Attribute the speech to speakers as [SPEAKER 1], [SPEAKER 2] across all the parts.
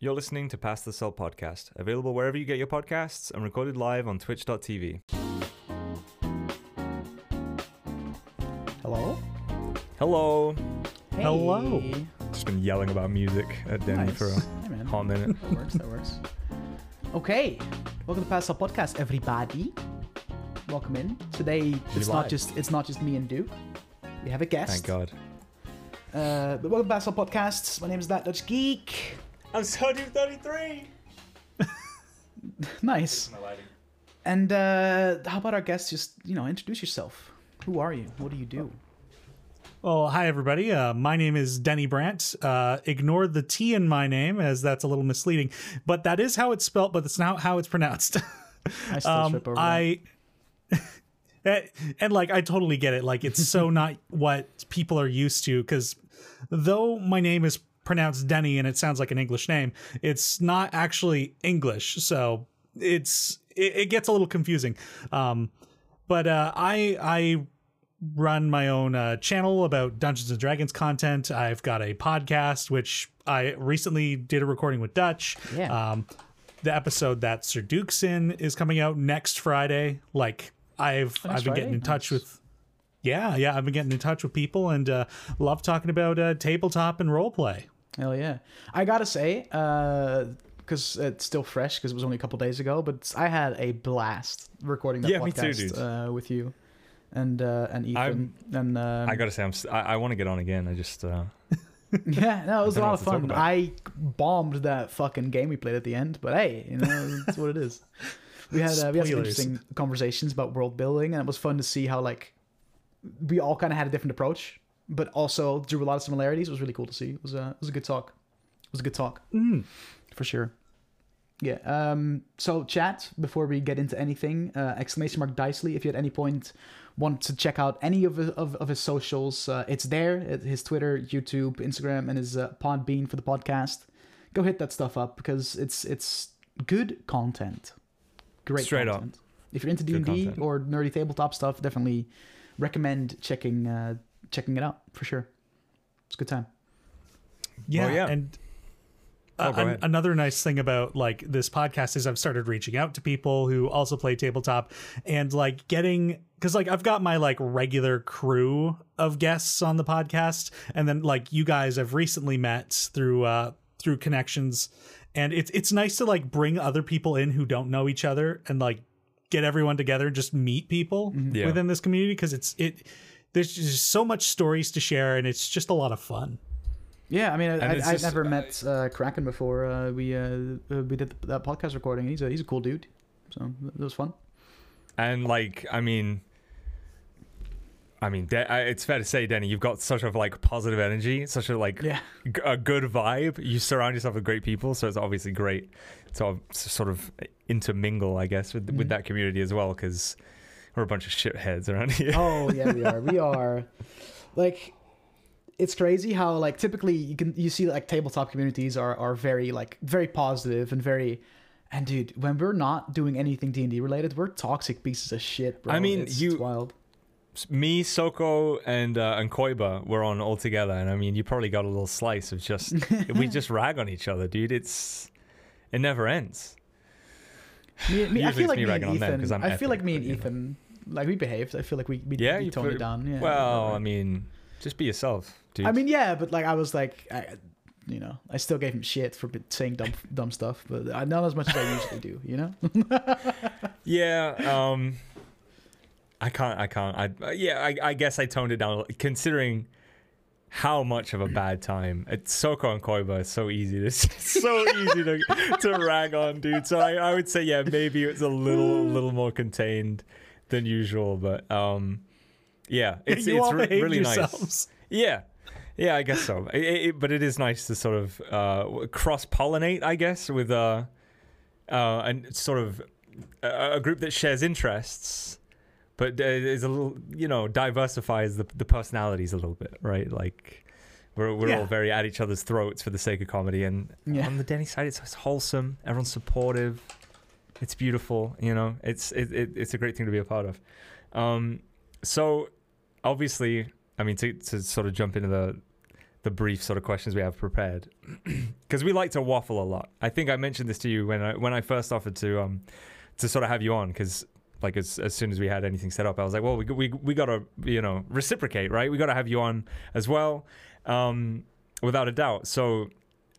[SPEAKER 1] You're listening to Pass the Salt podcast, available wherever you get your podcasts and recorded live on twitch.tv.
[SPEAKER 2] Hello?
[SPEAKER 1] Hello.
[SPEAKER 2] Hey.
[SPEAKER 3] Hello.
[SPEAKER 1] Just been yelling about music at Denny
[SPEAKER 2] Nice.
[SPEAKER 1] for a
[SPEAKER 2] Hey, man.
[SPEAKER 1] hot minute.
[SPEAKER 2] That works, that works. Okay. Welcome to Pass Up Podcast, everybody. Welcome in. Today it's not just it's not just me and Duke. We have a guest.
[SPEAKER 1] Thank God.
[SPEAKER 2] Uh, but welcome to Pass Up Podcast. My name is That Dutch Geek.
[SPEAKER 1] I'm Sodium 33.
[SPEAKER 2] Nice. And uh, how about our guest? Just you know, introduce yourself. Who are you? What do you do?
[SPEAKER 3] Well, hi everybody. Uh, my name is Denny Brandt. Uh, ignore the T in my name as that's a little misleading, but that is how it's spelled, but it's not how it's pronounced.
[SPEAKER 2] I still
[SPEAKER 3] um,
[SPEAKER 2] trip over that.
[SPEAKER 3] I and, and like I totally get it. Like it's so not what people are used to because though my name is pronounced Denny and it sounds like an English name, it's not actually English. So it's it, it gets a little confusing. Um, but uh, I I run my own uh, channel about Dungeons and Dragons content. I've got a podcast which I recently did a recording with Dutch.
[SPEAKER 2] Yeah.
[SPEAKER 3] Um, the episode that Sir Duke's in is coming out next Friday. Like I've
[SPEAKER 2] Oh, next
[SPEAKER 3] I've been getting in touch
[SPEAKER 2] Nice.
[SPEAKER 3] with. Yeah, yeah, I've been getting in touch with people and uh, love talking about uh, tabletop and role play.
[SPEAKER 2] Hell yeah! I gotta say, because it's still fresh because it was only a couple days ago, but I had a blast recording that
[SPEAKER 1] Yeah, too,
[SPEAKER 2] podcast
[SPEAKER 1] dude.
[SPEAKER 2] Uh, with you and uh, and Ethan. and um,
[SPEAKER 1] I gotta say, I'm, I, I want to get on again. I just, uh,
[SPEAKER 2] yeah, no, it was a lot of
[SPEAKER 1] what to talk
[SPEAKER 2] fun. I bombed that fucking game we played at the end, but hey, you know, that's what it is. We had uh, we had some interesting conversations about world building, and it was fun to see how like we all kind of had a different approach, but also drew a lot of similarities. It was really cool to see. It was a it was a good talk. It was a good talk
[SPEAKER 3] Mm.
[SPEAKER 2] for sure. Yeah. Um. So chat before we get into anything. Uh, exclamation mark Dicely. If you at any point want to check out any of his, of, of his socials, uh, it's there. His Twitter, YouTube, Instagram, and his uh, Podbean for the podcast. Go hit that stuff up because it's it's good content. Great
[SPEAKER 1] Straight up.
[SPEAKER 2] If you're into D and D or nerdy tabletop stuff, definitely recommend checking uh, checking it out for sure. It's a good time.
[SPEAKER 3] Yeah,
[SPEAKER 1] Well, yeah.
[SPEAKER 3] and
[SPEAKER 1] Oh,
[SPEAKER 3] uh,
[SPEAKER 1] go
[SPEAKER 3] an- another nice thing about like this podcast is I've started reaching out to people who also play tabletop and like getting because like I've got my like regular crew of guests on the podcast, and then like you guys I've recently met through uh through connections, and it's it's nice to like bring other people in who don't know each other and like get everyone together and just meet people
[SPEAKER 1] Yeah.
[SPEAKER 3] within this community because it's it there's just so much stories to share and it's just a lot of fun.
[SPEAKER 2] Yeah, I mean, I,
[SPEAKER 1] And
[SPEAKER 2] I,
[SPEAKER 1] it's
[SPEAKER 2] I've
[SPEAKER 1] just-
[SPEAKER 2] never met uh, Kraken before. Uh, we uh, uh, we did that podcast recording. He's a he's a cool dude, so it was fun.
[SPEAKER 1] and like, I mean, I mean, De- I- it's fair to say, Denny, you've got such a like positive energy, such a like
[SPEAKER 2] Yeah,
[SPEAKER 1] g- a good vibe. You surround yourself with great people, so it's obviously great to sort of intermingle, I guess, with
[SPEAKER 2] Mhm.
[SPEAKER 1] with that community as well, because we're a bunch of shitheads around here.
[SPEAKER 2] Oh yeah, we are. We are. Like, it's crazy how like typically you can you see like tabletop communities are are very like very positive and very. And dude, when we're not doing anything D and D related, we're toxic pieces of shit, bro.
[SPEAKER 1] I mean,
[SPEAKER 2] it's,
[SPEAKER 1] you-
[SPEAKER 2] it's wild.
[SPEAKER 1] Me, Soko, and uh, and Koiba were on all together, and I mean, you probably got a little slice of just we just rag on each other, dude. It's it never ends.
[SPEAKER 2] Me, me, I feel
[SPEAKER 1] it's
[SPEAKER 2] like
[SPEAKER 1] me
[SPEAKER 2] and
[SPEAKER 1] ragging on them 'cause
[SPEAKER 2] Ethan. I feel like me and
[SPEAKER 1] but, you know.
[SPEAKER 2] Ethan, like we behaved. I feel like we we,
[SPEAKER 1] Yeah,
[SPEAKER 2] we toned it down. Yeah.
[SPEAKER 1] well. I mean, just be yourself, dude.
[SPEAKER 2] I mean, yeah, but like I was like, I, you know, I still gave him shit for saying dumb dumb stuff, but I, not as much as I usually do. You know?
[SPEAKER 1] yeah. Um, I can't. I can't. I uh, yeah. I, I guess I toned it down, considering how much of a bad time. It's Soko and Koiba. It's so easy to it's so easy to to rag on, dude. So I, I would say yeah, maybe it's a little little more contained than usual, but um, yeah, it's
[SPEAKER 3] you
[SPEAKER 1] it's re- really nice. Yeah. Yeah, I guess so. It, it- but it is nice to sort of uh, cross pollinate, I guess, with uh, uh, and sort of a, a group that shares interests, but uh, is a little, you know, diversifies the, the personalities a little bit, right? Like we're we're all very at each other's throats for the sake of comedy, and
[SPEAKER 2] Yeah.
[SPEAKER 1] on the Denny side, it's, it's wholesome. Everyone's supportive. It's beautiful. You know, it's it, it, it's a great thing to be a part of. Um, so obviously, I mean, to to sort of jump into the the brief sort of questions we have prepared because we like to waffle a lot. I think I mentioned this to you when I when I first offered to um to sort of have you on because like as, as soon as we had anything set up, I was like, well, we we we gotta you know reciprocate, right? We gotta have you on as well, um, without a doubt. So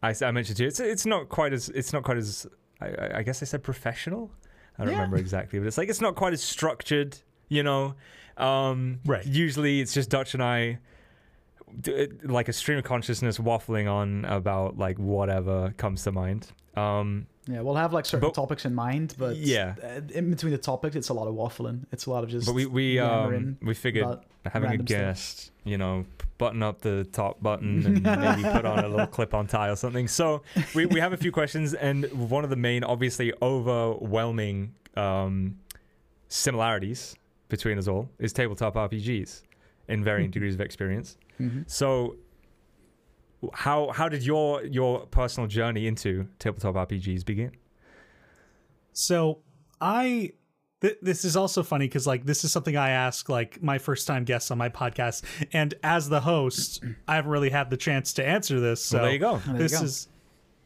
[SPEAKER 1] I, I mentioned to you, it's it's not quite as it's not quite as I, I guess I said professional. I don't
[SPEAKER 2] Yeah.
[SPEAKER 1] remember exactly, but it's like it's not quite as structured, you know. Um,
[SPEAKER 3] Right.
[SPEAKER 1] Usually, it's just Dutch and I, it- like a stream of consciousness, waffling on about like whatever comes to mind. Um,
[SPEAKER 2] Yeah, we'll have like certain
[SPEAKER 1] But-
[SPEAKER 2] topics in mind, but
[SPEAKER 1] Yeah.
[SPEAKER 2] uh, in between the topics, it's a lot of waffling. It's a lot of just.
[SPEAKER 1] but we we um, we figured
[SPEAKER 2] about
[SPEAKER 1] having a
[SPEAKER 2] random stuff.
[SPEAKER 1] guest, you know, button up the top button and maybe put on a little clip on tie or something. So we, we have a few questions, and one of the main, obviously overwhelming um, similarities between us all is tabletop RPGs in varying degrees of experience.
[SPEAKER 2] Mhm.
[SPEAKER 1] So how how did your your personal journey into tabletop RPGs begin?
[SPEAKER 3] So I th- this is also funny because like this is something I ask like my first time guests on my podcast, and as the host, I haven't really had the chance to answer this. So
[SPEAKER 1] well, there you go.
[SPEAKER 2] There you
[SPEAKER 3] this
[SPEAKER 2] go.
[SPEAKER 3] is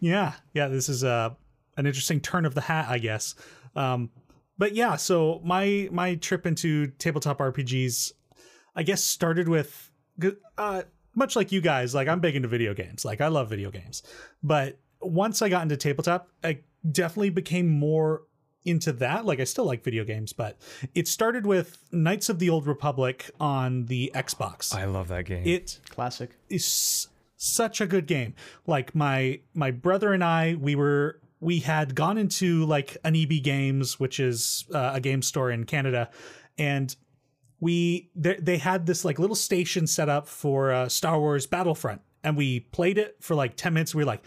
[SPEAKER 3] yeah yeah this is uh, an interesting turn of the hat i guess um but yeah so my my trip into tabletop rpgs i guess started with uh much like you guys like i'm big into video games like i love video games but once i got into tabletop i definitely became more into that like i still like video games but it started with knights of the old republic on the xbox
[SPEAKER 1] I love that game.
[SPEAKER 3] it
[SPEAKER 2] Classic.
[SPEAKER 3] is such a good game. Like my my brother and I, we were we had gone into like an EB Games, which is uh, a game store in Canada, and we they, they had this like little station set up for uh, Star Wars Battlefront, and we played it for like ten minutes. We were like.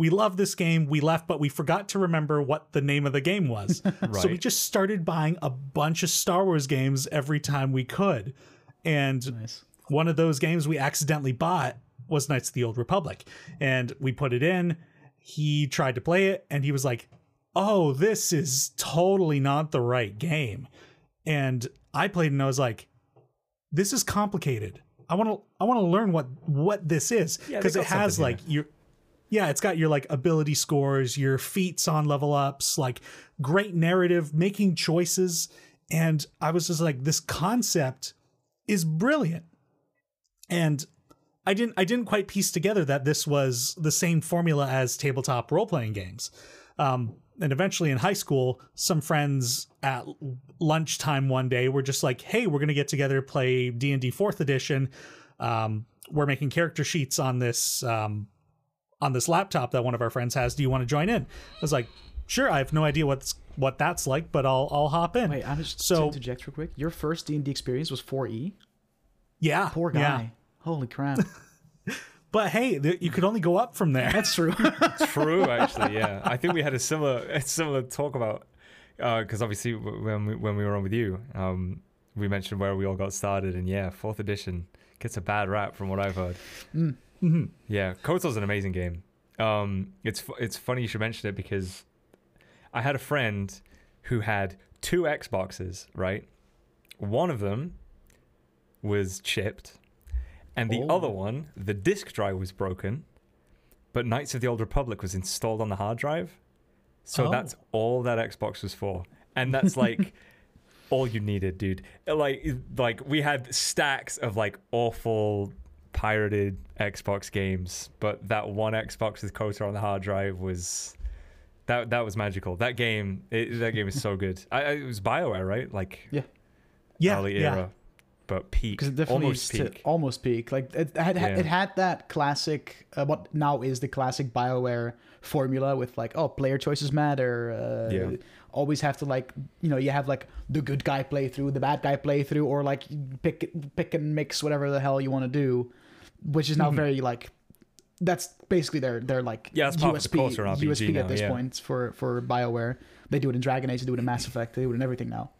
[SPEAKER 3] We love this game. We left, but we forgot to remember what the name of the game was. So we just started buying a bunch of Star Wars games every time we could. And
[SPEAKER 2] Nice.
[SPEAKER 3] one of those games we accidentally bought was Knights of the Old Republic. And we put it in. He tried to play it and he was like, oh, this is totally not the right game. And I played and I was like, this is complicated. I want to I want to learn what what this is
[SPEAKER 1] Yeah,
[SPEAKER 3] because it
[SPEAKER 1] got
[SPEAKER 3] has like your yeah, it's got your like ability scores, your feats on level ups, like great narrative, making choices. And I was just like, this concept is brilliant. And I didn't I didn't quite piece together that this was the same formula as tabletop role playing games. Um, and eventually in high school, some friends at lunchtime one day were just like, "Hey, we're gonna get together play D and D Fourth Edition. Um, we're making character sheets on this um, on this laptop that one of our friends has. Do you want to join in?" I was like, "Sure." I have no idea what's what that's like, but I'll I'll hop in.
[SPEAKER 2] Wait, I'm just
[SPEAKER 3] So-
[SPEAKER 2] to interject real quick. Your first D and D experience was 4E.
[SPEAKER 3] yeah,
[SPEAKER 2] Poor guy.
[SPEAKER 3] yeah.
[SPEAKER 2] Holy crap.
[SPEAKER 3] But hey, th- you could only go up from there.
[SPEAKER 2] That's true.
[SPEAKER 1] True, actually, yeah. I think we had a similar a similar talk about because obviously w- when we, when we were on with you, um, we mentioned where we all got started, and yeah, fourth edition gets a bad rap from what I've heard.
[SPEAKER 2] Mm.
[SPEAKER 3] Mhm.
[SPEAKER 1] Yeah, KOTOR's an amazing game. Um, it's it's funny you should mention it because I had a friend who had two Xboxes, right? One of them was chipped, and the
[SPEAKER 2] Oh.
[SPEAKER 1] other one, the disk drive was broken, but Knights of the Old Republic was installed on the hard drive. So
[SPEAKER 3] Oh.
[SPEAKER 1] that's all that Xbox was for. And that's like all you needed, dude. Like like we had stacks of like awful pirated Xbox games, but that one Xbox with KOTOR on the hard drive was that that was magical. That game it, that game is so good. I, I- it was BioWare, right? Like
[SPEAKER 3] yeah,
[SPEAKER 1] early
[SPEAKER 3] yeah.
[SPEAKER 1] era, but peak,
[SPEAKER 2] because it definitely
[SPEAKER 1] almost
[SPEAKER 2] sti-
[SPEAKER 1] peak.
[SPEAKER 2] almost peak. Like it had
[SPEAKER 1] Yeah.
[SPEAKER 2] it had that classic uh, what now is the classic Bioware formula with like oh player choices matter. Uh,
[SPEAKER 1] Yeah.
[SPEAKER 2] Always have to like you know you have like the good guy playthrough, the bad guy playthrough, or like pick pick and mix whatever the hell you want to do, which is now very like that's basically their their like
[SPEAKER 1] Yeah,
[SPEAKER 2] USP
[SPEAKER 1] culture in RPG
[SPEAKER 2] USP
[SPEAKER 1] now,
[SPEAKER 2] at this
[SPEAKER 1] yeah.
[SPEAKER 2] point for for Bioware. They do it in Dragon Age, they do it in Mass Effect, they do it in everything now.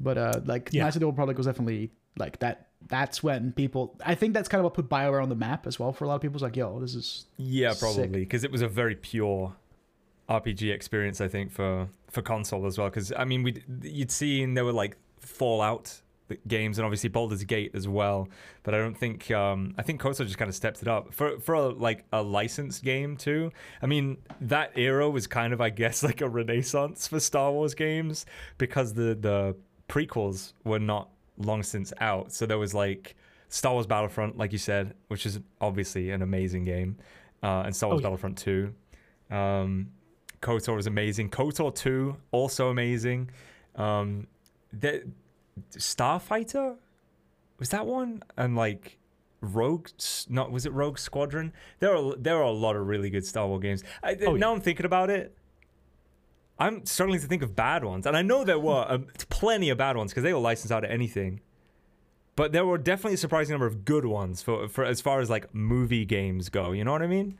[SPEAKER 2] But uh, like
[SPEAKER 3] Yeah.
[SPEAKER 2] Knights of the Old Republic was definitely like that. That's when people. I think that's kind of what put Bioware on the map as well for a lot of people. It's like, yo, this is
[SPEAKER 1] Yeah, probably because it was a very pure RPG experience. I think for for console as well. Because I mean, we you'd seen there were like Fallout games, and obviously Baldur's Gate as well. But I don't think um, I think KOTOR just kind of stepped it up for for a, like a licensed game too. I mean, that era was kind of I guess like a renaissance for Star Wars games because the the prequels were not long since out. So there was like Star Wars Battlefront, like you said, which is obviously an amazing game, uh, and Star Wars
[SPEAKER 3] Oh, yeah.
[SPEAKER 1] Battlefront Two. Um, KOTOR was amazing. KOTOR 2 also amazing. Um, the Starfighter was that one, and like Rogue, not was it Rogue Squadron? There are there are a lot of really good Star Wars games. I,
[SPEAKER 3] Oh,
[SPEAKER 1] now
[SPEAKER 3] yeah.
[SPEAKER 1] I'm thinking about it. I'm struggling to think of bad ones, and I know there were um, plenty of bad ones because they were licensed out of anything. But there were definitely a surprising number of good ones for, for as far as like movie games go. You know what I mean?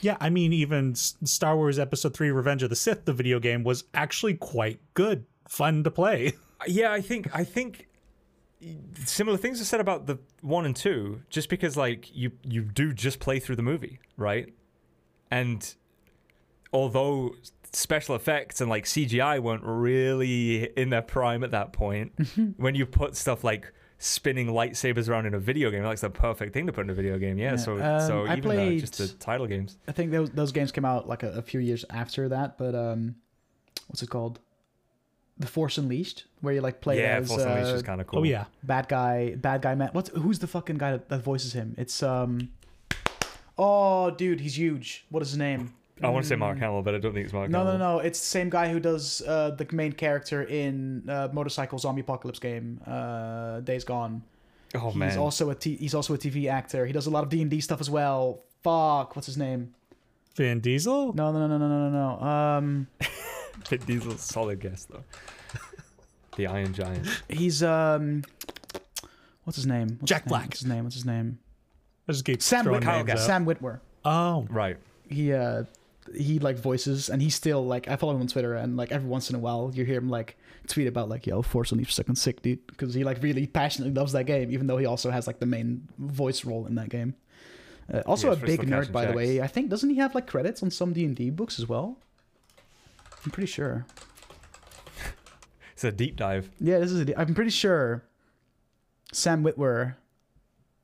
[SPEAKER 3] Yeah, I mean, even S- Star Wars Episode 3 Revenge of the Sith, the video game, was actually quite good, fun to play.
[SPEAKER 1] Yeah, I think I think similar things are said about the one and two, just because like you you do just play through the movie, right? And although special effects and like CGI weren't really in their prime at that point, when you put stuff like spinning lightsabers around in a video game, that's the perfect thing to put in a video game. Yeah,
[SPEAKER 2] Yeah,
[SPEAKER 1] so
[SPEAKER 2] um,
[SPEAKER 1] so even uh,
[SPEAKER 2] played-
[SPEAKER 1] just the title games.
[SPEAKER 2] I think those those games came out like a, a few years after that, but um, what's it called? The Force Unleashed, where you like play
[SPEAKER 1] yeah,
[SPEAKER 2] as
[SPEAKER 1] Force Unleashed
[SPEAKER 2] uh,
[SPEAKER 1] is kind of cool.
[SPEAKER 3] Oh, yeah.
[SPEAKER 2] bad guy, bad guy man. What's who's the fucking guy that, that voices him? It's um, oh dude, he's huge. What is his name?
[SPEAKER 1] I want to say Mark Hamill, but I don't think it's Mark
[SPEAKER 2] No,
[SPEAKER 1] Hamill.
[SPEAKER 2] no, no. It's the same guy who does uh, the main character in uh, Motorcycle Zombie Apocalypse game, uh, Days Gone.
[SPEAKER 1] Oh
[SPEAKER 2] he's
[SPEAKER 1] man,
[SPEAKER 2] also a t- he's also a TV actor. He does a lot of D and D stuff as well. Fuck, what's his name?
[SPEAKER 3] Vin Diesel?
[SPEAKER 2] No, no, no, no, no, no, no. Um,
[SPEAKER 1] Vin Diesel's a solid guess though. the Iron Giant.
[SPEAKER 2] he's um, what's his name? What's
[SPEAKER 3] Jack
[SPEAKER 2] his name?
[SPEAKER 3] Black.
[SPEAKER 2] What's his name? What's his name?
[SPEAKER 3] I just keep
[SPEAKER 2] Sam
[SPEAKER 3] throwing
[SPEAKER 2] Witwer.
[SPEAKER 3] names out.
[SPEAKER 2] Sam Witwer.
[SPEAKER 3] Oh,
[SPEAKER 1] Right.
[SPEAKER 2] He uh, he like voices, and he's still like I follow him on Twitter, and like every once in a while you hear him like tweet about like yo Force Unleashed Second sick dude because he like really passionately loves that game, even though he also has like the main voice role in that game. Uh, also
[SPEAKER 1] Yeah,
[SPEAKER 2] a
[SPEAKER 1] for
[SPEAKER 2] big
[SPEAKER 1] still
[SPEAKER 2] nerd,
[SPEAKER 1] cashing
[SPEAKER 2] by the
[SPEAKER 1] checks.
[SPEAKER 2] way. I think doesn't he have like credits on some D and D books as well? I'm pretty sure.
[SPEAKER 1] It's a deep dive.
[SPEAKER 2] Yeah, this is. A, I'm pretty sure. Sam Witwer.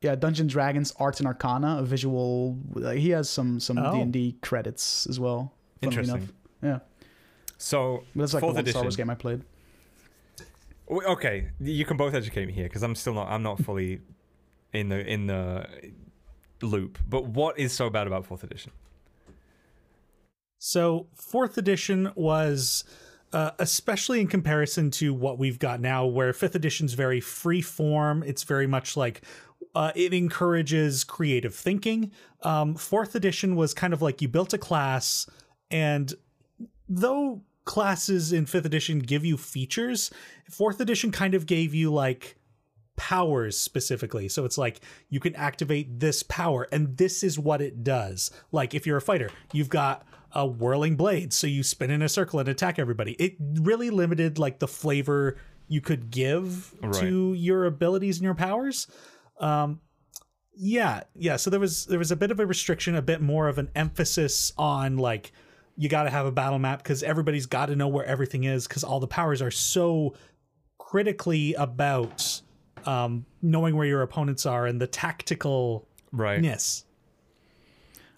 [SPEAKER 2] Yeah, Dungeons Dragons Arts and Arcana, a visual. Like, he has some some
[SPEAKER 3] Oh.
[SPEAKER 2] D and D credits as well.
[SPEAKER 1] Interesting.
[SPEAKER 2] Enough. Yeah,
[SPEAKER 1] So
[SPEAKER 2] but that's like the
[SPEAKER 1] fourth
[SPEAKER 2] one Star
[SPEAKER 1] edition.
[SPEAKER 2] Wars game I played.
[SPEAKER 1] Okay, you can both educate me here because I'm still not. I'm not fully in the in the loop. But what is so bad about fourth edition?
[SPEAKER 3] So, fourth edition was, uh, especially in comparison to what we've got now, where fifth edition's very free form. It's very much like uh, it encourages creative thinking. Um, fourth edition was kind of like you built a class, and though classes in fifth edition give you features, fourth edition kind of gave you like powers specifically. So it's like you can activate this power and this is what it does. Like if you're a fighter, you've got a whirling blade, so you spin in a circle and attack everybody. It really limited like the flavor you could give to your abilities and your powers. Um yeah, yeah, so there was there was a bit of a restriction, a bit more of an emphasis on like you got to have a battle map because everybody's got to know where everything is because all the powers are so critically about um, knowing where your opponents are and the tacticalness.
[SPEAKER 1] Right.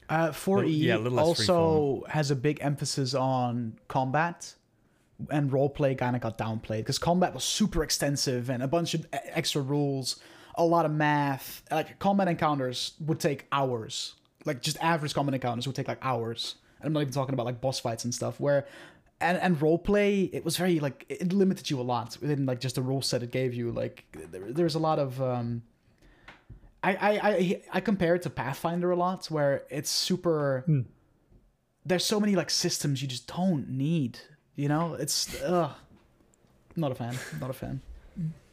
[SPEAKER 2] Uh, 4E
[SPEAKER 1] yeah,
[SPEAKER 2] also has a big emphasis on combat, and roleplay kind of got downplayed because combat was super extensive and a bunch of extra rules, a lot of math. Like combat encounters would take hours. Like just average combat encounters would take like hours. And I'm not even talking about like boss fights and stuff. Where and and roleplay, it was very like it limited you a lot within like just the rule set it gave you. Like there, there's a lot of um, I, I I I compare it to Pathfinder a lot, where it's super. There's so many like systems you just don't need. You know, it's. Not a fan. Not a fan.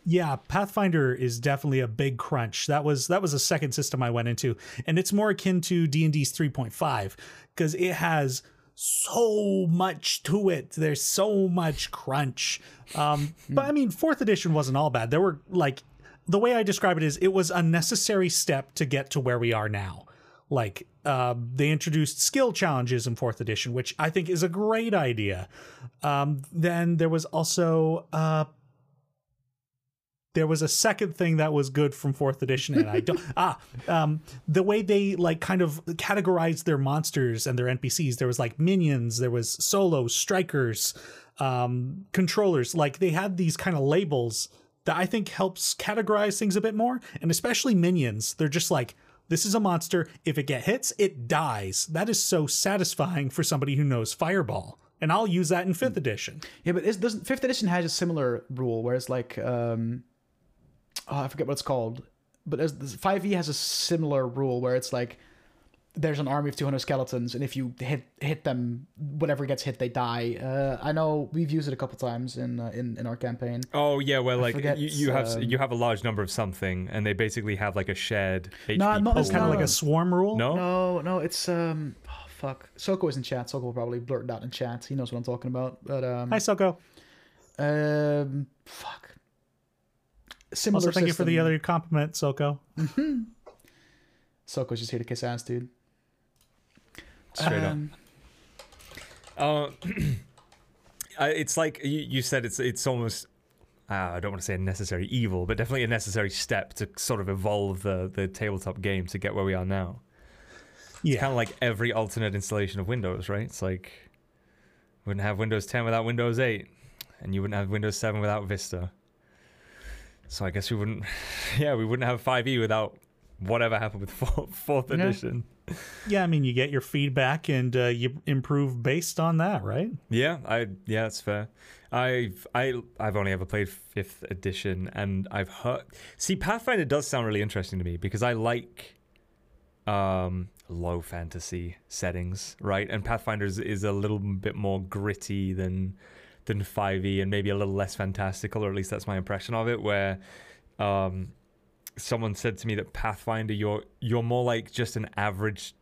[SPEAKER 3] Yeah, Pathfinder is definitely a big crunch. That was that was a second system I went into, and it's more akin to D and D's 3.5 because it has so much to it. There's so much crunch. Um, but I mean, fourth edition wasn't all bad. There were like the way I describe it is it was a necessary step to get to where we are now. Like uh, they introduced skill challenges in fourth edition, which I think is a great idea. Um, then there was also uh, there was a second thing that was good from fourth edition and i don't ah um the way they like kind of categorized their monsters and their npcs there was like minions there was solos strikers um controllers like they had these kind of labels that i think helps categorize things a bit more and especially minions they're just like this is a monster if it get hits it dies. That is so satisfying for somebody who knows fireball and i'll use that in fifth edition.
[SPEAKER 2] Yeah, but doesn't fifth edition has a similar rule where it's like um, oh, I forget what it's called, but five E has a similar rule where it's like there's an army of 200 skeletons, and if you hit hit them, whatever gets hit, they die. Uh, I know we've used it a couple times in uh, in in our campaign.
[SPEAKER 1] Oh yeah, well, like
[SPEAKER 2] forget,
[SPEAKER 1] you, you have
[SPEAKER 2] um,
[SPEAKER 1] you have a large number of something, and they basically have like a shared HP
[SPEAKER 2] No, not
[SPEAKER 1] pool.
[SPEAKER 2] as
[SPEAKER 3] kind of like a swarm rule
[SPEAKER 1] No,
[SPEAKER 2] No, no, it's um, oh, fuck. Soko is in chat. Soko will probably blurt it out in chat. He knows what I'm talking about. But um,
[SPEAKER 3] hi soko
[SPEAKER 2] um, fuck. Similar.
[SPEAKER 3] also thank you for the other compliment soko
[SPEAKER 2] Soko's just here to kiss ass, dude.
[SPEAKER 1] Straight up.
[SPEAKER 2] Um,
[SPEAKER 1] Uh, it's like you, you said. It's it's almost. Uh, I don't want to say a necessary evil, but definitely a necessary step to sort of evolve the the tabletop game to get where we are now.
[SPEAKER 3] yeah
[SPEAKER 1] Kind of like every alternate installation of Windows, right? It's like wouldn't have Windows 10 without Windows 8, and you wouldn't have Windows 7 without Vista. So I guess we wouldn't. Yeah, we wouldn't have 5e without whatever happened with fourth, edition.
[SPEAKER 3] Yeah, I mean, you get your feedback and uh, you improve based on that, right?
[SPEAKER 1] Yeah, I yeah, that's fair. I've I I've only ever played fifth edition, and I've heard. See, Pathfinder does sound really interesting to me because I like um low fantasy settings, right? And Pathfinder is, is a little bit more gritty than than 5e and maybe a little less fantastical, or at least that's my impression of it. Where um someone said to me that Pathfinder, you're you're more like just an average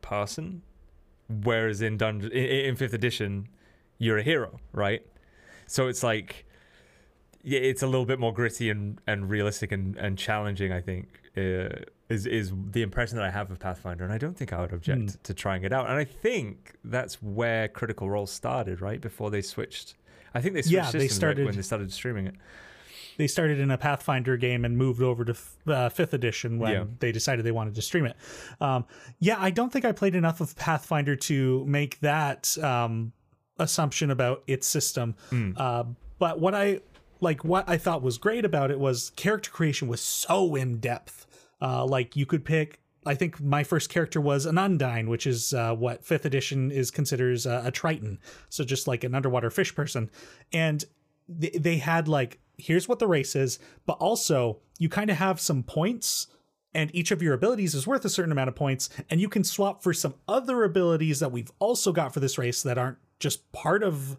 [SPEAKER 1] person, whereas in dungeon in, in fifth edition, you're a hero, right? So it's like, yeah, it's a little bit more gritty and, and realistic and, and challenging. I think uh, is is the impression that I have of Pathfinder, and I don't think I would object
[SPEAKER 3] Hmm.
[SPEAKER 1] to trying it out. And I think that's where Critical Role started, right before they switched. I think they switched
[SPEAKER 3] Yeah, they
[SPEAKER 1] systems right
[SPEAKER 3] started-
[SPEAKER 1] when they started streaming it.
[SPEAKER 3] They started in a Pathfinder game and moved over to f- uh, fifth edition when
[SPEAKER 1] Yeah.
[SPEAKER 3] they decided they wanted to stream it. Um, yeah, I don't think I played enough of Pathfinder to make that um, assumption about its system. Uh, but what I like, what I thought was great about it was character creation was so in depth. Uh, like you could pick. I think my first character was an Undine, which is uh, what fifth edition is considers uh, a Triton. So just like an underwater fish person, and they, they had like here's what the race is, but also you kind of have some points and each of your abilities is worth a certain amount of points and you can swap for some other abilities that we've also got for this race that aren't just part of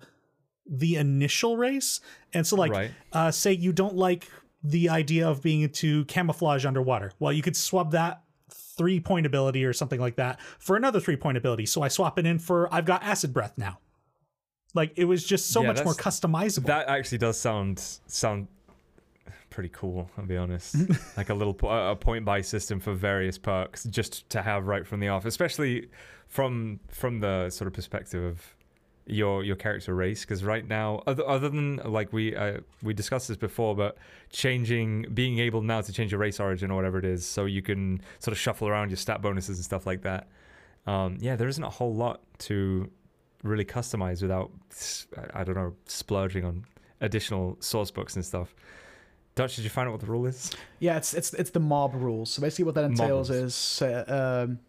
[SPEAKER 3] the initial race. And so like
[SPEAKER 1] Right.
[SPEAKER 3] uh say you don't like the idea of being to camouflage underwater. Well you could swap that three point ability or something like that for another three point ability. So i swap it in for i've got acid breath now like it was just so
[SPEAKER 1] Yeah,
[SPEAKER 3] much more customizable
[SPEAKER 1] That actually does sound sound pretty cool. I'll be honest. like a little po- a point buy system for various perks, just to have right from the off, especially from from the sort of perspective of your your character race. Because right now, other other than like we uh, we discussed this before, but changing, being able now to change your race origin or whatever it is, so you can sort of shuffle around your stat bonuses and stuff like that. Um, yeah, there isn't a whole lot to really customize without I don't know splurging on additional source books and stuff. Dutch, did you find out what the rule is?
[SPEAKER 2] Yeah, it's it's it's the mob rules. So basically, what that entails is, uh, um,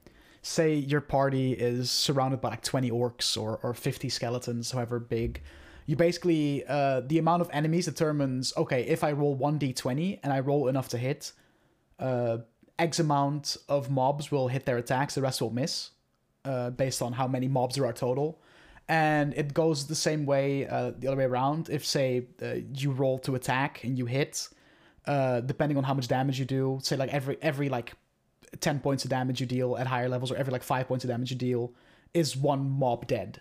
[SPEAKER 2] say your party is surrounded by like twenty orcs or or fifty skeletons, however big. You basically uh, the amount of enemies determines. Okay, if I roll one d twenty and I roll enough to hit, uh, X amount of mobs will hit their attacks. The rest will miss, uh, based on how many mobs there are total. And it goes the same way uh, the other way around. If say uh, you roll to attack and you hit, uh, depending on how much damage you do, say like every every like ten points of damage you deal at higher levels, or every like five points of damage you deal, is one mob dead.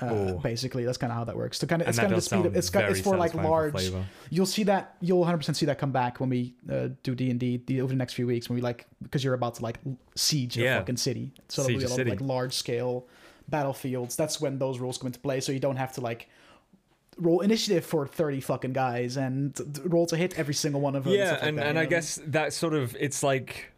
[SPEAKER 2] Uh, basically, that's kind of how that works. So kind of it's kind of the speed. Of, it's it's for like
[SPEAKER 1] satisfying for
[SPEAKER 2] large. You'll see that. You'll 100 percent see that come back when we uh, do D and D over the next few weeks. When we like because you're about to like siege a
[SPEAKER 1] Yeah.
[SPEAKER 2] fucking city. So
[SPEAKER 1] Siege
[SPEAKER 2] there'll be
[SPEAKER 1] a
[SPEAKER 2] a lot of like large scale battlefields. That's when those rules come into play. So you don't have to like roll initiative for 30 fucking guys and roll to hit every single one of them.
[SPEAKER 1] yeah and,
[SPEAKER 2] that,
[SPEAKER 1] and i guess that sort of it's like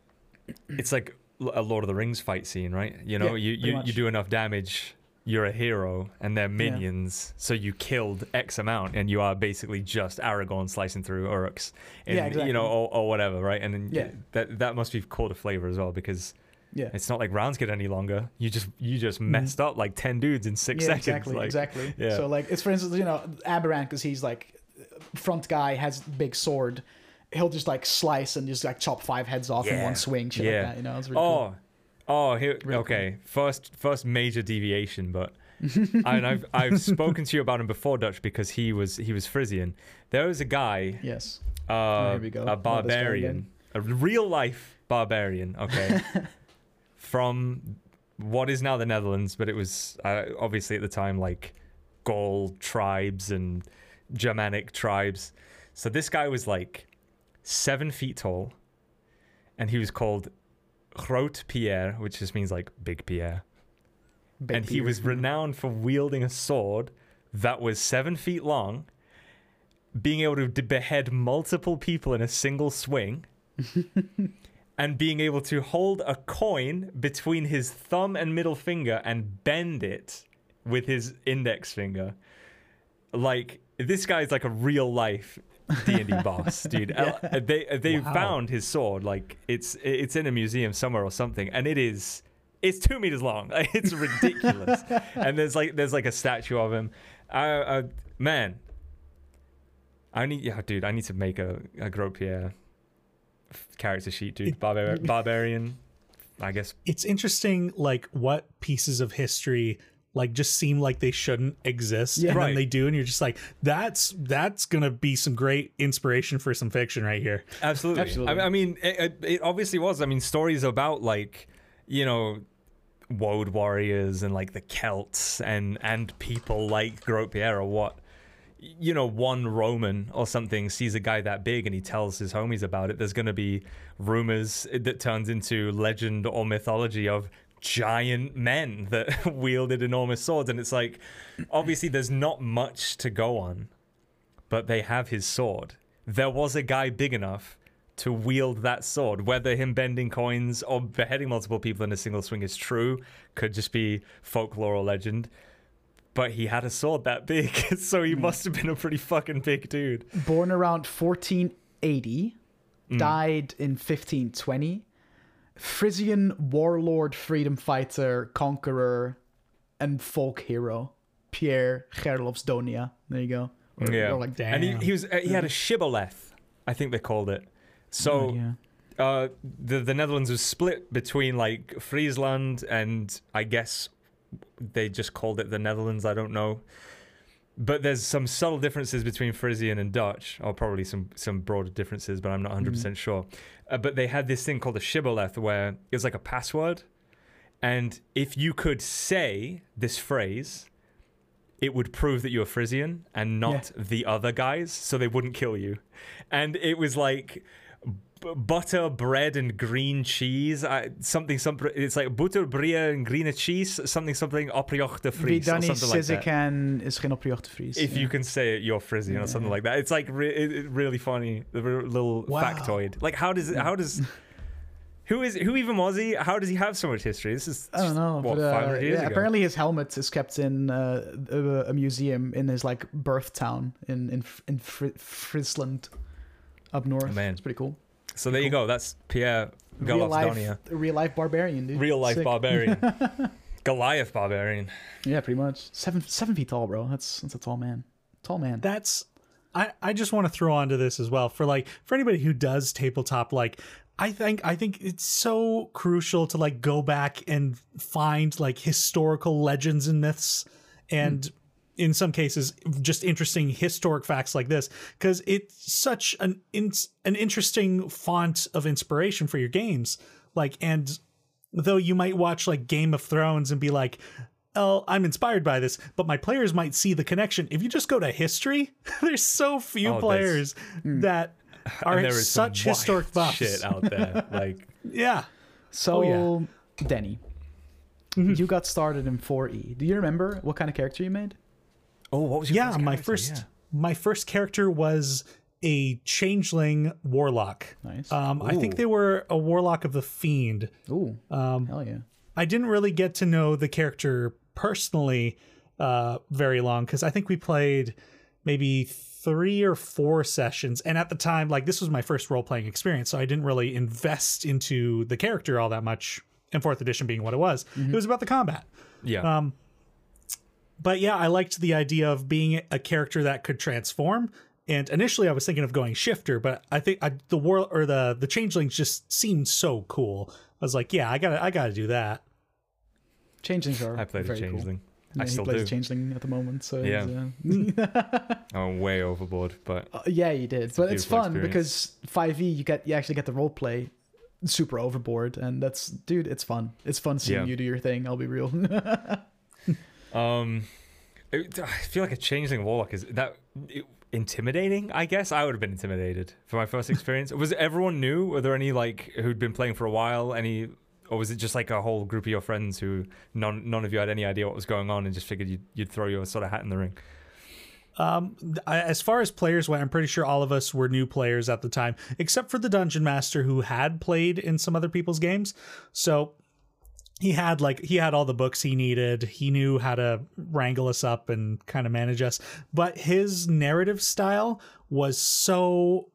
[SPEAKER 1] it's like a lord of the rings fight scene right you know
[SPEAKER 2] Yeah,
[SPEAKER 1] you you,
[SPEAKER 2] much.
[SPEAKER 1] you do enough damage you're a hero and they're minions so you killed x amount and you are basically just aragorn slicing through uruks and
[SPEAKER 2] Yeah, exactly.
[SPEAKER 1] you know or, or whatever right and then
[SPEAKER 2] Yeah.
[SPEAKER 1] that that must be called a flavor as well because
[SPEAKER 2] Yeah.
[SPEAKER 1] it's not like rounds get any longer you just you just messed up like 10 dudes in six
[SPEAKER 2] Mm-hmm. yeah,
[SPEAKER 1] seconds
[SPEAKER 2] exactly,
[SPEAKER 1] like,
[SPEAKER 2] exactly.
[SPEAKER 1] yeah.
[SPEAKER 2] So like, it's for instance, you know, Aberrant because he's like front guy has big sword. He'll just like slice and just like chop five heads off in one swing. Shit
[SPEAKER 1] Yeah.
[SPEAKER 2] like that. You know, it's really cool.
[SPEAKER 1] Oh, oh, here.
[SPEAKER 2] Really
[SPEAKER 1] okay, first, first major deviation, but and I've I've spoken to you about him before, Dutch, because he was he was Frisian. There was a guy,
[SPEAKER 2] Yes.
[SPEAKER 1] uh,
[SPEAKER 2] here we go.
[SPEAKER 1] a
[SPEAKER 2] Oh, guy
[SPEAKER 1] barbarian, a real life barbarian. Okay, from what is now the Netherlands, but it was uh, obviously at the time like Gaul tribes and Germanic tribes. So this guy was like seven feet tall, and he was called Groot Pierre, which just means like Big Pierre.
[SPEAKER 2] Big
[SPEAKER 1] and he
[SPEAKER 2] beard.
[SPEAKER 1] was renowned for wielding a sword that was seven feet long, being able to behead multiple people in a single swing, and being able to hold a coin between his thumb and middle finger and bend it with his index finger. Like this guy's like a real life D and D boss, dude. Uh, They they
[SPEAKER 3] Wow.
[SPEAKER 1] found his sword. Like it's it's in a museum somewhere or something, and it is it's two meters long. Like, It's ridiculous. and there's like there's like a statue of him. Uh, uh, man, I need yeah, dude. I need to make a a Gros Pierre character sheet, dude. Barbar- barbarian. I guess
[SPEAKER 3] it's interesting like what pieces of history like just seem like they shouldn't exist
[SPEAKER 2] Yeah.
[SPEAKER 3] and
[SPEAKER 1] Right.
[SPEAKER 3] then they do and you're just like that's that's gonna be some great inspiration for some fiction right here
[SPEAKER 1] Absolutely.
[SPEAKER 2] Absolutely.
[SPEAKER 1] I, I mean, it, it, it obviously was. I mean, stories about like, you know, woad warriors and like the Celts and and people like Gros or what. You know, one Roman or something sees a guy that big and he tells his homies about it. There's going to be rumors that turns into legend or mythology of giant men that wielded enormous swords. And it's like, obviously, there's not much to go on but they have his sword. There was a guy big enough to wield that sword. Whether him bending coins or beheading multiple people in a single swing is true, could just be folklore or legend. But he had a sword that big, so he must have been a pretty fucking big dude.
[SPEAKER 2] born around 1480,
[SPEAKER 1] Mm.
[SPEAKER 2] died in 1520. Frisian warlord, freedom fighter, conqueror, and folk hero, Pierre Gerlofs Donia. There you go. Or,
[SPEAKER 1] Yeah.
[SPEAKER 2] or like
[SPEAKER 1] And he, he was uh, he had a shibboleth, I think they called it. So
[SPEAKER 2] Oh, yeah.
[SPEAKER 1] uh, the the Netherlands was split between like Friesland and I guess they just called it the Netherlands. I don't know, but there's some subtle differences between Frisian and Dutch, or probably some some broader differences, but I'm not 100 percent sure. Uh, but they had this thing called a shibboleth, where it was like a password, and if you could say this phrase. It would prove that you're Frisian and not the other guys, so they wouldn't kill you. And it was like butter, bread, and green cheese. I, something, something. It's like butter, brie, and green cheese. Something, something. Fries
[SPEAKER 2] dan
[SPEAKER 1] something like
[SPEAKER 2] Sizik
[SPEAKER 1] that.
[SPEAKER 2] en is geen Fries.
[SPEAKER 1] If
[SPEAKER 2] yeah.
[SPEAKER 1] you can say it, you're Frisian or something like that. It's like re- it, really funny. The little
[SPEAKER 3] Wow.
[SPEAKER 1] factoid. Like, how does? How does? Who is? Who even was he? How does he have so much history? This is.
[SPEAKER 2] I don't know.
[SPEAKER 1] What,
[SPEAKER 2] but, uh,
[SPEAKER 1] 500 years
[SPEAKER 2] yeah, apparently his helmet is kept in uh, a, a museum in his like birth town in in in Fri- Friesland, up north.
[SPEAKER 1] Oh, man.
[SPEAKER 2] it's pretty cool.
[SPEAKER 1] So there you go. That's Pierre
[SPEAKER 2] Real life, real life barbarian, dude.
[SPEAKER 1] Real life
[SPEAKER 2] Sick.
[SPEAKER 1] barbarian. Goliath barbarian.
[SPEAKER 2] Yeah, pretty much. Seven seven feet tall, bro. That's that's a tall man. Tall man.
[SPEAKER 3] that's I, I just want to throw onto this as well for like for anybody who does tabletop like I think I think it's so crucial to like go back and find like historical legends and myths and mm. In some cases just interesting historic facts like this because it's such an in, an interesting font of inspiration for your games like and though you might watch like Game of Thrones and be like oh, I'm inspired by this, but my players might see the connection. If you just go to history, there's so few
[SPEAKER 1] Oh,
[SPEAKER 3] players that are
[SPEAKER 1] there is
[SPEAKER 3] such
[SPEAKER 1] wild
[SPEAKER 3] historic buffs.
[SPEAKER 1] shit out there. Like,
[SPEAKER 3] Yeah.
[SPEAKER 2] so,
[SPEAKER 3] Oh, yeah.
[SPEAKER 2] Denny,
[SPEAKER 1] Mm-hmm.
[SPEAKER 2] you got started in 4E. Do you remember what kind of character you made?
[SPEAKER 1] Oh, what was your
[SPEAKER 3] yeah,
[SPEAKER 1] first
[SPEAKER 3] my first
[SPEAKER 1] Yeah.
[SPEAKER 3] my first character was a changeling warlock.
[SPEAKER 2] Nice.
[SPEAKER 3] Um, I think they were a warlock of the fiend.
[SPEAKER 2] Ooh,
[SPEAKER 3] Um,
[SPEAKER 2] hell yeah.
[SPEAKER 3] I didn't really get to know the character personally uh, very long because I think we played maybe three or four sessions, and at the time, like this was my first role playing experience, so I didn't really invest into the character all that much. In fourth edition being what it was, it was about the combat.
[SPEAKER 1] Yeah.
[SPEAKER 3] Um, but yeah, I liked the idea of being a character that could transform. And initially, I was thinking of going shifter, but I think I, the world or the the changelings just seemed so cool. I was like, yeah, I gotta I gotta do that.
[SPEAKER 2] Changelings are
[SPEAKER 1] I played a changeling.
[SPEAKER 2] Cool.
[SPEAKER 1] I
[SPEAKER 2] Yeah,
[SPEAKER 1] still
[SPEAKER 2] he plays
[SPEAKER 1] do.
[SPEAKER 2] changeling at the moment, so
[SPEAKER 1] Yeah.
[SPEAKER 2] he's, uh,
[SPEAKER 1] I'm way overboard, but
[SPEAKER 2] Uh, yeah, you did, but it's fun
[SPEAKER 1] experience.
[SPEAKER 2] because 5e you get you actually get the role play super overboard, and that's dude, it's fun. It's fun seeing
[SPEAKER 1] Yeah.
[SPEAKER 2] you do your thing. I'll be real.
[SPEAKER 1] um, it- I feel like a changeling warlock is that it- intimidating. I guess I would have been intimidated for my first experience. was everyone new? Were there any like who'd been playing for a while? Any, or was it just like a whole group of your friends who none none of you had any idea what was going on and just figured you'd, you'd throw your sort of hat in the ring?
[SPEAKER 3] Um, as far as players went, I'm pretty sure all of us were new players at the time, except for the dungeon master who had played in some other people's games. So he had like he had all the books he needed. He knew how to wrangle us up and kind of manage us. But his narrative style was so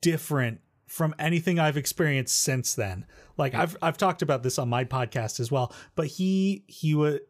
[SPEAKER 3] different from anything I've experienced since then. Like I've I've talked about this on my podcast as well, but he he was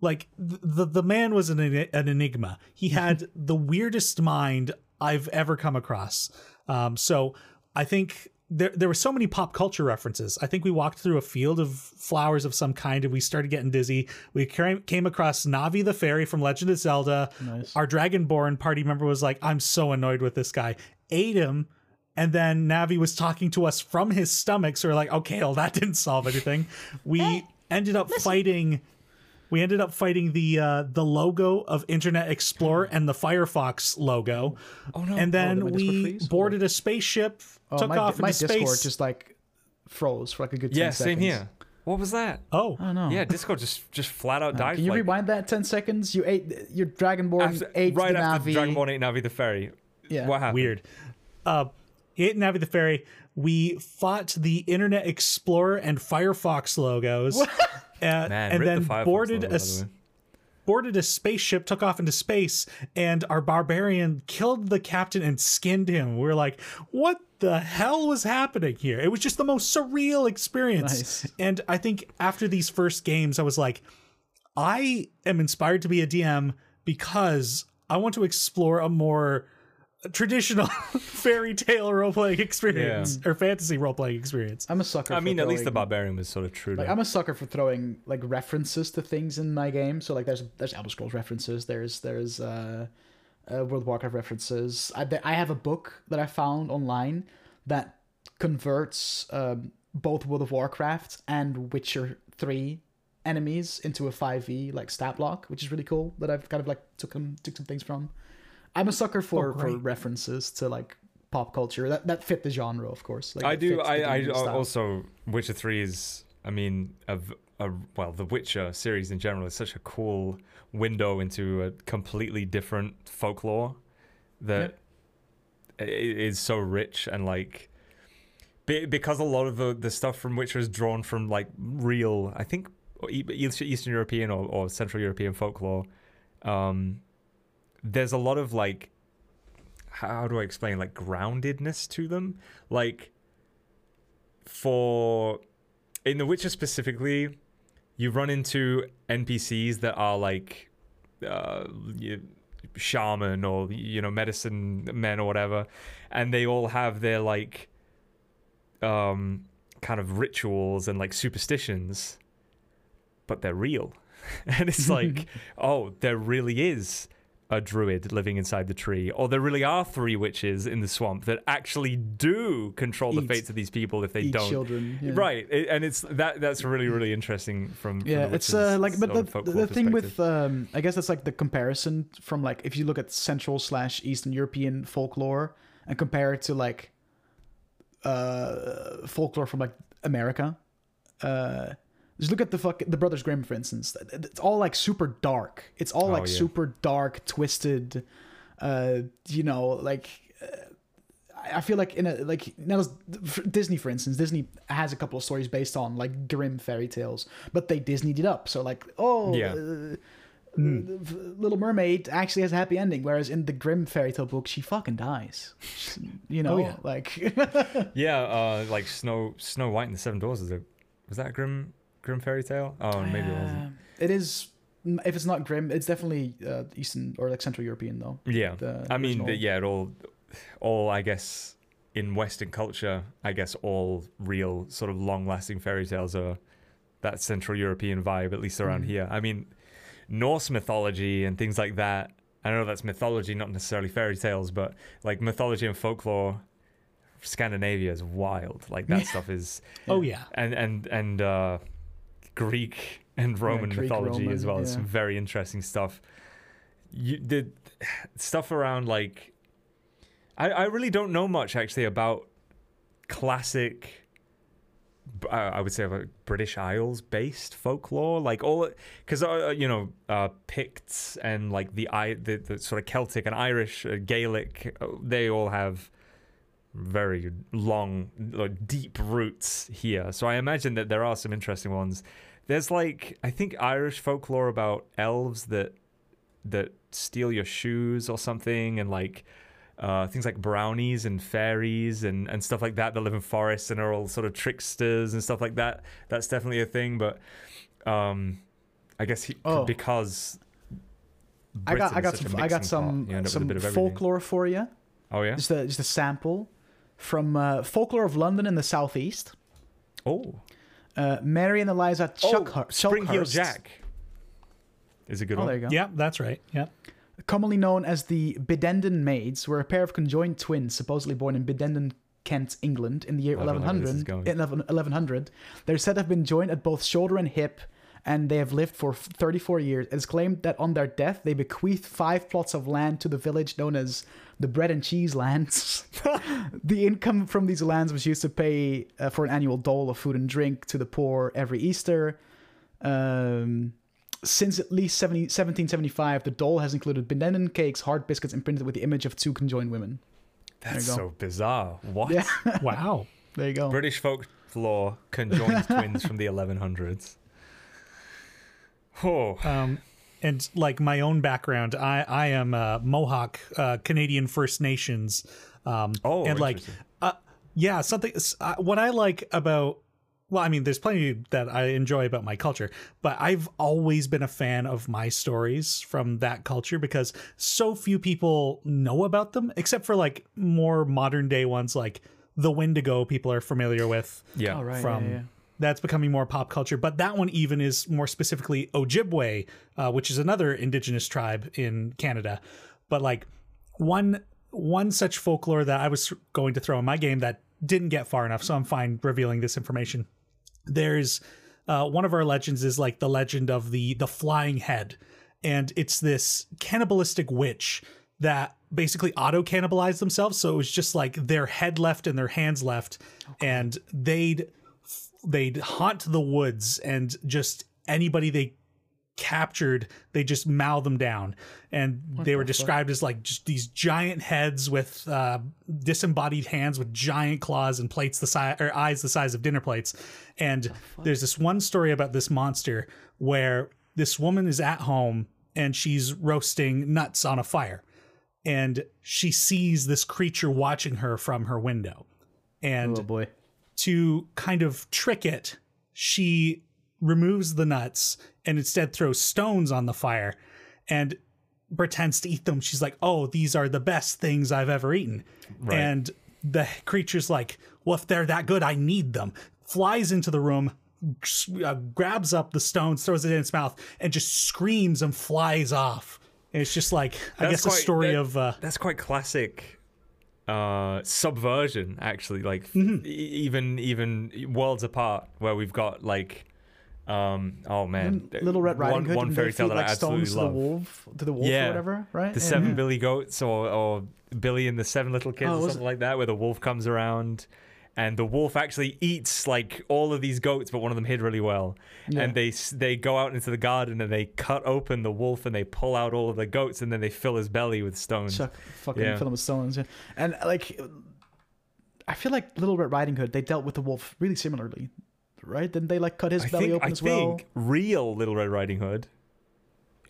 [SPEAKER 3] like the the man was an an enigma. He had the weirdest mind I've ever come across. Um, so I think there there were so many pop culture references. I think we walked through a field of flowers of some kind, and we started getting dizzy. We came came across Navi the fairy from Legend of Zelda.
[SPEAKER 2] Nice.
[SPEAKER 3] Our Dragonborn party member was like, "I'm so annoyed with this guy." Ate him. And then Navi was talking to us from his stomach. So we're like, okay, well, that didn't solve anything. We ended up fighting we ended up fighting the uh, the logo of Internet Explorer and the Firefox logo.
[SPEAKER 1] Oh no!
[SPEAKER 3] And then
[SPEAKER 2] did my Discord
[SPEAKER 3] we
[SPEAKER 2] freeze?
[SPEAKER 3] boarded a spaceship,
[SPEAKER 2] Oh,
[SPEAKER 3] took
[SPEAKER 2] my,
[SPEAKER 3] off
[SPEAKER 2] my
[SPEAKER 3] into
[SPEAKER 2] Discord
[SPEAKER 3] space.
[SPEAKER 2] just like froze for like a good 10
[SPEAKER 1] yeah,
[SPEAKER 2] seconds.
[SPEAKER 1] same here. What was that?
[SPEAKER 3] oh,
[SPEAKER 2] I don't know.
[SPEAKER 1] Yeah, Discord just just flat out died.
[SPEAKER 2] Can you
[SPEAKER 1] like,
[SPEAKER 2] rewind that 10 seconds? You ate your Dragonborn,
[SPEAKER 1] after-
[SPEAKER 2] ate
[SPEAKER 1] right
[SPEAKER 2] the
[SPEAKER 1] after
[SPEAKER 2] Navi.
[SPEAKER 1] Dragon Ball ate Navi the fairy.
[SPEAKER 2] Yeah.
[SPEAKER 1] What happened?
[SPEAKER 3] weird. Uh, ate Navi the Fairy. We fought the Internet Explorer and Firefox logos. uh,
[SPEAKER 1] Man,
[SPEAKER 3] and then
[SPEAKER 1] the Firefox
[SPEAKER 3] boarded
[SPEAKER 1] logo,
[SPEAKER 3] a
[SPEAKER 1] by the way.
[SPEAKER 3] boarded a spaceship, took off into space, and our barbarian killed the captain and skinned him. We are like, what the hell was happening here? It was just the most surreal experience.
[SPEAKER 2] Nice.
[SPEAKER 3] And I think after these first games, I was like, I am inspired to be a DM because I want to explore a more traditional fairy tale role playing experience or fantasy role playing experience.
[SPEAKER 2] I'm a sucker
[SPEAKER 1] I
[SPEAKER 2] for
[SPEAKER 1] mean, at least the barbarian was sort of true.
[SPEAKER 2] Like I'm a sucker for throwing like references to things in my game. So like there's there's Elder Scrolls references. There's there's uh, uh World of Warcraft references. I I have a book that I found online that converts um, both World of Warcraft and Witcher Three enemies into a 5e like stat block, which is really cool. That I've kind of like took them took some things from. I'm a sucker for
[SPEAKER 3] Oh,
[SPEAKER 2] for references to like pop culture that that fit the genre, of course. Like,
[SPEAKER 1] I do. I, I
[SPEAKER 2] style.
[SPEAKER 1] also Witcher Three is. I mean, a, v- a- well, the Witcher series in general is such a cool window into a completely different folklore that i- is so rich and like because a lot of the, the stuff from Witcher is drawn from like real, I think, e- Eastern European or, or Central European folklore. Um, there's a lot of like how do I explain like groundedness to them? Like for in The Witcher specifically, you run into NPCs that are like uh, shaman or you know medicine men or whatever, and they all have their like um kind of rituals and like superstitions, but they're real, and it's like oh, there really is a druid living inside the tree, or there really are three witches in the swamp that actually do control the
[SPEAKER 2] Eat-
[SPEAKER 1] fates of these people if they
[SPEAKER 2] Eat
[SPEAKER 1] don't.
[SPEAKER 2] children. yeah.
[SPEAKER 1] Right, it- and it's that that's really really interesting from, from
[SPEAKER 2] yeah
[SPEAKER 1] the
[SPEAKER 2] it's uh like but
[SPEAKER 1] sort
[SPEAKER 2] the, the thing with um i guess that's like the comparison from like if you look at central slash eastern european folklore and compare it to like uh folklore from like america uh Just look at the fuck the Brothers Grimm, for instance. It's all like super dark. It's all
[SPEAKER 1] Oh,
[SPEAKER 2] like
[SPEAKER 1] yeah.
[SPEAKER 2] super dark, twisted. Uh, you know, like uh, I feel like in a like now Disney, for instance, Disney has a couple of stories based on like grim fairy tales, but they Disneyed it up. So like, oh,
[SPEAKER 1] Yeah.
[SPEAKER 2] uh, the Little Mermaid actually has a happy ending, whereas in the Grimm fairy tale book, she fucking dies. You know,
[SPEAKER 3] Oh, yeah.
[SPEAKER 2] like
[SPEAKER 1] Yeah, uh, like Snow Snow White and the Seven Dwarfs. Is it, was that a grim grim fairy tale? Oh, maybe it wasn't.
[SPEAKER 2] Uh, It is. If it's not grim, it's definitely uh, Eastern or like Central European though.
[SPEAKER 1] Yeah,
[SPEAKER 2] the
[SPEAKER 1] I mean, the, yeah, it all, all I guess in Western culture, I guess all real sort of long-lasting fairy tales are that Central European vibe, at least around
[SPEAKER 2] Mhm.
[SPEAKER 1] here. I mean, Norse mythology and things like that. I know that's mythology, not necessarily fairy tales, but like mythology and folklore, Scandinavia is wild. Like that stuff is,
[SPEAKER 3] Oh yeah.
[SPEAKER 1] and and and uh, Greek and Roman
[SPEAKER 2] Greek,
[SPEAKER 1] mythology as
[SPEAKER 2] Roman,
[SPEAKER 1] well. It's
[SPEAKER 2] yeah.
[SPEAKER 1] some very interesting stuff. You the stuff around like I I really don't know much actually about classic. uh, I would say about British Isles based folklore, like all because uh, you know uh, Picts and like the I the, the sort of Celtic and Irish uh, Gaelic, uh, they all have very long, like, deep roots here. So I imagine that there are some interesting ones. There's like I think Irish folklore about elves that that steal your shoes or something, and like uh, things like brownies and fairies and, and stuff like that that live in forests and are all sort of tricksters and stuff like that. That's definitely a thing. But um, I guess he,
[SPEAKER 2] Oh.
[SPEAKER 1] because
[SPEAKER 2] I got, I got some, I got some,
[SPEAKER 1] pot, you end up with a
[SPEAKER 2] some folklore for you.
[SPEAKER 1] Oh yeah.
[SPEAKER 2] Just a, just a sample from uh, folklore of London in the southeast.
[SPEAKER 1] Oh.
[SPEAKER 2] Uh, Mary and Eliza
[SPEAKER 1] oh,
[SPEAKER 2] Chuckhur-
[SPEAKER 1] Spring Heel Jack is a good
[SPEAKER 2] Oh,
[SPEAKER 1] one.
[SPEAKER 2] there you go.
[SPEAKER 3] Yeah, that's right. Yeah.
[SPEAKER 2] Commonly known as the Biddenden Maids, were a pair of conjoined twins supposedly born in Biddenden, Kent, England, in the year
[SPEAKER 1] I don't know where this is
[SPEAKER 2] 1100.
[SPEAKER 1] going.
[SPEAKER 2] In 11 1100, they're said to have been joined at both shoulder and hip, and they have lived for 34 years. It is claimed that on their death, they bequeathed five plots of land to the village known as the Bread and Cheese Lands. the income from these lands was used to pay uh, for an annual dole of food and drink to the poor every Easter. Um, since at least 70, 1775, the dole has included Biddenden cakes, hard biscuits, imprinted with the image of two conjoined women.
[SPEAKER 1] That's so bizarre. What?
[SPEAKER 2] Yeah,
[SPEAKER 3] Wow.
[SPEAKER 2] there you go.
[SPEAKER 1] British folklore conjoined twins from the 1100s. Oh,
[SPEAKER 3] Um, and like my own background, I I am uh, Mohawk, uh, Canadian First Nations. Um,
[SPEAKER 1] Oh,
[SPEAKER 3] and like, uh, yeah, something. Uh, what I like about well, I mean, there's plenty that I enjoy about my culture, but I've always been a fan of my stories from that culture because so few people know about them, except for like more modern day ones like the Wendigo people are familiar with
[SPEAKER 1] yeah.
[SPEAKER 2] All right,
[SPEAKER 3] from
[SPEAKER 2] yeah, yeah.
[SPEAKER 3] That's becoming more pop culture. But that one even is more specifically Ojibwe, uh, which is another indigenous tribe in Canada. But like one one such folklore that I was going to throw in my game that didn't get far enough, so I'm fine revealing this information. There's uh, one of our legends is like the legend of the the flying head, and it's this cannibalistic witch that basically auto cannibalized themselves. So it was just like their head left and their hands left, and they'd they'd haunt the woods and just anybody they captured they just mow them down. And they were described as like just these giant heads with uh, disembodied hands with giant claws and plates the size or eyes the size of dinner plates. And there's this one story about this monster where this woman is at home and she's roasting nuts on a fire. And she sees this creature watching her from her window. And
[SPEAKER 2] Oh boy.
[SPEAKER 3] To kind of trick it, she removes the nuts and instead throws stones on the fire and pretends to eat them. She's like, "Oh, these are the best things I've ever eaten."
[SPEAKER 1] Right.
[SPEAKER 3] And the creature's like, "Well, if they're that good, I need them." Flies into the room, uh, grabs up the stones, throws it in its mouth, and just screams and flies off. And it's just like I
[SPEAKER 1] That's
[SPEAKER 3] guess a story
[SPEAKER 1] that-
[SPEAKER 3] of uh,
[SPEAKER 1] That's quite classic uh subversion actually like
[SPEAKER 2] Mm-hmm.
[SPEAKER 1] e- even even worlds apart where we've got like um oh man
[SPEAKER 2] Little Red Riding
[SPEAKER 1] one,
[SPEAKER 2] Hood
[SPEAKER 1] one fairy tale
[SPEAKER 2] feed,
[SPEAKER 1] that
[SPEAKER 2] like
[SPEAKER 1] I absolutely
[SPEAKER 2] stones to the
[SPEAKER 1] love
[SPEAKER 2] wolf, to the wolf
[SPEAKER 1] Yeah.
[SPEAKER 2] or whatever, right?
[SPEAKER 1] the
[SPEAKER 2] Yeah.
[SPEAKER 1] seven billy goats or, or billy and the seven little kids
[SPEAKER 2] Oh,
[SPEAKER 1] or something
[SPEAKER 2] it?
[SPEAKER 1] like that where the wolf comes around and the wolf actually eats like all of these goats, but one of them hid really well.
[SPEAKER 2] Yeah.
[SPEAKER 1] And they they go out into the garden and they cut open the wolf and they pull out all of the goats and then they fill his belly with stones.
[SPEAKER 2] Chuck fucking
[SPEAKER 1] Yeah.
[SPEAKER 2] fill him with stones. Yeah. And like, I feel like Little Red Riding Hood, they dealt with the wolf really similarly, right? Didn't they like cut his
[SPEAKER 1] I
[SPEAKER 2] belly
[SPEAKER 1] think,
[SPEAKER 2] open
[SPEAKER 1] I
[SPEAKER 2] as well?
[SPEAKER 1] think real Little Red Riding Hood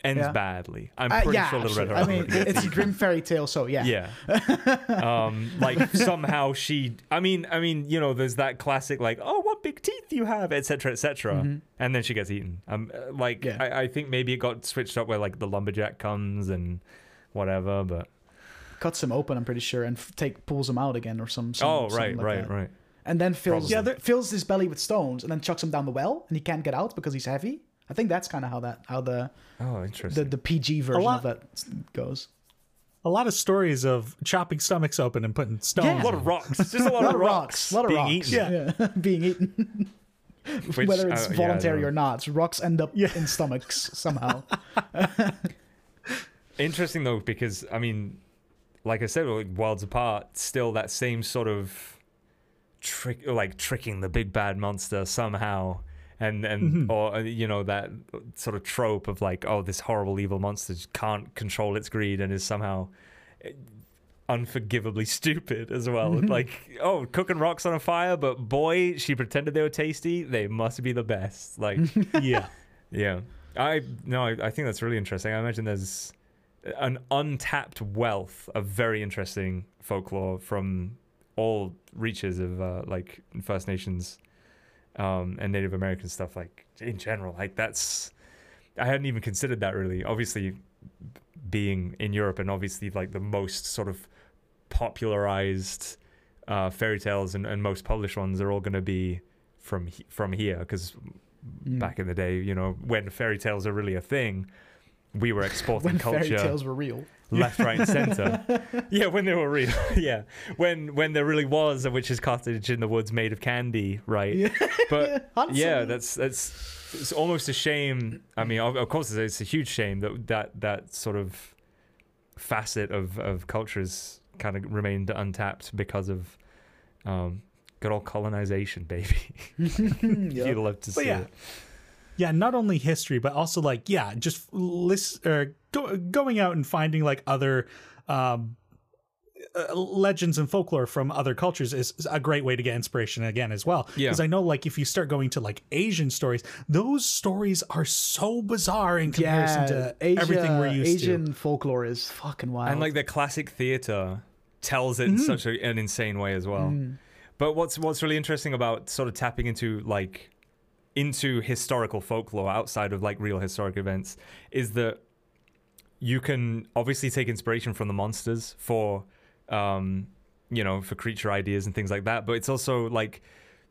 [SPEAKER 1] ends
[SPEAKER 2] Yeah.
[SPEAKER 1] badly. I'm
[SPEAKER 2] Uh,
[SPEAKER 1] pretty
[SPEAKER 2] yeah,
[SPEAKER 1] sure Little Red
[SPEAKER 2] actually. I mean, it's a grim fairy tale, so yeah.
[SPEAKER 1] Yeah. um, like somehow she. I mean, I mean, you know, there's that classic like, oh, what big teeth you have, etc., etc., and then she gets eaten. Um, uh, like
[SPEAKER 2] Mm-hmm. Yeah.
[SPEAKER 1] I, I think maybe it got switched up where like the lumberjack comes and whatever, but
[SPEAKER 2] Cuts him open, I'm pretty sure, and f- take pulls him out again or some. some
[SPEAKER 1] oh,
[SPEAKER 2] something
[SPEAKER 1] right,
[SPEAKER 2] like
[SPEAKER 1] right,
[SPEAKER 2] that.
[SPEAKER 1] right.
[SPEAKER 2] And then fills
[SPEAKER 1] Probably.
[SPEAKER 3] Yeah,
[SPEAKER 2] fills his belly with stones, and then chucks him down the well, and he can't get out because he's heavy. I think that's kind of how that how the
[SPEAKER 1] Oh, interesting.
[SPEAKER 2] the the PG version
[SPEAKER 3] lot-
[SPEAKER 2] of that goes.
[SPEAKER 3] A lot of stories of chopping stomachs open and putting stones.
[SPEAKER 2] Yeah.
[SPEAKER 1] a lot of rocks. Just a lot,
[SPEAKER 2] A lot
[SPEAKER 1] of rocks.
[SPEAKER 2] a lot of
[SPEAKER 1] being
[SPEAKER 2] rocks,
[SPEAKER 1] eaten.
[SPEAKER 2] yeah, being eaten.
[SPEAKER 1] Which,
[SPEAKER 2] Whether it's
[SPEAKER 1] uh,
[SPEAKER 2] voluntary
[SPEAKER 1] don't
[SPEAKER 2] or not, rocks end up
[SPEAKER 3] Yeah.
[SPEAKER 2] in stomachs somehow.
[SPEAKER 1] Interesting though, because I mean, like I said, like Worlds Apart, still that same sort of trick, like tricking the big bad monster somehow, and and or uh, you know that sort of trope of like, oh, this horrible evil monster just can't control its greed and is somehow eh, unforgivably stupid as well. Like, oh, cooking rocks on a fire, but boy, she pretended they were tasty. They must be the best. Like.
[SPEAKER 3] yeah.
[SPEAKER 1] Yeah, I no, I, I think that's really interesting. I imagine there's an untapped wealth of very interesting folklore from all reaches of uh, like First Nations um, and Native American stuff. Like in general, like that's I hadn't even considered that really. Obviously, being in Europe and obviously like the most sort of popularized uh, fairy tales and, and most published ones are all going to be from he- from here because
[SPEAKER 2] Mm.
[SPEAKER 1] back in the day, you know, when fairy tales are really a thing, we were exporting
[SPEAKER 2] when fairy
[SPEAKER 1] culture
[SPEAKER 2] tales were real.
[SPEAKER 1] left, right, and center. yeah, when they were real. yeah, when when there really was a witch's cottage in the woods made of candy, right?
[SPEAKER 2] Yeah.
[SPEAKER 1] But
[SPEAKER 2] Hansel.
[SPEAKER 1] yeah, that's that's it's almost a shame. I mean, of, of course, it's, a huge shame that that that sort of facet of of cultures kind of remained untapped because of um, good old colonization, baby. You'd love to see
[SPEAKER 3] yeah.
[SPEAKER 1] it.
[SPEAKER 3] Yeah, not only history, but also like yeah, just list or go, going out and finding like other um, uh, legends and folklore from other cultures is, is a great way to get inspiration again as well.
[SPEAKER 1] Yeah.
[SPEAKER 3] because I know like if you start going to like Asian stories, those stories are so bizarre in comparison
[SPEAKER 2] Yeah,
[SPEAKER 3] to
[SPEAKER 2] Asia,
[SPEAKER 3] everything we're used
[SPEAKER 2] Asian
[SPEAKER 3] to.
[SPEAKER 2] Asian folklore is fucking wild.
[SPEAKER 1] and like the classic theater tells it in such a, an insane way as well. But what's what's really interesting about sort of tapping into like into historical folklore outside of like real historic events is that you can obviously take inspiration from the monsters for um you know for creature ideas and things like that but it's also like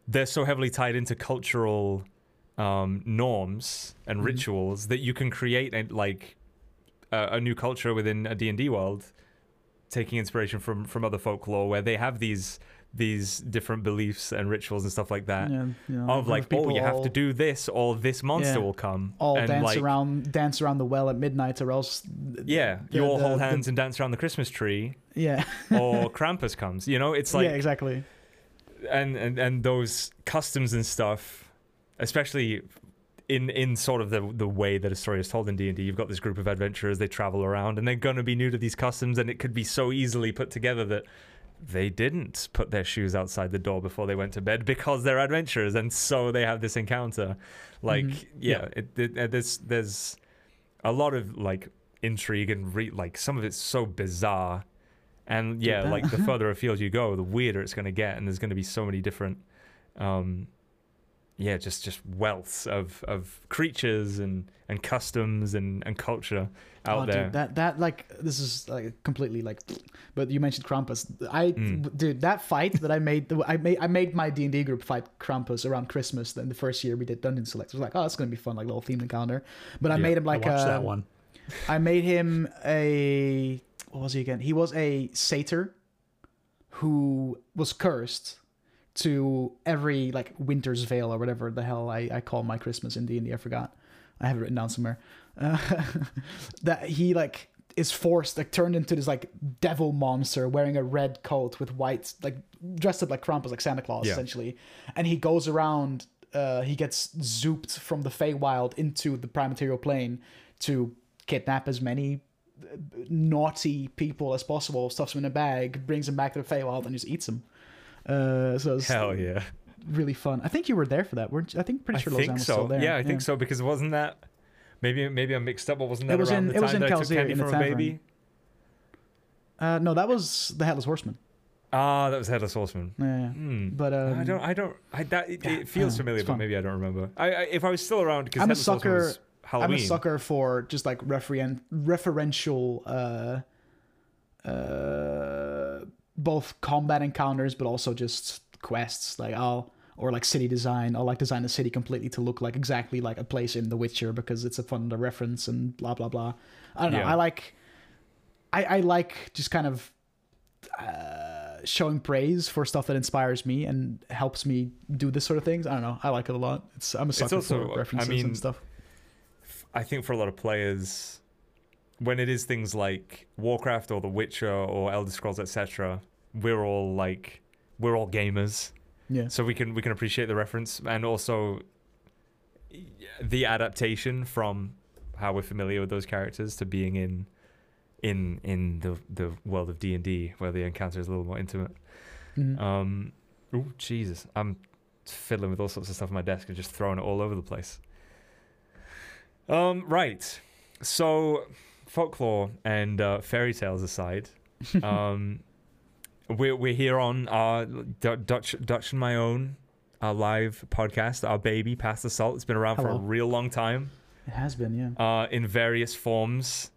[SPEAKER 1] they're so heavily tied into cultural um norms and rituals that you can create a, like a, a new culture within a D&D world taking inspiration from from other folklore where they have these these different beliefs and rituals and stuff like that
[SPEAKER 2] yeah, you know,
[SPEAKER 1] of like oh you have to do this or this monster
[SPEAKER 2] Yeah.
[SPEAKER 1] will come
[SPEAKER 2] all
[SPEAKER 1] and
[SPEAKER 2] dance
[SPEAKER 1] like
[SPEAKER 2] around dance around the well at midnight or else
[SPEAKER 1] yeah you
[SPEAKER 2] the-
[SPEAKER 1] all
[SPEAKER 2] the-
[SPEAKER 1] hold
[SPEAKER 2] the-
[SPEAKER 1] hands and dance around the christmas tree
[SPEAKER 2] yeah.
[SPEAKER 1] or krampus comes you know? It's like
[SPEAKER 2] yeah exactly.
[SPEAKER 1] and, and and those customs and stuff especially in in sort of the the way that a story is told in D&D you've got this group of adventurers they travel around and they're going to be new to these customs and it could be so easily put together that they didn't put their shoes outside the door before they went to bed because they're adventurers and so they have this encounter. Like
[SPEAKER 2] Mhm.
[SPEAKER 1] yeah, It, it, uh, there's there's a lot of like intrigue and re- like some of it's so bizarre. And yeah like the further afield you go the weirder it's going to get and there's going to be so many different um yeah just just wealths of of creatures and and customs and and culture out
[SPEAKER 2] oh,
[SPEAKER 1] there
[SPEAKER 2] Dude, that that like this is like completely like, but you mentioned Krampus. I
[SPEAKER 1] Mm.
[SPEAKER 2] dude that fight that I made. I made I made my D and D group fight Krampus around Christmas. Then the first year we did Dungeon Select. I was like, oh, that's gonna be fun, like little themed encounter. But I
[SPEAKER 1] Yeah,
[SPEAKER 2] made him like
[SPEAKER 3] I watched
[SPEAKER 2] uh,
[SPEAKER 3] that one.
[SPEAKER 2] I made him a what was he again? He was a satyr who was cursed to every like Winter's Veil or whatever the hell I, I call my Christmas in D and I forgot. I have it written down somewhere. Uh, that he like is forced like turned into this like devil monster wearing a red coat with white like dressed up like Krampus like Santa Claus
[SPEAKER 1] Yeah.
[SPEAKER 2] essentially and he goes around uh he gets zooped from the Feywild into the prime material plane to kidnap as many uh, naughty people as possible stuffs them in a bag brings them back to the Feywild and just eats them uh so it's
[SPEAKER 1] Hell yeah.
[SPEAKER 2] really fun I think you were there for that weren't you? I think pretty sure
[SPEAKER 1] I think
[SPEAKER 2] was
[SPEAKER 1] so.
[SPEAKER 2] still there
[SPEAKER 1] Yeah, I think so because it wasn't that maybe maybe I'm mixed up, but wasn't that
[SPEAKER 2] It was
[SPEAKER 1] around
[SPEAKER 2] in-
[SPEAKER 1] the
[SPEAKER 2] it was
[SPEAKER 1] time
[SPEAKER 2] in
[SPEAKER 1] that I took candy
[SPEAKER 2] in
[SPEAKER 1] from a baby?
[SPEAKER 2] uh no that was the Headless Horseman
[SPEAKER 1] Ah, that was Headless Horseman.
[SPEAKER 2] yeah
[SPEAKER 1] Hmm.
[SPEAKER 2] but um,
[SPEAKER 1] I don't. I don't. I that it, it feels
[SPEAKER 2] uh,
[SPEAKER 1] familiar, but maybe I don't remember. I, I if I was still around because
[SPEAKER 2] I'm a
[SPEAKER 1] Headless Horseman
[SPEAKER 2] sucker-
[SPEAKER 1] was Halloween.
[SPEAKER 2] I'm a sucker for just like referen- referential, uh, uh, both combat encounters, but also just quests. Like I'll or like city design. I'll like design the city completely to look like exactly like a place in The Witcher because it's a fun to reference and blah blah blah. I don't know.
[SPEAKER 1] Yeah.
[SPEAKER 2] I like, I I like just kind of. Uh, showing praise for stuff that inspires me and helps me do this sort of things. I don't know. I like it a lot. It's I'm a sucker
[SPEAKER 1] also-
[SPEAKER 2] for
[SPEAKER 1] I
[SPEAKER 2] references
[SPEAKER 1] mean,
[SPEAKER 2] and stuff.
[SPEAKER 1] I think for a lot of players, when it is things like Warcraft or The Witcher or Elder Scrolls, etc., we're all like we're all gamers,
[SPEAKER 2] Yeah.
[SPEAKER 1] so we can we can appreciate the reference and also the adaptation from how we're familiar with those characters to being in in in the the world of D and D where the encounter is a little more intimate.
[SPEAKER 2] Mhm.
[SPEAKER 1] Um, oh Jesus, I'm fiddling with all sorts of stuff on my desk and just throwing it all over the place. Um, right. So, folklore and uh, fairy tales aside, um, we're we're here on our D- Dutch Dutch and my own, our live podcast, our baby, Past the Salt. It's been around for a real long time,
[SPEAKER 2] It has been, yeah.
[SPEAKER 1] uh, in various forms.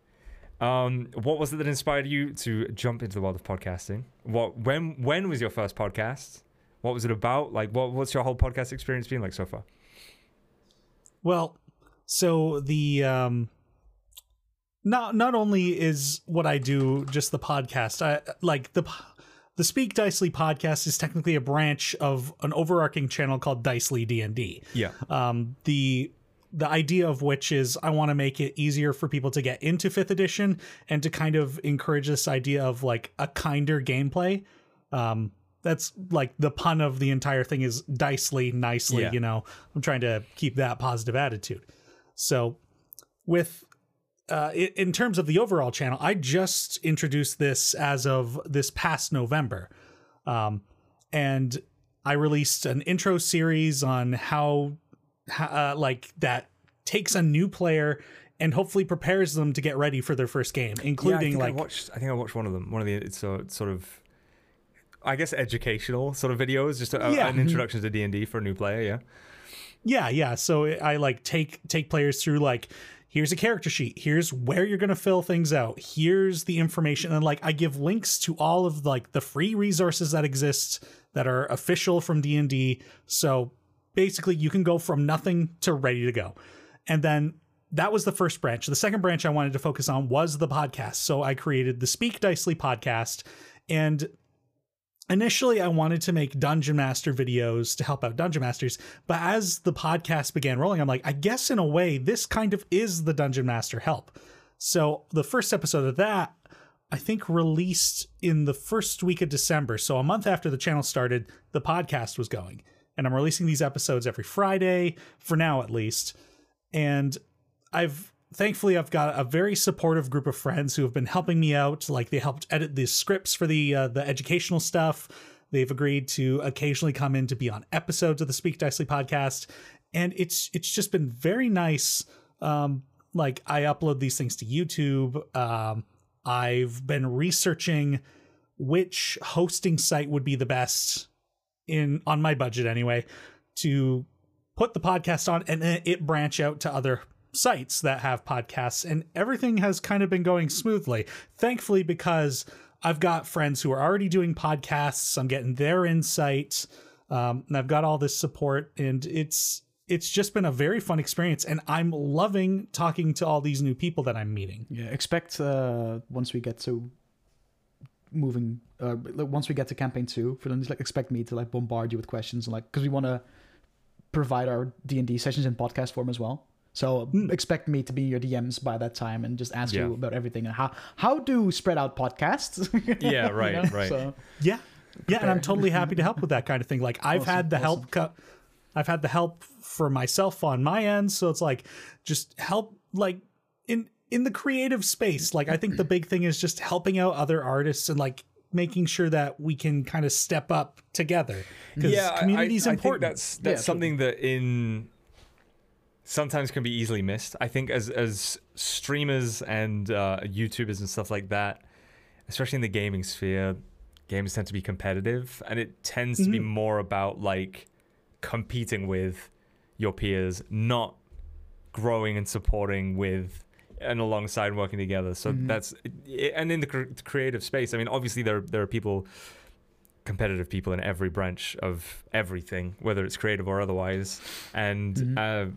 [SPEAKER 1] Um, what was it that inspired you to jump into the world of podcasting? What when when was your first podcast? What was it about? Like, what what's your whole podcast experience been like so far?
[SPEAKER 3] Well, so the um not not only is what I do just the podcast, I like the the Speak Dicely podcast is technically a branch of an overarching channel called Dicely D&D.
[SPEAKER 1] Yeah,
[SPEAKER 3] Um the the idea of which is I want to make it easier for people to get into 5th edition and to kind of encourage this idea of like a kinder gameplay. Um that's like the pun of the entire thing is dicely nicely,
[SPEAKER 1] Yeah.
[SPEAKER 3] you know. I'm trying to keep that positive attitude. So with uh, in terms of the overall channel, I just introduced this as of this past November. Um, and I released an intro series on how, uh, like that takes a new player and hopefully prepares them to get ready for their first game,
[SPEAKER 1] yeah. I
[SPEAKER 3] including like
[SPEAKER 1] I watched. I think I watched one of them. One of the it's so sort of, I guess, educational sort of videos, just a,
[SPEAKER 3] Yeah.
[SPEAKER 1] an introduction to D and D for a new player. Yeah.
[SPEAKER 3] Yeah yeah. So i like take take players through like here's a character sheet. Here's where you're going to fill things out. Here's the information. And like i give links to all of like the free resources that exist that are official from d&d so basically you can go from nothing to ready to go. And then that was the first branch. The second branch i wanted to focus on was the podcast. So i created the speak dicely podcast. And initially I wanted to make dungeon master videos to help out dungeon masters, but as the podcast began rolling, I'm like, I guess in a way this kind of is the dungeon master help. So the first episode of that I think released in the first week of December. So a month after the channel started, the podcast was going. And I'm releasing these episodes every Friday for now at least. And I've thankfully I've got a very supportive group of friends who have been helping me out. Like they helped edit the scripts for the uh, the educational stuff. They've agreed to occasionally come in to be on episodes of the Speak Dicely podcast, and it's it's just been very nice. Um, like I upload these things to YouTube. Um, I've been researching which hosting site would be the best in on my budget anyway to put the podcast on and it branch out to other sites that have podcasts and everything has kind of been going smoothly thankfully because i've got friends who are already doing podcasts i'm getting their insight um, and i've got all this support and it's it's just been a very fun experience and i'm loving talking to all these new people that i'm meeting
[SPEAKER 2] Yeah, expect uh, once we get to moving, uh, once we get to campaign two, for them, just like expect me to like bombard you with questions and like because we want to provide our D and D sessions in podcast form as well. So hmm. expect me to be in your DMs by that time and just ask
[SPEAKER 1] Yeah.
[SPEAKER 2] you about everything and how how do spread out podcasts.
[SPEAKER 1] Yeah,
[SPEAKER 2] You
[SPEAKER 1] right,
[SPEAKER 2] know?
[SPEAKER 1] right.
[SPEAKER 2] So,
[SPEAKER 3] Yeah, yeah, and I'm totally happy to help with that kind of thing. Like I've
[SPEAKER 2] Awesome,
[SPEAKER 3] had the help,
[SPEAKER 2] awesome.
[SPEAKER 3] co- I've had the help for myself on my end, so it's like just help, like in in the creative space. Like I think the big thing is just helping out other artists and like making sure that we can kind of step up together because
[SPEAKER 1] I-
[SPEAKER 3] community is
[SPEAKER 1] I, I
[SPEAKER 3] important.
[SPEAKER 1] think that's that's
[SPEAKER 2] Yeah,
[SPEAKER 1] something that in sometimes can be easily missed. I think as as streamers and uh, YouTubers and stuff like that, especially in the gaming sphere, games tend to be competitive, and it tends to be
[SPEAKER 3] Mhm.
[SPEAKER 1] more about like competing with your peers, not growing and supporting with and alongside working together. So
[SPEAKER 2] Mhm.
[SPEAKER 1] that's and in the cr- creative space. I mean, obviously there there are people competitive people in every branch of everything, whether it's creative or otherwise. And
[SPEAKER 2] Mhm.
[SPEAKER 1] uh,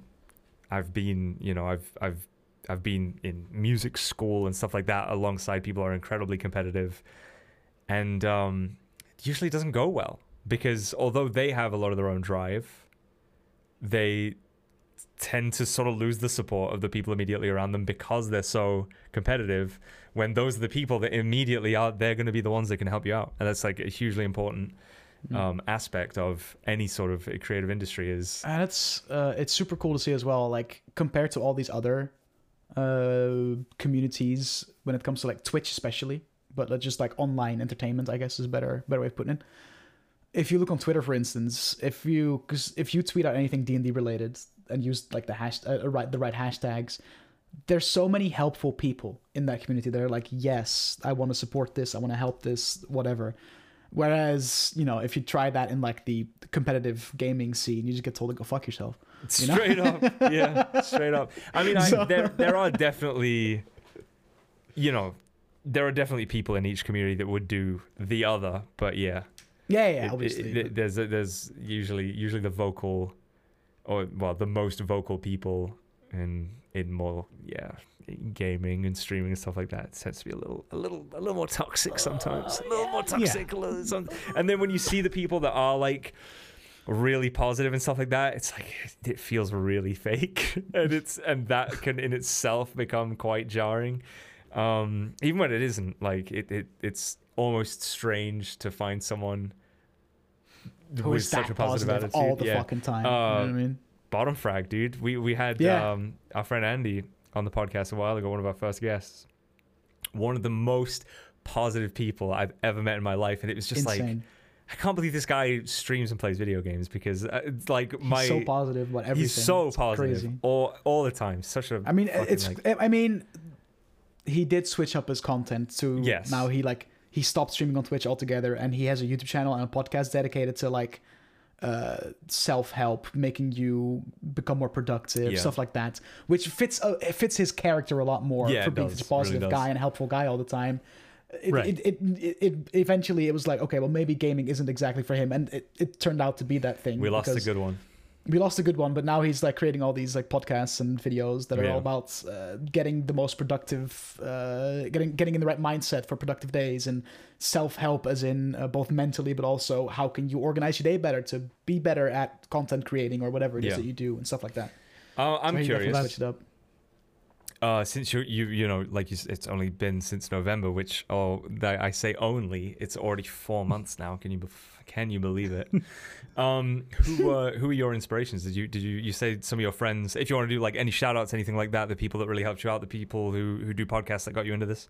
[SPEAKER 1] I've been, you know, I've I've I've been in music school and stuff like that alongside people who are incredibly competitive, and um, usually doesn't go well because although they have a lot of their own drive, they tend to sort of lose the support of the people immediately around them because they're so competitive. When those are the people that immediately are they're going to be the ones that can help you out. And that's like hugely important
[SPEAKER 2] Mm.
[SPEAKER 1] um, aspect of any sort of creative industry is
[SPEAKER 2] and it's uh, it's super cool to see as well. Like compared to all these other uh, communities, when it comes to like Twitch, especially, but just like online entertainment, I guess is a better better way of putting it. If you look on Twitter, for instance, if you because if you tweet out anything D and D related and use like the hash uh, right the right hashtags, there's so many helpful people in that community that are like, yes, I want to support this, I want to help this, whatever. Whereas, you know, if you try that in like the competitive gaming scene, you just get told to go fuck yourself. you know?
[SPEAKER 1] straight up yeah straight up i mean I,
[SPEAKER 2] So-
[SPEAKER 1] there, there are definitely you know there are definitely people in each community that would do the other but yeah
[SPEAKER 2] Yeah, yeah,
[SPEAKER 1] It- it-
[SPEAKER 2] obviously.
[SPEAKER 1] it- there's there's usually usually the vocal or well the most vocal people in in more yeah gaming and streaming and stuff like that it tends to be a little a little a little more toxic sometimes a little more toxic little, and then when you see the people that are like really positive and stuff like that it's like it feels really fake and it's and that can in itself become quite jarring um even when it isn't like it, it it's almost strange to find someone
[SPEAKER 2] Who
[SPEAKER 1] with
[SPEAKER 2] is
[SPEAKER 1] such a positive,
[SPEAKER 2] positive
[SPEAKER 1] attitude
[SPEAKER 2] all the
[SPEAKER 1] yeah.
[SPEAKER 2] fucking time. you know
[SPEAKER 1] Uh,
[SPEAKER 2] what I mean?
[SPEAKER 1] bottom frag dude we we had
[SPEAKER 2] Yeah.
[SPEAKER 1] um our friend andy on the podcast a while ago one of our first guests one of the most positive people i've ever met in my life and it was just like i can't believe this guy streams and plays video games because uh, it's like my
[SPEAKER 2] he's so positive about everything.
[SPEAKER 1] he's so
[SPEAKER 2] It's
[SPEAKER 1] positive
[SPEAKER 2] Crazy.
[SPEAKER 1] all all the time such a
[SPEAKER 2] I mean,
[SPEAKER 1] fucking,
[SPEAKER 2] it's.
[SPEAKER 1] like,
[SPEAKER 2] I mean, he did switch up his content to
[SPEAKER 1] Yes.
[SPEAKER 2] now he like he stopped streaming on Twitch altogether, and he has a YouTube channel and a podcast dedicated to like uh self help, making you become more productive,
[SPEAKER 1] Yeah.
[SPEAKER 2] stuff like that, which fits uh, it fits his character a lot more
[SPEAKER 1] Yeah,
[SPEAKER 2] for being
[SPEAKER 1] does.
[SPEAKER 2] such a positive
[SPEAKER 1] does.
[SPEAKER 2] guy and helpful guy all the time. It,
[SPEAKER 3] Right.
[SPEAKER 2] it, it, it, it eventually it was like okay well maybe gaming isn't exactly for him and it, it turned out to be that thing
[SPEAKER 1] we lost a good one
[SPEAKER 2] we lost a good one, but now he's like creating all these like podcasts and videos that are
[SPEAKER 1] Yeah.
[SPEAKER 2] all about uh, getting the most productive, uh, getting getting in the right mindset for productive days and self help, as in uh, both mentally, but also how can you organize your day better to be better at content creating or whatever it is
[SPEAKER 1] Yeah.
[SPEAKER 2] that you do and stuff like that.
[SPEAKER 1] uh, i'm
[SPEAKER 2] So
[SPEAKER 1] curious
[SPEAKER 2] switched it up.
[SPEAKER 1] Uh, since you you you know like you, it's only been since November, which oh that I say only, it's already four months now. Can you can you believe it? Um, who uh, who are your inspirations? Did you did you you say some of your friends? If you want to do like any shout outs, anything like that, the people that really helped you out, the people who who do podcasts that got you into this.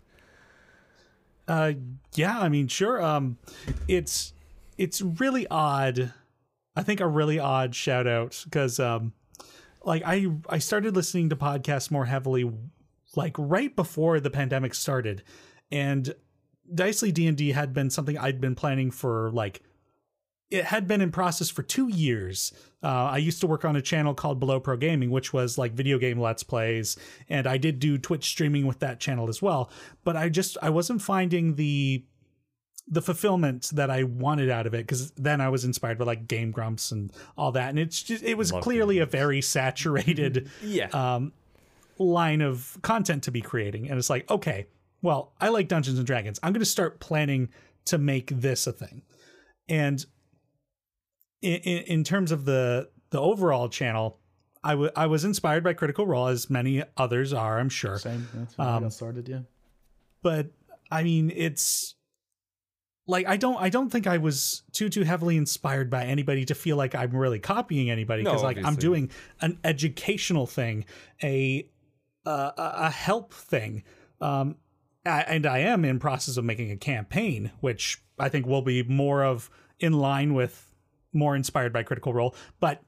[SPEAKER 3] Uh, yeah, I mean, sure. Um, it's it's really odd. I think a really odd shout out because um, like I I started listening to podcasts more heavily like right before the pandemic started, and Dicely D and D had been something I'd been planning for like it had been in process for two years. Uh, I used to work on a channel called Below Pro Gaming, which was like video game let's plays, and I did do Twitch streaming with that channel as well. But I just I wasn't finding the the fulfillment that I wanted out of it because then I was inspired by like Game Grumps and all that, and it's just it was
[SPEAKER 1] Love
[SPEAKER 3] clearly a very saturated
[SPEAKER 1] Yeah,
[SPEAKER 3] um, line of content to be creating. And it's like, okay, well, I like Dungeons and Dragons. I'm going to start planning to make this a thing. And in, in, in terms of the the overall channel, I wa- I was inspired by Critical Role, as many others are, I'm sure.
[SPEAKER 2] Same. That's when I
[SPEAKER 3] Um,
[SPEAKER 2] got started. Yeah.
[SPEAKER 3] But I mean, it's like I don't I don't think I was too too heavily inspired by anybody to feel like I'm really copying anybody
[SPEAKER 1] No,
[SPEAKER 3] because like I'm doing an educational thing, a uh, a a help thing. Um, I, and I am in process of making a campaign, which I think will be more of in line with more inspired by Critical Role. But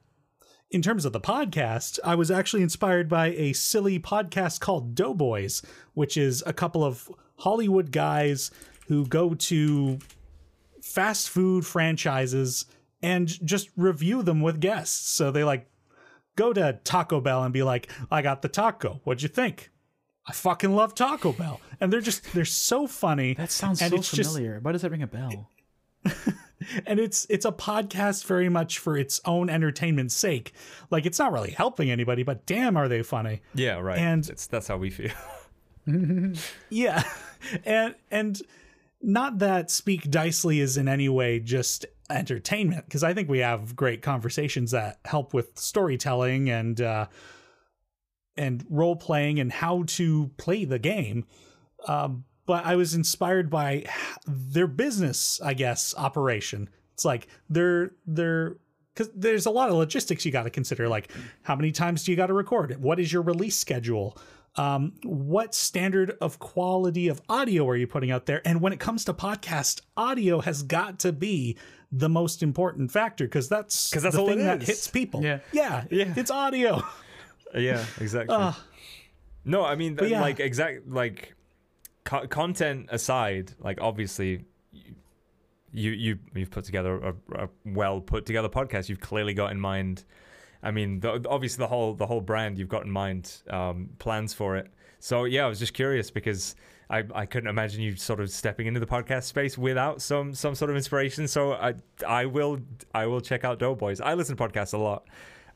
[SPEAKER 3] in terms of the podcast, I was actually inspired by a silly podcast called Doughboys, which is a couple of Hollywood guys who go to fast food franchises and just review them with guests. So they like go to Taco Bell and be like, I got the taco. What'd you think? I fucking love Taco Bell. And they're just they're so funny.
[SPEAKER 2] That sounds
[SPEAKER 3] and
[SPEAKER 2] so
[SPEAKER 3] it's just-
[SPEAKER 2] familiar. Why does that ring a bell?
[SPEAKER 3] and it's it's a podcast very much for its own entertainment's sake. Like it's not really helping anybody, but damn are they funny.
[SPEAKER 1] Yeah, right.
[SPEAKER 3] And-
[SPEAKER 1] it's, that's how we feel.
[SPEAKER 3] Yeah. And and not that Speak Dicely is in any way just entertainment, because I think we have great conversations that help with storytelling and uh and role playing and how to play the game. Um, but I was inspired by their business, I guess, operation. It's like they're they're because there's a lot of logistics you got to consider. Like, how many times do you got to record? What is your release schedule? Um, what standard of quality of audio are you putting out there? And when it comes to podcast, audio has got to be the most important factor because that's
[SPEAKER 1] 'Cause that's
[SPEAKER 3] the thing that hits people.
[SPEAKER 2] Yeah.
[SPEAKER 3] yeah,
[SPEAKER 1] Yeah.
[SPEAKER 3] It's audio.
[SPEAKER 1] yeah, exactly. no, I mean,
[SPEAKER 3] yeah.
[SPEAKER 1] like exact like co- content aside, like obviously. You you you've put together a, a well put together podcast. You've clearly got in mind. I mean, the, obviously the whole the whole brand you've got in mind, um, plans for it. So yeah, I was just curious because I, I couldn't imagine you sort of stepping into the podcast space without some some sort of inspiration. So I I will I will check out Doughboys. I listen to podcasts a lot.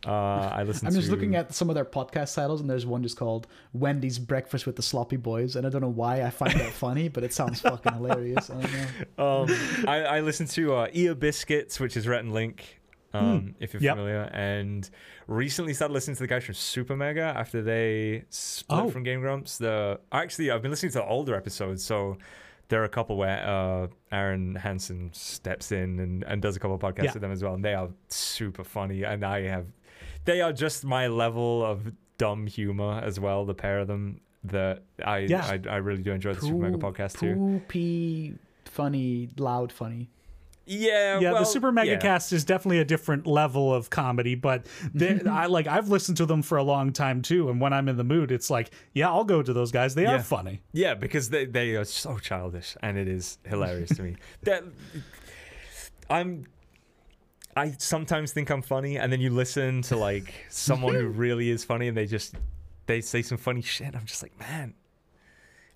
[SPEAKER 1] Uh, I listen.
[SPEAKER 2] I'm just
[SPEAKER 1] to,
[SPEAKER 2] looking at some of their podcast titles, and there's one just called Wendy's Breakfast with the Sloppy Boys, and I don't know why I find that funny, but it sounds fucking hilarious. I don't know.
[SPEAKER 1] um, I, I listen to uh, Ear Biscuits, which is Rhett and Link, um, if you're
[SPEAKER 3] Yep.
[SPEAKER 1] familiar, and recently started listening to the guys from Super Mega after they split
[SPEAKER 3] Oh.
[SPEAKER 1] from Game Grumps. The actually, I've been listening to the older episodes, so there are a couple where uh, Arin Hanson steps in and, and does a couple of podcasts
[SPEAKER 3] Yeah.
[SPEAKER 1] with them as well, and they are super funny, and I have, they are just my level of dumb humor as well. The pair of them. That I. I I really do enjoy the Super Mega podcast too.
[SPEAKER 2] Poopy, funny, loud, funny.
[SPEAKER 1] Yeah,
[SPEAKER 3] yeah,
[SPEAKER 1] well,
[SPEAKER 3] the Super Mega
[SPEAKER 1] yeah.
[SPEAKER 3] Cast is definitely a different level of comedy, but I like I've listened to them for a long time too, and when I'm in the mood, it's like, yeah, I'll go to those guys. They
[SPEAKER 1] Yeah.
[SPEAKER 3] are funny.
[SPEAKER 1] Yeah, because they they are so childish, and it is hilarious to me. That I'm. I sometimes think I'm funny, and then you listen to like someone who really is funny, and they just they say some funny shit. I'm just like, man,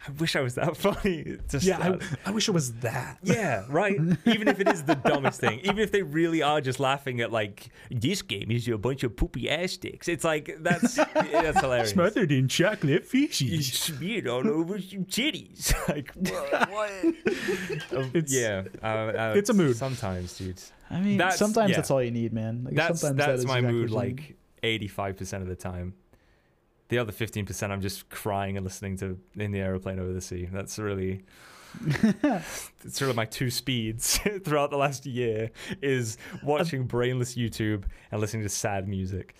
[SPEAKER 1] I wish I was that funny. Just
[SPEAKER 3] Yeah,
[SPEAKER 1] uh,
[SPEAKER 3] I, I wish it was that.
[SPEAKER 1] yeah, right. Even if it is the dumbest thing, even if they really are just laughing at like this game is a bunch of poopy ass sticks. It's like that's that's hilarious.
[SPEAKER 3] Smothered in chocolate fishes.
[SPEAKER 1] smeared all over your titties. Like what? Um, yeah, uh, uh,
[SPEAKER 3] it's a mood.
[SPEAKER 1] Sometimes, dude.
[SPEAKER 2] I mean,
[SPEAKER 1] That's-
[SPEAKER 2] sometimes
[SPEAKER 1] yeah.
[SPEAKER 2] that's all you need, man. Like,
[SPEAKER 1] That's
[SPEAKER 2] sometimes that
[SPEAKER 1] that's
[SPEAKER 2] is
[SPEAKER 1] my
[SPEAKER 2] exactly
[SPEAKER 1] mood.
[SPEAKER 2] what you need.
[SPEAKER 1] Like eighty-five percent of the time. The other fifteen percent, I'm just crying and listening to in the aeroplane over the sea. That's really. it's sort of my two speeds throughout the last year is watching brainless YouTube and listening to sad music.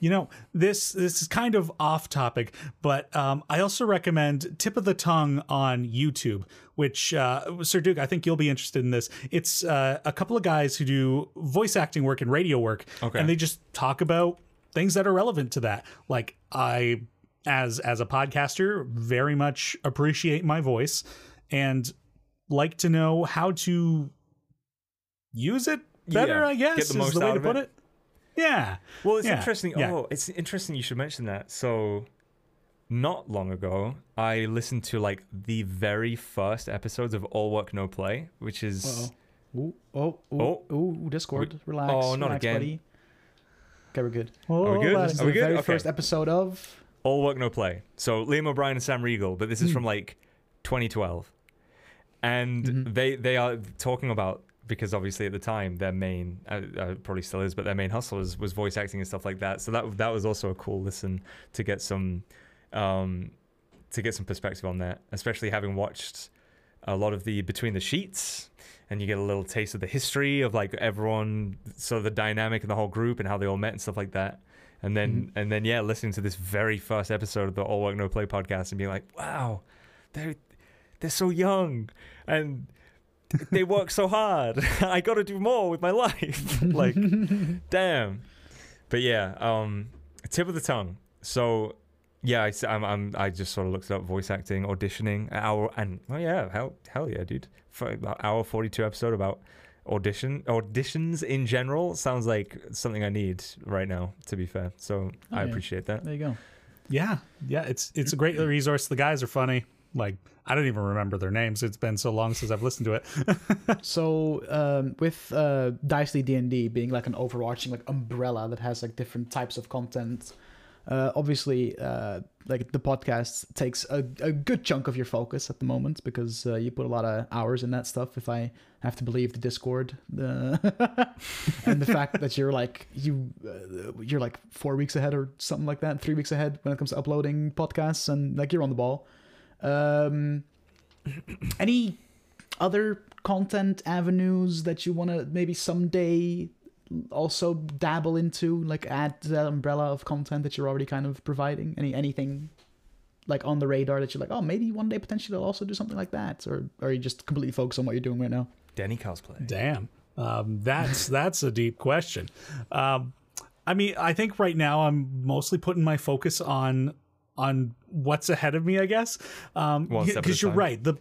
[SPEAKER 3] You know, this this is kind of off topic, but um, I also recommend Tip of the Tongue on YouTube, which uh, Sir Duke, I think you'll be interested in this. It's uh, a couple of guys who do voice acting work and radio work,
[SPEAKER 1] Okay.
[SPEAKER 3] and they just talk about things that are relevant to that. Like I, as as a podcaster, very much appreciate my voice and like to know how to use it better.
[SPEAKER 1] Yeah,
[SPEAKER 3] I guess
[SPEAKER 1] get the
[SPEAKER 3] is
[SPEAKER 1] most
[SPEAKER 3] the way to put
[SPEAKER 1] it.
[SPEAKER 3] it. Yeah.
[SPEAKER 1] Well, it's
[SPEAKER 3] Yeah,
[SPEAKER 1] interesting.
[SPEAKER 3] yeah.
[SPEAKER 1] Oh, it's interesting you should mention that. So, not long ago, I listened to like the very first episodes of All Work No Play, which is
[SPEAKER 2] Uh-oh. Ooh, oh,
[SPEAKER 1] Oh.
[SPEAKER 2] ooh, Discord. Relax.
[SPEAKER 1] Oh, not
[SPEAKER 2] relax,
[SPEAKER 1] again.
[SPEAKER 2] buddy. Okay, we're good.
[SPEAKER 3] Oh,
[SPEAKER 1] we good?
[SPEAKER 3] buddy.
[SPEAKER 2] This is
[SPEAKER 1] Are we
[SPEAKER 2] the very
[SPEAKER 1] Okay.
[SPEAKER 2] first episode of.
[SPEAKER 1] All Work No Play. So Liam O'Brien and Sam Riegel, but this is from like 2012, and
[SPEAKER 2] Mhm.
[SPEAKER 1] they they are talking about because obviously at the time their main uh, uh, probably still is, but their main hustle was, was voice acting and stuff like that. So that that was also a cool listen to get some um, to get some perspective on that, especially having watched a lot of the between the sheets and you get a little taste of the history of like everyone so the dynamic in the whole group and how they all met and stuff like that. And then
[SPEAKER 2] Mm-hmm.
[SPEAKER 1] and then yeah listening to this very first episode of the all work no play podcast and being like wow they're they're so young and they work so hard. I gotta do more with my life. Like damn. But yeah um tip of the tongue. So yeah I, s- I'm, I'm- i just sort of looked it up voice acting auditioning hour and oh yeah hell, hell yeah dude for about hour 42 episode about audition auditions in general sounds like something i need right now to be fair so
[SPEAKER 2] Oh,
[SPEAKER 1] i
[SPEAKER 2] yeah.
[SPEAKER 1] appreciate that
[SPEAKER 2] There you go.
[SPEAKER 3] Yeah, yeah, it's it's a great resource. The guys are funny. Like I don't even remember their names. It's been so long since I've listened to it.
[SPEAKER 2] So um, with uh, Dicely D and D being like an overarching like umbrella that has like different types of content, uh, obviously uh, like the podcast takes a, a good chunk of your focus at the moment because uh, you put a lot of hours in that stuff. If I have to believe the Discord, and the fact that you're like you uh, you're like four weeks ahead or something like that, three weeks ahead when it comes to uploading podcasts, and like you're on the ball. Um, any other content avenues that you want to maybe someday also dabble into like add to that umbrella of content that you're already kind of providing any anything like on the radar that you're like oh maybe one day potentially i'll also do something like that or, or are you just completely focused on what you're doing right now
[SPEAKER 1] denny cosplay
[SPEAKER 3] Damn, um, that's that's a deep question. Um, I mean, I think right now I'm mostly putting my focus on on what's ahead of me. I guess um,
[SPEAKER 1] One step at a
[SPEAKER 3] because you're
[SPEAKER 1] time.
[SPEAKER 3] right. The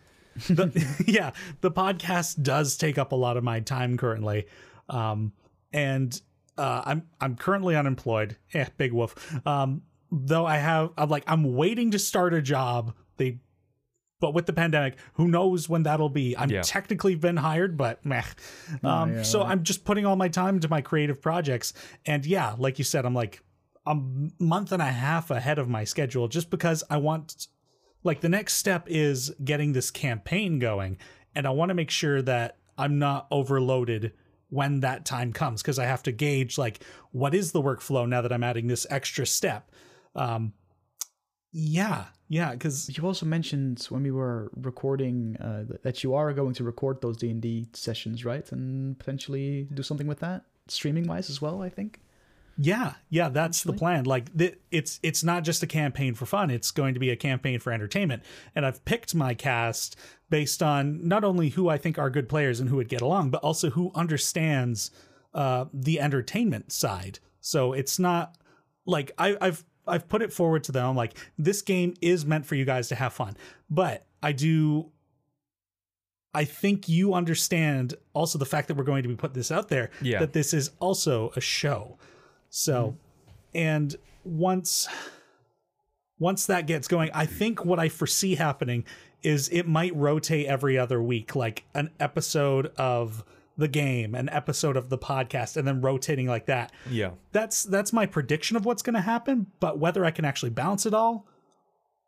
[SPEAKER 3] the, yeah, the podcast does take up a lot of my time currently, um, and uh, I'm I'm currently unemployed. Eh, big woof. Um, though I have, I'm like I'm waiting to start a job. They, but with the pandemic, who knows when that'll be? I'm
[SPEAKER 1] Yeah.
[SPEAKER 3] technically been hired, but meh. Um,
[SPEAKER 2] yeah,
[SPEAKER 3] so
[SPEAKER 2] right.
[SPEAKER 3] I'm just putting all my time into my creative projects, and yeah, like you said, I'm like a month and a half ahead of my schedule just because I want like the next step is getting this campaign going and i want to make sure that i'm not overloaded when that time comes because i have to gauge like what is the workflow now that i'm adding this extra step? Um yeah yeah because
[SPEAKER 2] you also mentioned when we were recording uh, that you are going to record those d&d sessions right? And potentially do something with that streaming wise as well i think?
[SPEAKER 3] Yeah yeah that's the plan. Like th- it's it's not just a campaign for fun it's going to be a campaign for entertainment. And i've picked my cast based on not only who i think are good players and who would get along but also who understands uh the entertainment side so it's not like I, I've I've put it forward to them. I'm like, this game is meant for you guys to have fun, but I do. I think you understand also the fact that we're going to be put this out there.
[SPEAKER 1] Yeah.
[SPEAKER 3] That this is also a show. So, and once once that gets going, I think what I foresee happening is it might rotate every other week, like an episode of the game, an episode of the podcast, and then rotating like that.
[SPEAKER 1] Yeah.
[SPEAKER 3] That's that's my prediction of what's going to happen but whether i can actually balance it all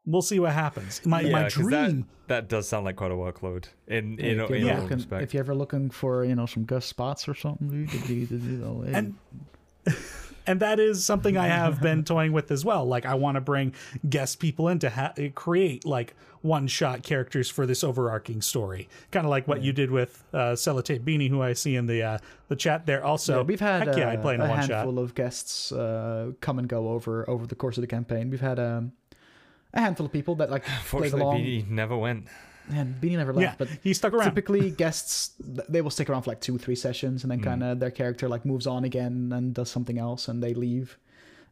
[SPEAKER 3] we'll see what happens. My,
[SPEAKER 1] yeah
[SPEAKER 3] my
[SPEAKER 1] 'cause
[SPEAKER 3] dream
[SPEAKER 1] that, that does sound like quite a workload in in,
[SPEAKER 2] if,
[SPEAKER 1] in,
[SPEAKER 2] you're
[SPEAKER 3] Yeah.
[SPEAKER 1] all
[SPEAKER 2] looking,
[SPEAKER 1] respect.
[SPEAKER 2] if you're ever looking for you know some guest spots or something you know, hey,
[SPEAKER 3] and and that is something i have been toying with as well. Like i want to bring guest people in to ha- create like one shot characters for this overarching story kind of like what you did with uh Sellotape beanie who i see in the uh the chat there also
[SPEAKER 2] Yeah, we've had
[SPEAKER 3] heck yeah
[SPEAKER 2] uh,
[SPEAKER 3] i play in a
[SPEAKER 2] a
[SPEAKER 3] one shot
[SPEAKER 2] handful of guests uh, come and go over over the course of the campaign. We've had um, a handful of people that like played
[SPEAKER 1] Fortunately,
[SPEAKER 2] along.
[SPEAKER 1] BD never went.
[SPEAKER 2] And Beanie never left,
[SPEAKER 3] yeah
[SPEAKER 2] but
[SPEAKER 3] he stuck around
[SPEAKER 2] typically guests they will stick around for like two, three sessions, and then
[SPEAKER 1] Mm.
[SPEAKER 2] kind of their character like moves on again and does something else, and they leave.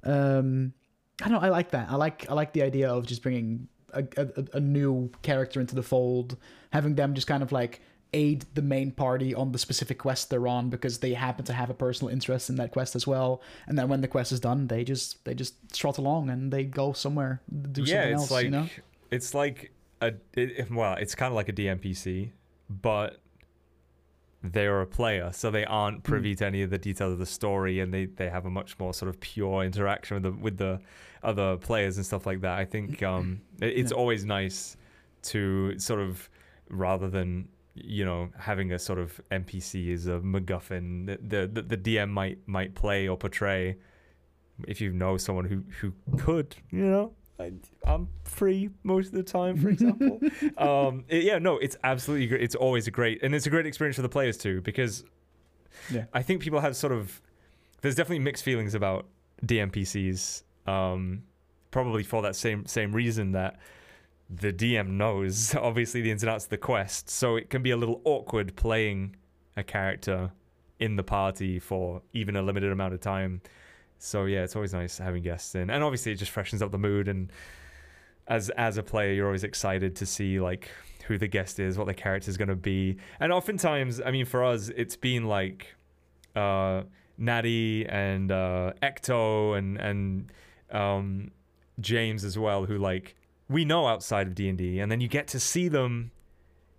[SPEAKER 2] Um, I don't. know, I like that. I like. I like the idea of just bringing a, a, a new character into the fold, having them just kind of like aid the main party on the specific quest they're on because they happen to have a personal interest in that quest as well. And then when the quest is done, they just they just trot along and they go somewhere do
[SPEAKER 1] yeah,
[SPEAKER 2] something
[SPEAKER 1] it's
[SPEAKER 2] else.
[SPEAKER 1] like
[SPEAKER 2] you know.
[SPEAKER 1] it's like a it, well, it's kind of like a DMPC, but they're a player, so they aren't privy to any of the details of the story, and they, they have a much more sort of pure interaction with the with the other players and stuff like that. I think um, it- it's
[SPEAKER 2] Yeah.
[SPEAKER 1] always nice to sort of rather than you know having a sort of NPC is a MacGuffin that the, the the DM might might play or portray. If you know someone who who could, you know, I, I'm free most of the time, for example. um, it- yeah, no, it's absolutely great. It's always a great, and it's a great experience for the players too, because
[SPEAKER 2] Yeah.
[SPEAKER 1] I think people have sort of, there's definitely mixed feelings about DMPCs. Um, probably for that same same reason that the DM knows obviously the ins and outs of the quest, so it can be a little awkward playing a character in the party for even a limited amount of time. So yeah, it's always nice having guests in, and obviously it just freshens up the mood. And as as a player, you're always excited to see like who the guest is, what the character is going to be, and oftentimes, I mean, for us, it's been like uh, Natty and uh, Ecto and and um, James as well, who like we know outside of D and D, and then you get to see them.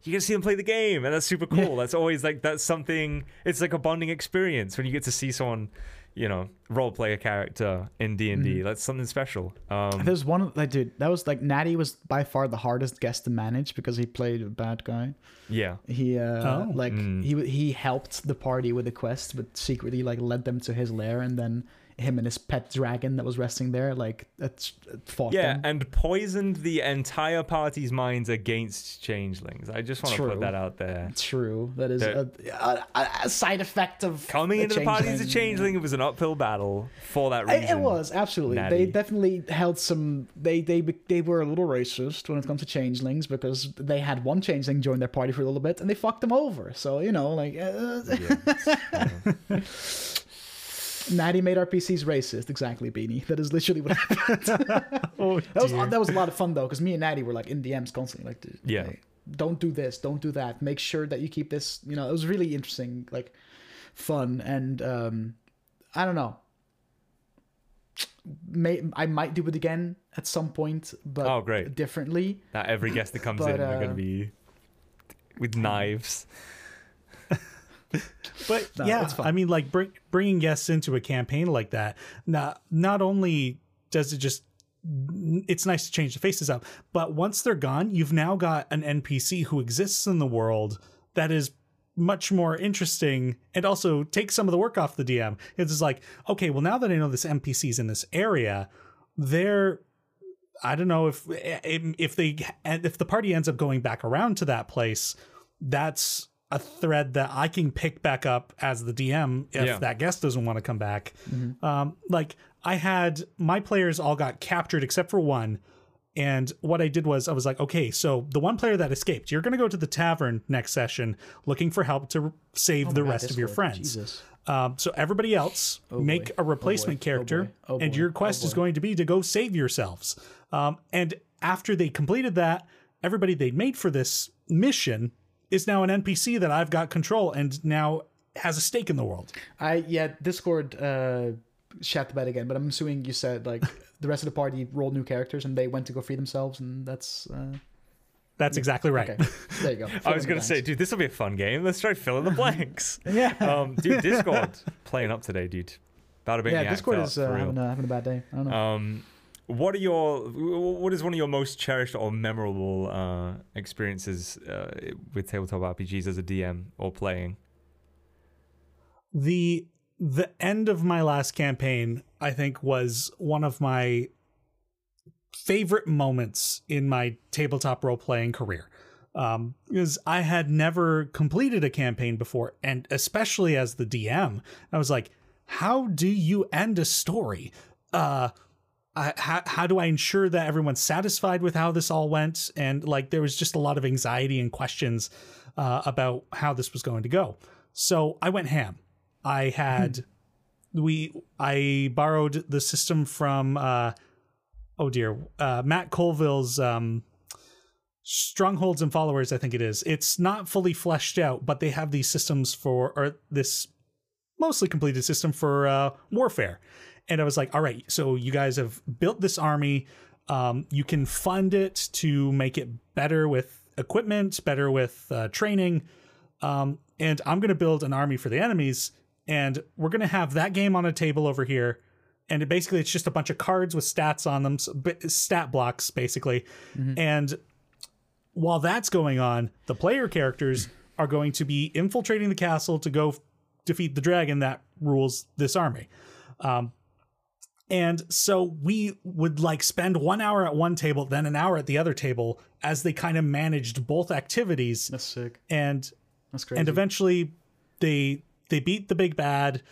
[SPEAKER 1] You get to see them play the game, and that's super cool.
[SPEAKER 2] Yeah.
[SPEAKER 1] That's always like that's something. It's like a bonding experience when you get to see someone, you know, role play a character in D and D.
[SPEAKER 2] Mm-hmm.
[SPEAKER 1] That's something special. Um,
[SPEAKER 2] There's one like dude that was like Natty was by far the hardest guest to manage because he played a bad guy.
[SPEAKER 1] yeah,
[SPEAKER 2] He uh
[SPEAKER 3] Oh.
[SPEAKER 2] like
[SPEAKER 1] Mm.
[SPEAKER 2] he he helped the party with the quest, but secretly like led them to his lair, and then him and his pet dragon that was resting there like that's fought
[SPEAKER 1] yeah,
[SPEAKER 2] them.
[SPEAKER 1] and poisoned the entire party's minds against changelings. I just want to put that out there.
[SPEAKER 2] True, that is a, a, a side effect of
[SPEAKER 1] Coming into the party as a
[SPEAKER 2] changeling.
[SPEAKER 1] changeling, it was an uphill battle for that
[SPEAKER 2] It,
[SPEAKER 1] reason.
[SPEAKER 2] it was absolutely.
[SPEAKER 1] Natty.
[SPEAKER 2] They definitely held some. They they they were a little racist when it comes to changelings because they had one changeling join their party for a little bit and they fucked them over. So you know, like uh,
[SPEAKER 1] Yeah.
[SPEAKER 2] Natty made RPCs racist. Exactly, Beanie. That is literally what happened.
[SPEAKER 3] Oh,
[SPEAKER 2] that was that was a lot of fun though because me and Natty were like in DMs constantly, like,
[SPEAKER 1] Yeah.
[SPEAKER 2] like, don't do this, don't do that. Make sure that you keep this. You know, it was really interesting, like fun, and um, I don't know. May I might do it again at some point, but
[SPEAKER 1] Oh, great.
[SPEAKER 2] differently.
[SPEAKER 1] That every guest that comes
[SPEAKER 2] But,
[SPEAKER 1] in are going
[SPEAKER 2] uh,
[SPEAKER 1] to be with knives.
[SPEAKER 3] But
[SPEAKER 2] No,
[SPEAKER 3] yeah. I mean, like bring, bringing guests into a campaign like that. Not not only does it just it's nice to change the faces up, but once they're gone, you've now got an NPC who exists in the world that is much more interesting and also takes some of the work off the DM. It's just like, okay, well now that I know this NPC's in this area, they're I don't know if eh, eh, if they if the party ends up going back around to that place, that's a thread that I can pick back up as the DM if
[SPEAKER 1] Yeah.
[SPEAKER 3] that guest doesn't want to come back. Um, like I had my players all got captured except for one. And what I did was I was like, okay, so the one player that escaped, you're going to go to the tavern next session looking for help to save
[SPEAKER 2] Oh
[SPEAKER 3] the
[SPEAKER 2] God,
[SPEAKER 3] rest of your
[SPEAKER 2] Discord.
[SPEAKER 3] friends. Um, so everybody else make
[SPEAKER 2] boy.
[SPEAKER 3] a
[SPEAKER 2] Oh,
[SPEAKER 3] replacement.
[SPEAKER 2] Oh,
[SPEAKER 3] character,
[SPEAKER 2] boy. Oh,
[SPEAKER 3] and
[SPEAKER 2] boy.
[SPEAKER 3] your
[SPEAKER 2] Oh,
[SPEAKER 3] quest is going to be to go save yourselves. Um, and after they completed that, everybody they made for this mission is now an NPC that I've got control and now has a stake in the world.
[SPEAKER 2] I yeah, Discord uh chat about it again, but I'm assuming you said like the rest of the party rolled new characters and they went to go free themselves, and that's uh,
[SPEAKER 3] That's exactly right.
[SPEAKER 2] okay. there you go.
[SPEAKER 1] I was going to say, dude, this will be a fun game. Let's try filling the blanks.
[SPEAKER 2] yeah,
[SPEAKER 1] um, dude, Discord playing up today, dude. About to make
[SPEAKER 2] yeah. Discord is uh, having, a, having a bad day. I don't know.
[SPEAKER 1] Um, what are your what is one of your most cherished or memorable uh, experiences uh, with tabletop RPGs as a DM or playing?
[SPEAKER 3] the the end of my last campaign i think was one of my favorite moments in my tabletop role playing career um because i had never completed a campaign before and especially as the dm i was like how do you end a story uh I, how, how do I ensure that everyone's satisfied with how this all went? And like, there was just a lot of anxiety and questions uh, about how this was going to go. So I went ham. I had we I borrowed the system from uh, oh dear uh, Matt Colville's um, strongholds and followers. I think it is. It's not fully fleshed out, but they have these systems for or this mostly completed system for uh, warfare. And I was like, all right, so you guys have built this army. Um, you can fund it to make it better with equipment, better with uh, training. Um, and I'm going to build an army for the enemies. And we're going to have that game on a table over here. And it basically, it's just a bunch of cards with stats on them, stat blocks, basically. And while that's going on, the player characters are going to be infiltrating the castle to go defeat the dragon that rules this army. Um, and so we would like spend one hour at one table, then an hour at the other table as they kind of managed both activities.
[SPEAKER 2] That's sick.
[SPEAKER 3] And
[SPEAKER 2] That's crazy.
[SPEAKER 3] and eventually they they beat the big bad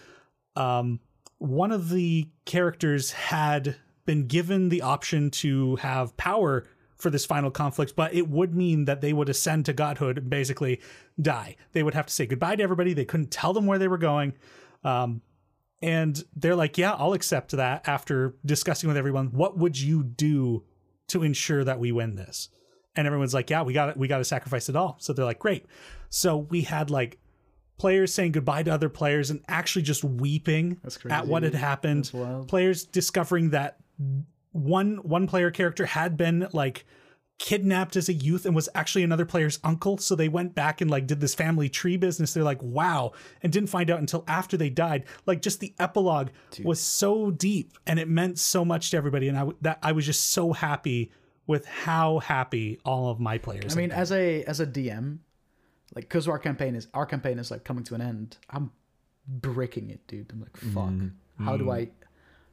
[SPEAKER 3] um one of the characters had been given the option to have power for this final conflict but it would mean that they would ascend to godhood and basically die they would have to say goodbye to everybody they couldn't tell them where they were going um and they're like yeah i'll accept that after discussing with everyone. What would you do to ensure that we win this? And everyone's like yeah we got we got to sacrifice it all. So they're like great. So we had like players saying goodbye to other players and actually just weeping at what had happened. players discovering that one one player character had been like kidnapped as a youth and was actually another player's uncle so they went back and like did this family tree business they're like wow and didn't find out until after they died like just the epilogue was so deep and it meant so much to everybody and i that i was just so happy with how happy all of my players
[SPEAKER 2] I mean, as a as a DM, like because our campaign is our campaign is like coming to an end. I'm breaking it, dude. I'm like, fuck. Mm-hmm. How do I,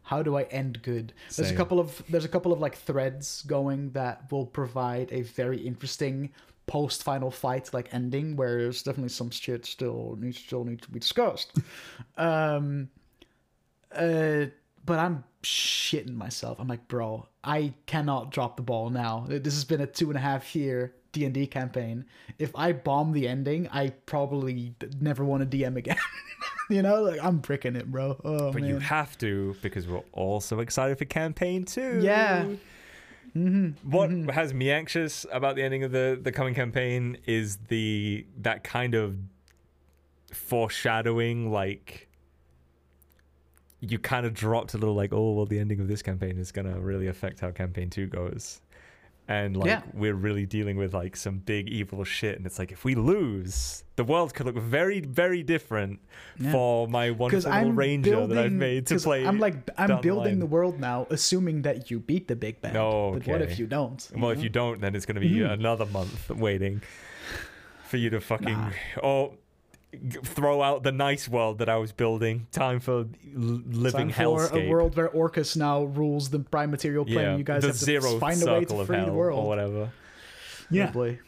[SPEAKER 2] how do I end good? There's a couple of there's a couple of like threads going that will provide a very interesting post final fight like ending where there's definitely some shit still needs still need to be discussed. um, uh, but I'm shitting myself. I'm like, bro, I cannot drop the ball now. This has been a two and a half year D and D campaign. If I bomb the ending, I probably never want to DM again. you know, like I'm bricking it, bro. Oh
[SPEAKER 1] But
[SPEAKER 2] man.
[SPEAKER 1] you have to because we're all so excited for campaign two.
[SPEAKER 2] Yeah. Mm-hmm.
[SPEAKER 1] What has me anxious about the ending of the the coming campaign is the that kind of foreshadowing, like you kind of dropped a little like, oh well, the ending of this campaign is gonna really affect how campaign two goes. And like
[SPEAKER 2] Yeah.
[SPEAKER 1] we're really dealing with like some big evil shit, and it's like if we lose, the world could look very, very different
[SPEAKER 2] Yeah.
[SPEAKER 1] for my wonderful ranger
[SPEAKER 2] building,
[SPEAKER 1] that I've made to play.
[SPEAKER 2] I'm like I'm building
[SPEAKER 1] line.
[SPEAKER 2] the world now, assuming that you beat the big bad.
[SPEAKER 1] Oh,
[SPEAKER 2] But what if you don't?
[SPEAKER 1] Well, if you don't, then it's going to be
[SPEAKER 2] Mhm.
[SPEAKER 1] another month waiting for you to fucking
[SPEAKER 2] Nah.
[SPEAKER 1] oh throw out the nice world that I was building. Time for living
[SPEAKER 2] Time for
[SPEAKER 1] hellscape.
[SPEAKER 2] a world where Orcus now rules the prime material plane.
[SPEAKER 1] yeah,
[SPEAKER 2] you guys have to
[SPEAKER 1] zero
[SPEAKER 2] find a way to free
[SPEAKER 1] hell
[SPEAKER 2] the
[SPEAKER 1] or whatever.
[SPEAKER 3] yeah
[SPEAKER 2] Oh, boy.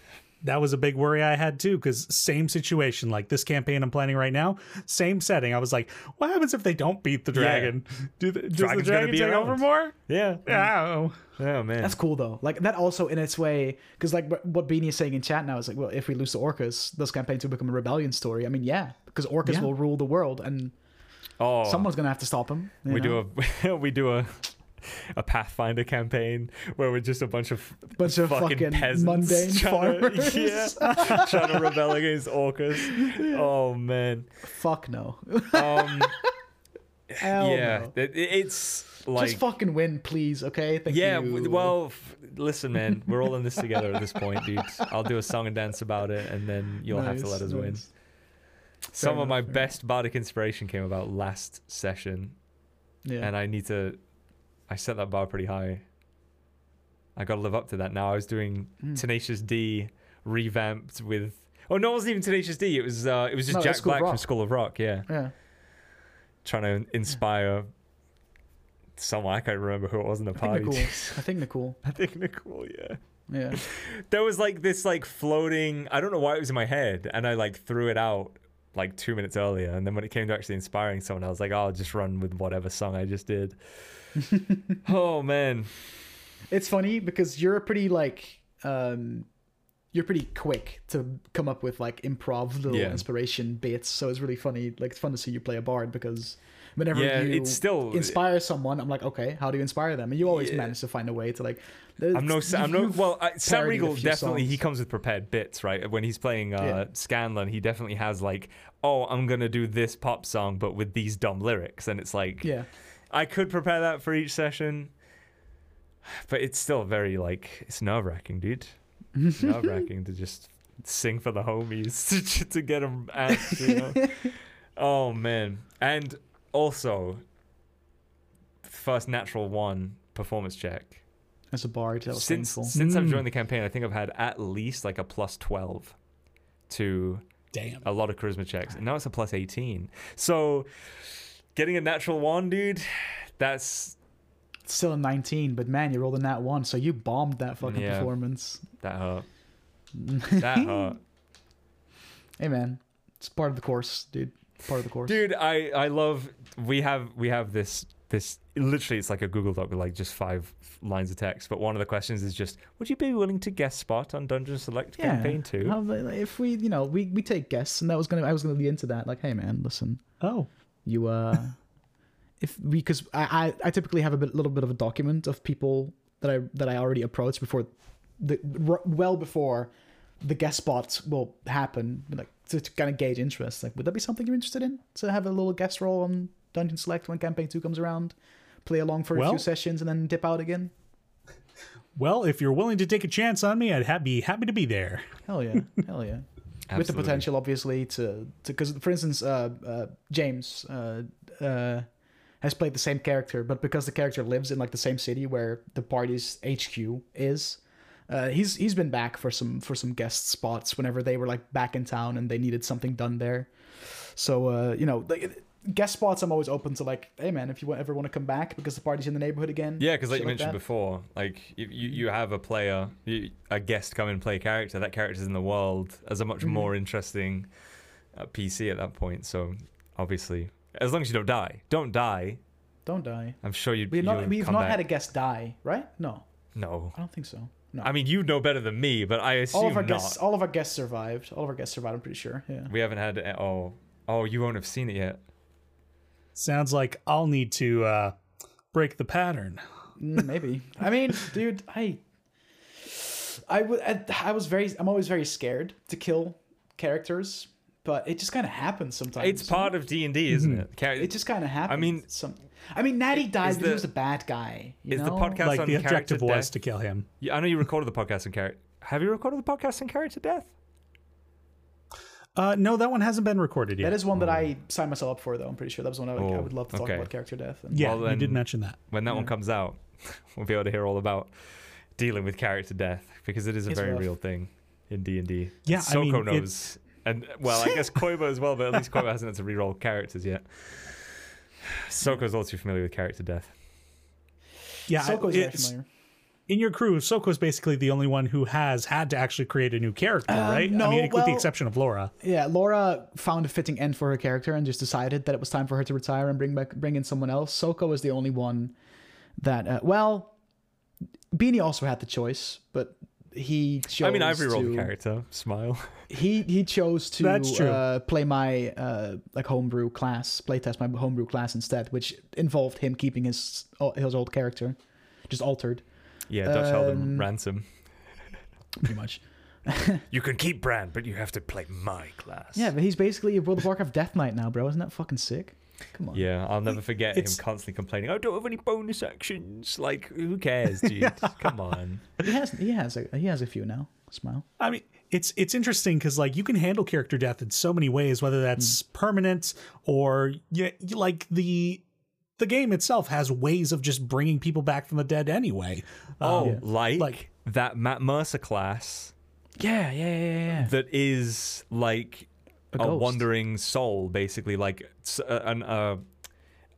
[SPEAKER 3] That was a big worry I had too, because same situation. Like this campaign I'm planning right now, same setting. I was like, what happens if they don't beat the
[SPEAKER 1] Yeah.
[SPEAKER 3] dragon? Do the, does
[SPEAKER 1] Dragon's
[SPEAKER 3] the
[SPEAKER 1] gonna
[SPEAKER 3] dragon
[SPEAKER 1] be
[SPEAKER 3] take
[SPEAKER 1] around.
[SPEAKER 3] over more?
[SPEAKER 1] Yeah.
[SPEAKER 3] Oh,
[SPEAKER 1] Oh man.
[SPEAKER 2] That's cool though. Like that also in its way, because like what- what Beanie is saying in chat now is like, well, if we lose to Orcus, does campaign two become a rebellion story? I mean, yeah, because Orcus
[SPEAKER 3] Yeah.
[SPEAKER 2] will rule the world, and
[SPEAKER 1] oh,
[SPEAKER 2] someone's gonna have to stop him.
[SPEAKER 1] we
[SPEAKER 2] know?
[SPEAKER 1] do a we do a a Pathfinder campaign where we're just a bunch of
[SPEAKER 2] bunch of
[SPEAKER 1] fucking,
[SPEAKER 2] fucking,
[SPEAKER 1] peasants
[SPEAKER 2] mundane
[SPEAKER 1] trying
[SPEAKER 2] farmers.
[SPEAKER 1] To, yeah, trying to rebel against Orcus. Oh man.
[SPEAKER 2] Fuck no.
[SPEAKER 1] Um,
[SPEAKER 2] Hell
[SPEAKER 1] yeah,
[SPEAKER 2] no.
[SPEAKER 1] it, it's like
[SPEAKER 2] Just fucking win, please. Okay. Thank
[SPEAKER 1] yeah.
[SPEAKER 2] you.
[SPEAKER 1] Well, f- listen, man, we're all in this together at this point, dude. I'll do a song and dance about it, and then you'll have to let us win.
[SPEAKER 2] nice.
[SPEAKER 1] Some
[SPEAKER 2] enough,
[SPEAKER 1] of my
[SPEAKER 2] fair
[SPEAKER 1] best bardic inspiration came about last session,
[SPEAKER 2] Yeah.
[SPEAKER 1] and I need to. I set that bar pretty high. I got to live up to that now. I was doing
[SPEAKER 2] Mm.
[SPEAKER 1] Tenacious D revamped with. Oh no, it wasn't even Tenacious D. It was uh, it was just
[SPEAKER 2] No,
[SPEAKER 1] Jack Black from School of Rock. Yeah,
[SPEAKER 2] yeah.
[SPEAKER 1] trying to inspire someone. I can't remember who it was in the
[SPEAKER 2] I think
[SPEAKER 1] party.
[SPEAKER 2] Nicole. I think Nicole.
[SPEAKER 1] I think Nicole. Yeah.
[SPEAKER 2] Yeah.
[SPEAKER 1] There was like this like floating. I don't know why it was in my head, and I like threw it out like two minutes earlier, and then when it came to actually inspiring someone, I was like, oh, I'll just run with whatever song I just did. oh man.
[SPEAKER 2] It's funny because you're a pretty like um you're pretty quick to come up with like improv little
[SPEAKER 1] Yeah.
[SPEAKER 2] inspiration bits. So it's really funny. Like it's fun to see you play a bard because whenever
[SPEAKER 1] Yeah,
[SPEAKER 2] you
[SPEAKER 1] it's still-
[SPEAKER 2] inspire someone, I'm like, okay, how do you inspire them? And you always
[SPEAKER 1] Yeah.
[SPEAKER 2] manage to find a way to like.
[SPEAKER 1] I'm no, I'm no. Well, I, Sam Riegel definitely he comes with prepared bits, right? When he's playing uh,
[SPEAKER 2] Yeah.
[SPEAKER 1] Scanlan, he definitely has like, oh, I'm gonna do this pop song, but with these dumb lyrics, and it's like,
[SPEAKER 2] Yeah.
[SPEAKER 1] I could prepare that for each session, but it's still very like it's nerve wracking, dude. nerve wracking to just sing for the homies to, to get them amped, you know. oh man, and also first natural one performance check.
[SPEAKER 2] As a bard, that was
[SPEAKER 1] Since
[SPEAKER 2] painful.
[SPEAKER 1] since I've
[SPEAKER 3] Mm.
[SPEAKER 1] joined the campaign, I think I've had at least like a plus twelve to
[SPEAKER 3] Damn.
[SPEAKER 1] a lot of charisma checks, and now it's a plus 18. So getting a natural one, dude, that's
[SPEAKER 2] It's still a 19, but man, you rolled a nat one, so you bombed that fucking
[SPEAKER 1] Yeah.
[SPEAKER 2] performance.
[SPEAKER 1] that hurt. that hurt.
[SPEAKER 2] Hey man, it's part of the course, dude. Part of the course.
[SPEAKER 1] Dude, I I love we have we have this this literally it's like a Google Doc with like just five lines of text, but one of the questions is just would you be willing to guest spot on Dungeon Select
[SPEAKER 2] yeah.
[SPEAKER 1] campaign 2?
[SPEAKER 2] If we, you know, we we take guests, and that was gonna, I was gonna be into that. Like, hey man, listen,
[SPEAKER 3] Oh.
[SPEAKER 2] You uh if because I, I I typically have a bit, little bit of a document of people that I that I already approached before the r- well before the guest spots will happen like to, to kind of gauge interest like would that be something you're interested in? To have a little guest role on dungeon select when campaign 2 comes around play along for a few sessions and then dip out again?
[SPEAKER 3] Well, if you're willing to take a chance on me, I'd ha- be happy to be there.
[SPEAKER 2] hell yeah hell yeah with the potential obviously to because for instance uh, uh james uh uh has played the same character but because the character lives in like the same city where the party's hq is uh he's he's been back for some for some guest spots whenever they were like back in town and they needed something done there. So uh you know like guest spots i'm always open to like hey man if you ever want to come back because the party's in the neighborhood again
[SPEAKER 1] Yeah, because like you mentioned
[SPEAKER 2] that.
[SPEAKER 1] before, like if you, you have a player, you, a guest come and play a character, that character's in the world as a much
[SPEAKER 2] Mhm.
[SPEAKER 1] more interesting uh, PC at that point. So obviously, as long as you don't die, don't die.
[SPEAKER 2] don't die
[SPEAKER 1] I'm sure you'd.
[SPEAKER 2] we've
[SPEAKER 1] you
[SPEAKER 2] not we've not
[SPEAKER 1] back.
[SPEAKER 2] had a guest die right no
[SPEAKER 1] No,
[SPEAKER 2] i don't think so no
[SPEAKER 1] I mean you know better than me, but I assume
[SPEAKER 2] all of our
[SPEAKER 1] not.
[SPEAKER 2] guests all of our guests survived all of our guests survived i'm pretty sure yeah
[SPEAKER 1] We haven't had. a- Oh, oh, you won't have seen it yet.
[SPEAKER 3] Sounds like I'll need to uh, break the pattern.
[SPEAKER 2] Mm, maybe i mean dude i i would I, I was very i'm always very scared to kill characters but it just kind of happens sometimes
[SPEAKER 1] It's part of D and D, isn't it? Char-
[SPEAKER 2] it just kind of happens I
[SPEAKER 1] mean-
[SPEAKER 2] some i mean natty died
[SPEAKER 1] is
[SPEAKER 2] because he was a bad guy you
[SPEAKER 1] is
[SPEAKER 2] know?
[SPEAKER 1] the podcast
[SPEAKER 3] like
[SPEAKER 1] on
[SPEAKER 3] the
[SPEAKER 1] character
[SPEAKER 3] objective was
[SPEAKER 1] death?
[SPEAKER 3] to kill him.
[SPEAKER 1] Yeah, I know you recorded the podcast on character. Have you recorded the podcast on character death?
[SPEAKER 3] Uh, no, that one hasn't been recorded yet.
[SPEAKER 2] that is one that i signed myself up for though i'm pretty sure that was one i, would- I
[SPEAKER 1] Oh,
[SPEAKER 2] would love to talk
[SPEAKER 1] okay.
[SPEAKER 2] about character death and
[SPEAKER 3] yeah,
[SPEAKER 1] well,
[SPEAKER 3] you did mention that.
[SPEAKER 1] When that one comes out, we'll be able to hear all about dealing with character death because it is a
[SPEAKER 2] It's
[SPEAKER 1] very
[SPEAKER 2] rough.
[SPEAKER 1] real thing in D and D.
[SPEAKER 3] Yeah, I
[SPEAKER 1] Soko
[SPEAKER 3] mean, it-
[SPEAKER 1] knows, and well, I guess Koiba as well, but at least Koiba hasn't had to reroll characters yet. Soko's all too familiar with character death.
[SPEAKER 3] Yeah,
[SPEAKER 2] Soko's very
[SPEAKER 3] it's-
[SPEAKER 2] familiar
[SPEAKER 3] in your crew, Soko's basically the only one who has had to actually create a new character,
[SPEAKER 2] Um,
[SPEAKER 3] right? I
[SPEAKER 2] no,
[SPEAKER 3] mean, with
[SPEAKER 2] well-
[SPEAKER 3] the exception of Laura.
[SPEAKER 2] Yeah, Laura found a fitting end for her character and just decided that it was time for her to retire and bring back bring in someone else. Soko was the only one that uh, well, Beanie also had the choice, but he chose.
[SPEAKER 1] I mean, I've rerolled
[SPEAKER 2] to,
[SPEAKER 1] the character. Smile.
[SPEAKER 2] He he chose to
[SPEAKER 3] That's true.
[SPEAKER 2] Uh, play my uh, like homebrew class, playtest my homebrew class instead, which involved him keeping his his old character, just altered
[SPEAKER 1] Yeah, Dutch held him
[SPEAKER 2] Um,
[SPEAKER 1] ransom.
[SPEAKER 2] pretty much.
[SPEAKER 1] You can keep Brand, but you have to play my class.
[SPEAKER 2] Yeah, but he's basically a World of Warcraft Death Knight now, bro. Isn't that fucking sick? Come on.
[SPEAKER 1] Yeah, I'll never forget him constantly complaining. I don't have any bonus actions. Like, who cares, dude? Come on.
[SPEAKER 2] He has he has a he has a few now. Smile.
[SPEAKER 3] I mean, it's it's interesting because like you can handle character death in so many ways, whether that's permanent or you, you like the the game itself has ways of just bringing people back from the dead anyway.
[SPEAKER 1] Oh,
[SPEAKER 3] Um,
[SPEAKER 1] like,
[SPEAKER 3] like-
[SPEAKER 1] that Matt Mercer class
[SPEAKER 2] Yeah, yeah, yeah, yeah.
[SPEAKER 1] that is like
[SPEAKER 2] A
[SPEAKER 1] a, wandering soul, basically, like an, a,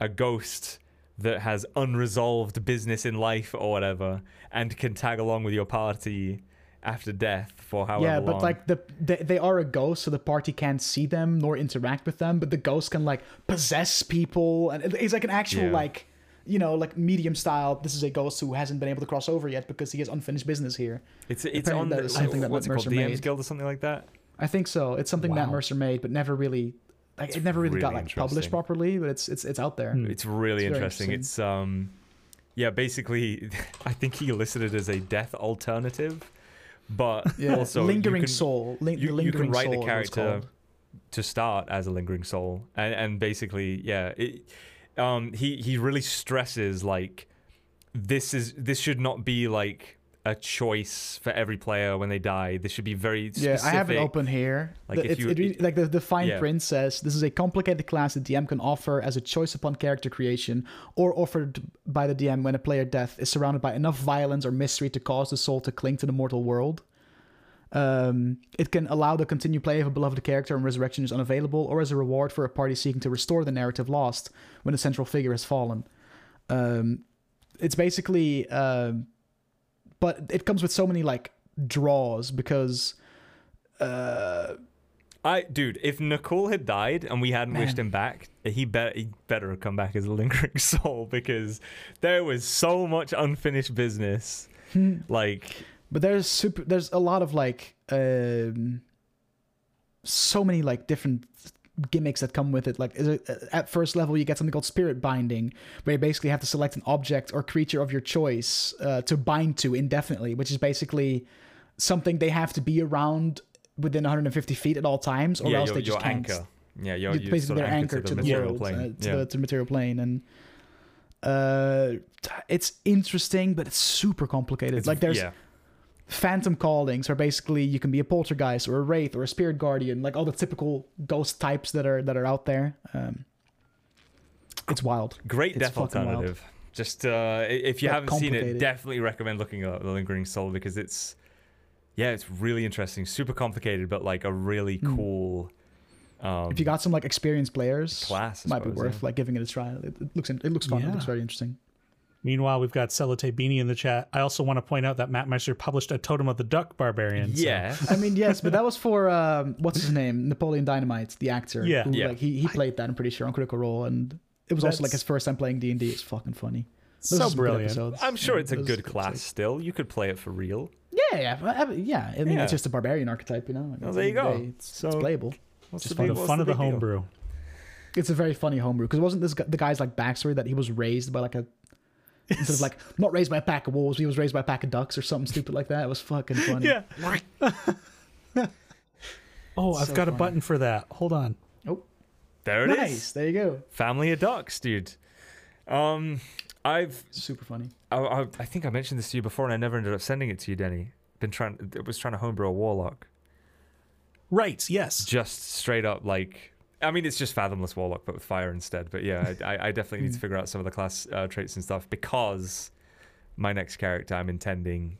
[SPEAKER 1] a ghost that has unresolved business in life or whatever, and can tag along with your party after death for however long.
[SPEAKER 2] yeah,
[SPEAKER 1] long.
[SPEAKER 2] but like the they, they are a ghost, so the party can't see them nor interact with them. But the ghost can like possess people, and it's like an actual
[SPEAKER 1] Yeah.
[SPEAKER 2] like you know like medium style. This is a ghost who hasn't been able to cross over yet because he has unfinished business here.
[SPEAKER 1] it's it's
[SPEAKER 2] apparently
[SPEAKER 1] on
[SPEAKER 2] that
[SPEAKER 1] the,
[SPEAKER 2] is something that
[SPEAKER 1] what's it called,
[SPEAKER 2] Mercer
[SPEAKER 1] DM's
[SPEAKER 2] made.
[SPEAKER 1] Guild or something like that.
[SPEAKER 2] I think so. It's something Matt
[SPEAKER 3] Wow.
[SPEAKER 2] Mercer made, but never really like it never really, got like published properly. But it's it's it's out there.
[SPEAKER 3] Hmm.
[SPEAKER 1] It's really
[SPEAKER 2] It's
[SPEAKER 1] interesting.
[SPEAKER 2] interesting.
[SPEAKER 1] It's um, yeah, basically, I think he listed it as a death alternative, but
[SPEAKER 2] Yeah,
[SPEAKER 1] also
[SPEAKER 2] lingering
[SPEAKER 1] you can,
[SPEAKER 2] soul. Lin-
[SPEAKER 1] You,
[SPEAKER 2] the
[SPEAKER 1] you
[SPEAKER 2] lingering
[SPEAKER 1] can write
[SPEAKER 2] soul
[SPEAKER 1] the
[SPEAKER 2] is what it's
[SPEAKER 1] character to start as a lingering soul, and and basically, yeah, it, um, he he really stresses like this is this should not be like a choice for every player when they die. This should be very
[SPEAKER 2] Yeah. I have it open here.
[SPEAKER 1] Like,
[SPEAKER 2] The-
[SPEAKER 1] if
[SPEAKER 2] it's-
[SPEAKER 1] you-
[SPEAKER 2] it like the, the fine
[SPEAKER 1] Yeah.
[SPEAKER 2] print says, this is a complicated class the DM can offer as a choice upon character creation, or offered by the DM when a player death is surrounded by enough violence or mystery to cause the soul to cling to the mortal world. Um, it can allow the continued play of a beloved character when resurrection is unavailable, or as a reward for a party seeking to restore the narrative lost when a central figure has fallen. Um, it's basically, uh, but it comes with so many like draws because. Uh,
[SPEAKER 1] I dude, if Nicole had died and we hadn't wished him back, he better he better have come back as a lingering soul because there was so much unfinished business. like
[SPEAKER 2] but there's super there's a lot of like um so many like different gimmicks that come with it like uh, at first level you get something called spirit binding where you basically have to select an object or creature of your choice uh, to bind to indefinitely which is basically something they have to be around within 150 feet at all times or
[SPEAKER 1] yeah,
[SPEAKER 2] else
[SPEAKER 1] your,
[SPEAKER 2] they just can't
[SPEAKER 1] anchor. Yeah, you're, you're
[SPEAKER 2] basically
[SPEAKER 1] sort of
[SPEAKER 2] their anchor
[SPEAKER 1] anchored
[SPEAKER 2] to the,
[SPEAKER 1] material
[SPEAKER 2] world,
[SPEAKER 1] plane.
[SPEAKER 2] uh, to,
[SPEAKER 1] yeah.
[SPEAKER 2] the, to the material plane, and uh, it's interesting, but it's super complicated.
[SPEAKER 1] It's-
[SPEAKER 2] like there's
[SPEAKER 1] yeah.
[SPEAKER 2] Phantom callings, are basically you can be a poltergeist or a wraith or a spirit guardian, like all the typical ghost types that are that are out there. Um, it's wild.
[SPEAKER 1] Great
[SPEAKER 2] It's
[SPEAKER 1] death
[SPEAKER 2] fucking wild.
[SPEAKER 1] alternative. Just uh, if you haven't seen it, definitely recommend looking up the Lingering Soul because it's yeah, it's really interesting, super complicated, but like a really
[SPEAKER 2] Hmm.
[SPEAKER 1] cool. Um,
[SPEAKER 2] if you got some like experienced players,
[SPEAKER 1] class, I
[SPEAKER 2] might be worth
[SPEAKER 1] yeah.
[SPEAKER 2] like giving it a try. It, it looks it looks fun. It looks very interesting.
[SPEAKER 3] Meanwhile, we've got Celote Beanie in the chat. I also want to point out that Matt Mercer published a Totem of the Duck Barbarian. so-
[SPEAKER 1] yeah,
[SPEAKER 2] I mean, yes, but that was for um, what's his name, Napoleon Dynamite, the actor.
[SPEAKER 3] Yeah.
[SPEAKER 2] who,
[SPEAKER 1] Yeah.
[SPEAKER 2] Like he, he played that. I'm pretty sure on Critical Role, and it was also like his first time playing D and D. It's fucking funny. Those
[SPEAKER 3] so
[SPEAKER 2] are some good
[SPEAKER 3] brilliant.
[SPEAKER 1] I'm sure
[SPEAKER 2] Yeah,
[SPEAKER 1] it's a good class
[SPEAKER 2] like-
[SPEAKER 1] still. You could play it for real.
[SPEAKER 2] Yeah, yeah, I- I- yeah. I mean,
[SPEAKER 1] Yeah.
[SPEAKER 2] it's just a barbarian archetype, you know. Like,
[SPEAKER 1] Well, there you
[SPEAKER 2] end of the
[SPEAKER 1] go.
[SPEAKER 2] day, It's,
[SPEAKER 1] So-
[SPEAKER 2] it's playable.
[SPEAKER 1] What's
[SPEAKER 2] Just
[SPEAKER 3] For the
[SPEAKER 1] what's
[SPEAKER 3] fun of the
[SPEAKER 1] big deal?
[SPEAKER 3] homebrew.
[SPEAKER 2] It's a very funny homebrew because wasn't this gu- the guy's like backstory that he was raised by like a instead of like not raised by a pack of wolves, he was raised by a pack of ducks or something stupid like that. It was fucking funny.
[SPEAKER 3] Yeah. oh, I've
[SPEAKER 2] So
[SPEAKER 3] got a
[SPEAKER 2] funny.
[SPEAKER 3] button for that. Hold on.
[SPEAKER 2] Oh,
[SPEAKER 1] There it is.
[SPEAKER 2] nice. There you go.
[SPEAKER 1] Family of ducks, dude. Um, I've
[SPEAKER 2] Super funny.
[SPEAKER 1] I, I, I think I mentioned this to you before, and I never ended up sending it to you, Denny. Been trying, I was trying to homebrew a warlock,
[SPEAKER 3] Right. Yes.
[SPEAKER 1] just straight up like. I mean, it's just fathomless warlock, but with fire instead. But yeah, I, I- definitely need to figure out some of the class uh, traits and stuff because my next character, I'm intending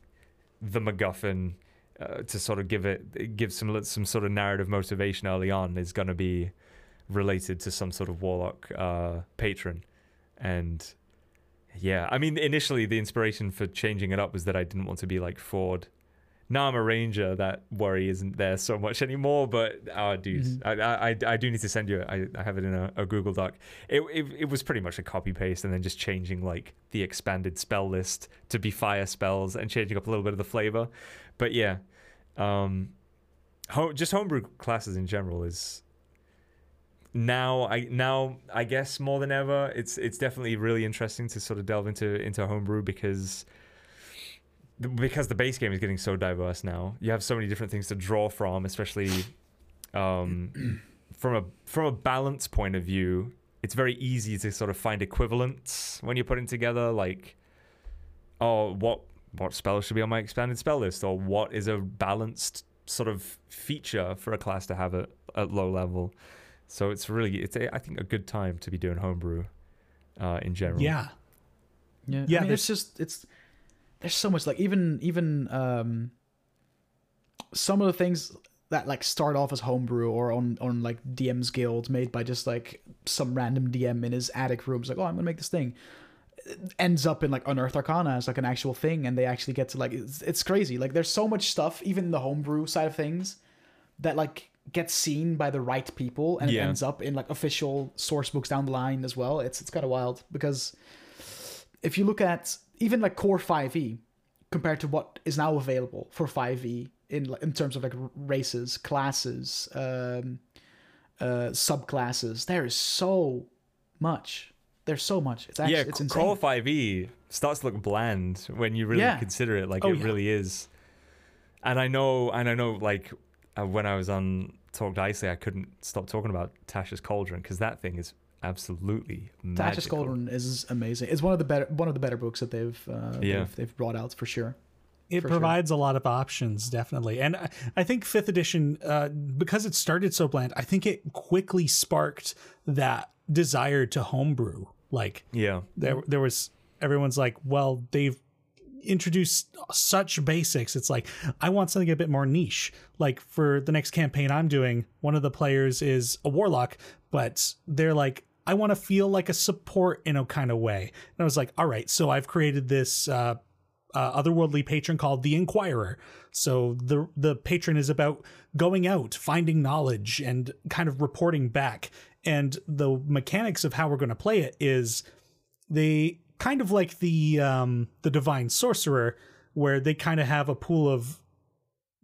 [SPEAKER 1] the MacGuffin uh, to sort of give it, give some some sort of narrative motivation early on is going to be related to some sort of warlock uh, patron, and yeah, I mean, initially the inspiration for changing it up was that I didn't want to be like Ford. Now I'm a ranger. That worry isn't there so much anymore. But oh, dude,
[SPEAKER 2] Mhm.
[SPEAKER 1] I, I I do need to send you. I, I have it in a, a Google Doc. It, it it was pretty much a copy paste and then just changing like the expanded spell list to be fire spells and changing up a little bit of the flavor. But yeah, um, ho- just homebrew classes in general is now I now I guess more than ever it's it's definitely really interesting to sort of delve into into homebrew because because the base game is getting so diverse now. You have so many different things to draw from, especially um, from a from a balance point of view. It's very easy to sort of find equivalents when you're putting together like oh what what spell should be on my expanded spell list or what is a balanced sort of feature for a class to have at, at low level. So it's really it's a, I think a good time to be doing homebrew uh, in general.
[SPEAKER 3] Yeah.
[SPEAKER 2] Yeah,
[SPEAKER 3] Yeah,
[SPEAKER 2] I mean, it's just it's there's so much like even even um some of the things that like start off as homebrew or on on like DM's guild made by just like some random DM in his attic room. It's like, oh, I'm gonna make this thing. It ends up in like Unearthed Arcana as like an actual thing, and they actually get to like it's, it's crazy. Like there's so much stuff, even in the homebrew side of things, that like gets seen by the right people and it ends up in like official source books down the line as well. It's it's kind of wild because if you look at even like core 5e compared to what is now available for 5e in in terms of like races, classes, um, uh, subclasses, there is so much. There's so much. It's actually
[SPEAKER 1] yeah,
[SPEAKER 2] it's insane.
[SPEAKER 1] Core 5e starts to look bland when you really
[SPEAKER 2] Yeah.
[SPEAKER 1] consider it like
[SPEAKER 3] Oh,
[SPEAKER 1] it
[SPEAKER 3] yeah.
[SPEAKER 1] really is. And I know, and I know, like uh, when I was on Talk Dicey, I couldn't stop talking about Tasha's Cauldron because that thing is absolutely
[SPEAKER 2] Tasha's
[SPEAKER 1] magical.
[SPEAKER 2] Cauldron is amazing. It's one of the better one of the better books that they've uh,
[SPEAKER 1] Yeah.
[SPEAKER 2] they've, they've brought out for sure.
[SPEAKER 3] It
[SPEAKER 2] For sure.
[SPEAKER 3] provides a lot of options, definitely. And I- I think fifth edition, uh, because it started so bland, I think it quickly sparked that desire to homebrew. Like
[SPEAKER 1] Yeah,
[SPEAKER 3] there, there was everyone's like, well, they've introduced such basics. It's like I want something a bit more niche. Like for the next campaign I'm doing, one of the players is a warlock, but they're like I want to feel like a support in a kind of way. And I was like, all right, so I've created this uh, uh, otherworldly patron called the Inquirer. So the the patron is about going out, finding knowledge, and kind of reporting back. And the mechanics of how we're going to play it is they kind of like the um, the divine sorcerer, where they kind of have a pool of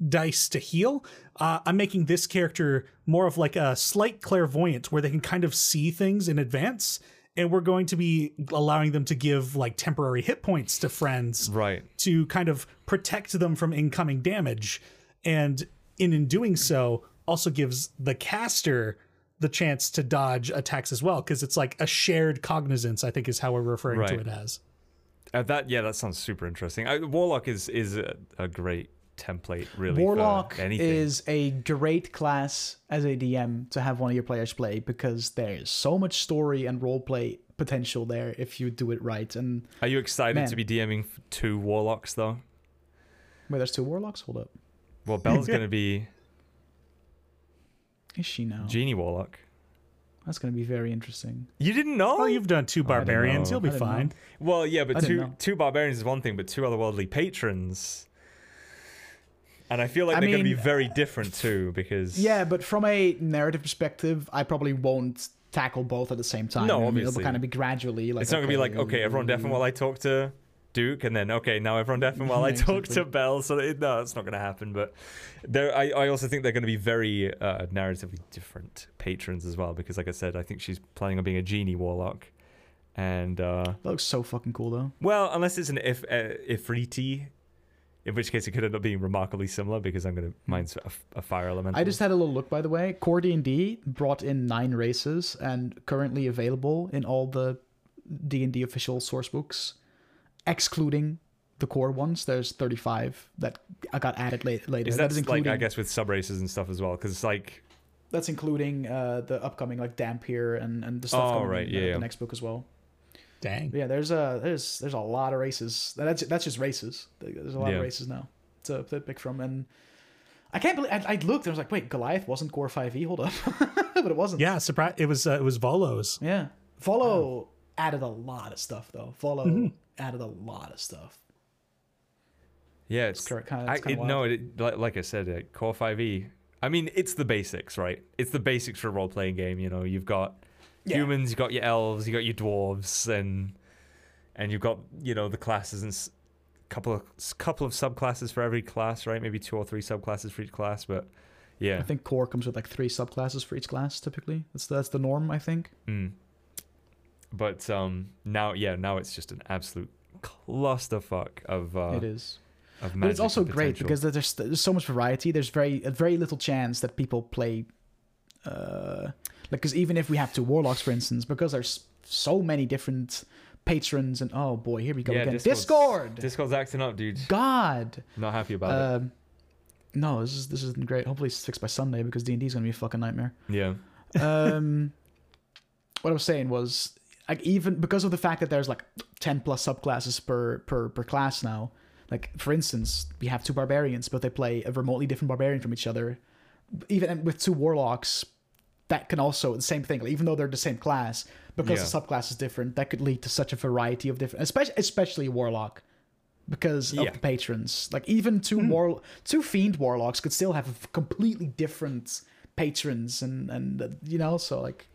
[SPEAKER 3] dice to heal. Uh, I'm making this character more of like a slight clairvoyant, where they can kind of see things in advance and we're going to be allowing them to give like temporary hit points to friends
[SPEAKER 1] Right.
[SPEAKER 3] to kind of protect them from incoming damage and in, in doing so also gives the caster the chance to dodge attacks as well because it's like a shared cognizance i think is how we're referring to it as
[SPEAKER 1] Uh, that yeah, that sounds super interesting. I, Warlock is is a, a great template, really.
[SPEAKER 2] Warlock
[SPEAKER 1] for anything.
[SPEAKER 2] is a great class as a DM to have one of your players play because there's so much story and roleplay potential there if you do it right. And
[SPEAKER 1] Are you excited
[SPEAKER 2] Man.
[SPEAKER 1] to be DMing two Warlocks though?
[SPEAKER 2] wait, there's two warlocks. Hold up,
[SPEAKER 1] Well, Belle's gonna be
[SPEAKER 2] is she now?
[SPEAKER 1] Genie Warlock.
[SPEAKER 2] That's gonna be very interesting.
[SPEAKER 1] You didn't know?
[SPEAKER 3] well you've done two
[SPEAKER 1] oh,
[SPEAKER 3] barbarians
[SPEAKER 1] know.
[SPEAKER 3] you'll be
[SPEAKER 2] I didn't know.
[SPEAKER 3] fine
[SPEAKER 1] Well, yeah, but
[SPEAKER 2] I
[SPEAKER 1] two
[SPEAKER 2] know.
[SPEAKER 1] two barbarians is one thing, but two otherworldly patrons. And I feel like
[SPEAKER 2] I
[SPEAKER 1] they're going to be very different too, because
[SPEAKER 2] Yeah, but from a narrative perspective, I probably won't tackle both at the same time.
[SPEAKER 1] No, obviously.
[SPEAKER 2] it'll kind of be gradually. Like
[SPEAKER 1] it's not going to be like okay, everyone deafen while I talk to Duke, and then okay, now everyone deafen while I talk
[SPEAKER 2] exactly.
[SPEAKER 1] to Belle. So it, no, it's not going to happen. But there, I, I also think they're going to be very uh, narratively different patrons as well, because like I said, I think she's planning on being a genie warlock, and uh,
[SPEAKER 2] That looks so fucking cool though.
[SPEAKER 1] well, unless it's an if uh, Efreeti. In which case, it could end up being remarkably similar because I'm going to mine's a, a fire element.
[SPEAKER 2] I just had a little look, by the way. Core D&D brought in nine races and currently available in all the D&D official source books, excluding the core ones. There's 35 that got added late, later.
[SPEAKER 1] is
[SPEAKER 2] that
[SPEAKER 1] that
[SPEAKER 2] is
[SPEAKER 1] like
[SPEAKER 2] including,
[SPEAKER 1] I guess with sub races and stuff as well? Because it's like
[SPEAKER 2] that's including uh, the upcoming like Dhampir and, and the stuff
[SPEAKER 1] Oh,
[SPEAKER 2] coming
[SPEAKER 1] right,
[SPEAKER 2] in
[SPEAKER 1] yeah,
[SPEAKER 2] the,
[SPEAKER 1] yeah.
[SPEAKER 2] the next book as well.
[SPEAKER 3] Dang
[SPEAKER 2] yeah, there's a there's there's a lot of races. That's that's just races. There's a lot
[SPEAKER 1] Yeah.
[SPEAKER 2] of races now to, to pick from, and I can't believe I, I looked. I was like, wait, Goliath wasn't Core Five E. Hold up, but it wasn't.
[SPEAKER 3] yeah surprise it was uh, it was Volo's
[SPEAKER 2] Yeah. Volo added a lot of stuff though. Volo
[SPEAKER 1] Mm-hmm.
[SPEAKER 2] added a lot of stuff.
[SPEAKER 1] Yeah, it's
[SPEAKER 2] Correct, kinda-
[SPEAKER 1] I,
[SPEAKER 2] it's kinda
[SPEAKER 1] it, no, it, like, like I said, uh, Core Five E. I mean, it's the basics, right? It's the basics for a role playing game. You know, you've got
[SPEAKER 2] Yeah.
[SPEAKER 1] humans, you got your elves, you got your dwarves, and and you've got you know the classes and s- couple of couple of subclasses for every class, right? Maybe two or three subclasses for each class, but yeah.
[SPEAKER 2] I think core comes with like three subclasses for each class typically. That's that's the norm, I think.
[SPEAKER 1] Mm. But um, now, yeah, now it's just an absolute clusterfuck of uh,
[SPEAKER 2] it is.
[SPEAKER 1] of
[SPEAKER 2] But it's also great because there's there's so much variety. There's very a very little chance that people play, uh, because even if we have two warlocks, for instance, because there's so many different patrons and oh boy, here we go
[SPEAKER 1] Yeah,
[SPEAKER 2] again.
[SPEAKER 1] Discord's-
[SPEAKER 2] Discord.
[SPEAKER 1] Discord's acting up, dude.
[SPEAKER 2] God.
[SPEAKER 1] Not happy about it.
[SPEAKER 2] Um, no, this is this isn't great. Hopefully it's fixed by Sunday because D and D is gonna be a fucking nightmare.
[SPEAKER 1] Yeah.
[SPEAKER 2] um, what I was saying was like even because of the fact that there's like ten plus subclasses per per per class now. Like for instance, we have two barbarians, but they play a remotely different barbarian from each other. Even with two warlocks, that can also the same thing. Like, even though they're the same class, because the subclass is different, that could lead to such a variety of different, especially especially warlock. Because
[SPEAKER 1] Yeah.
[SPEAKER 2] of the patrons, like even two war, two fiend warlocks could still have completely different patrons, and and uh, you know, so like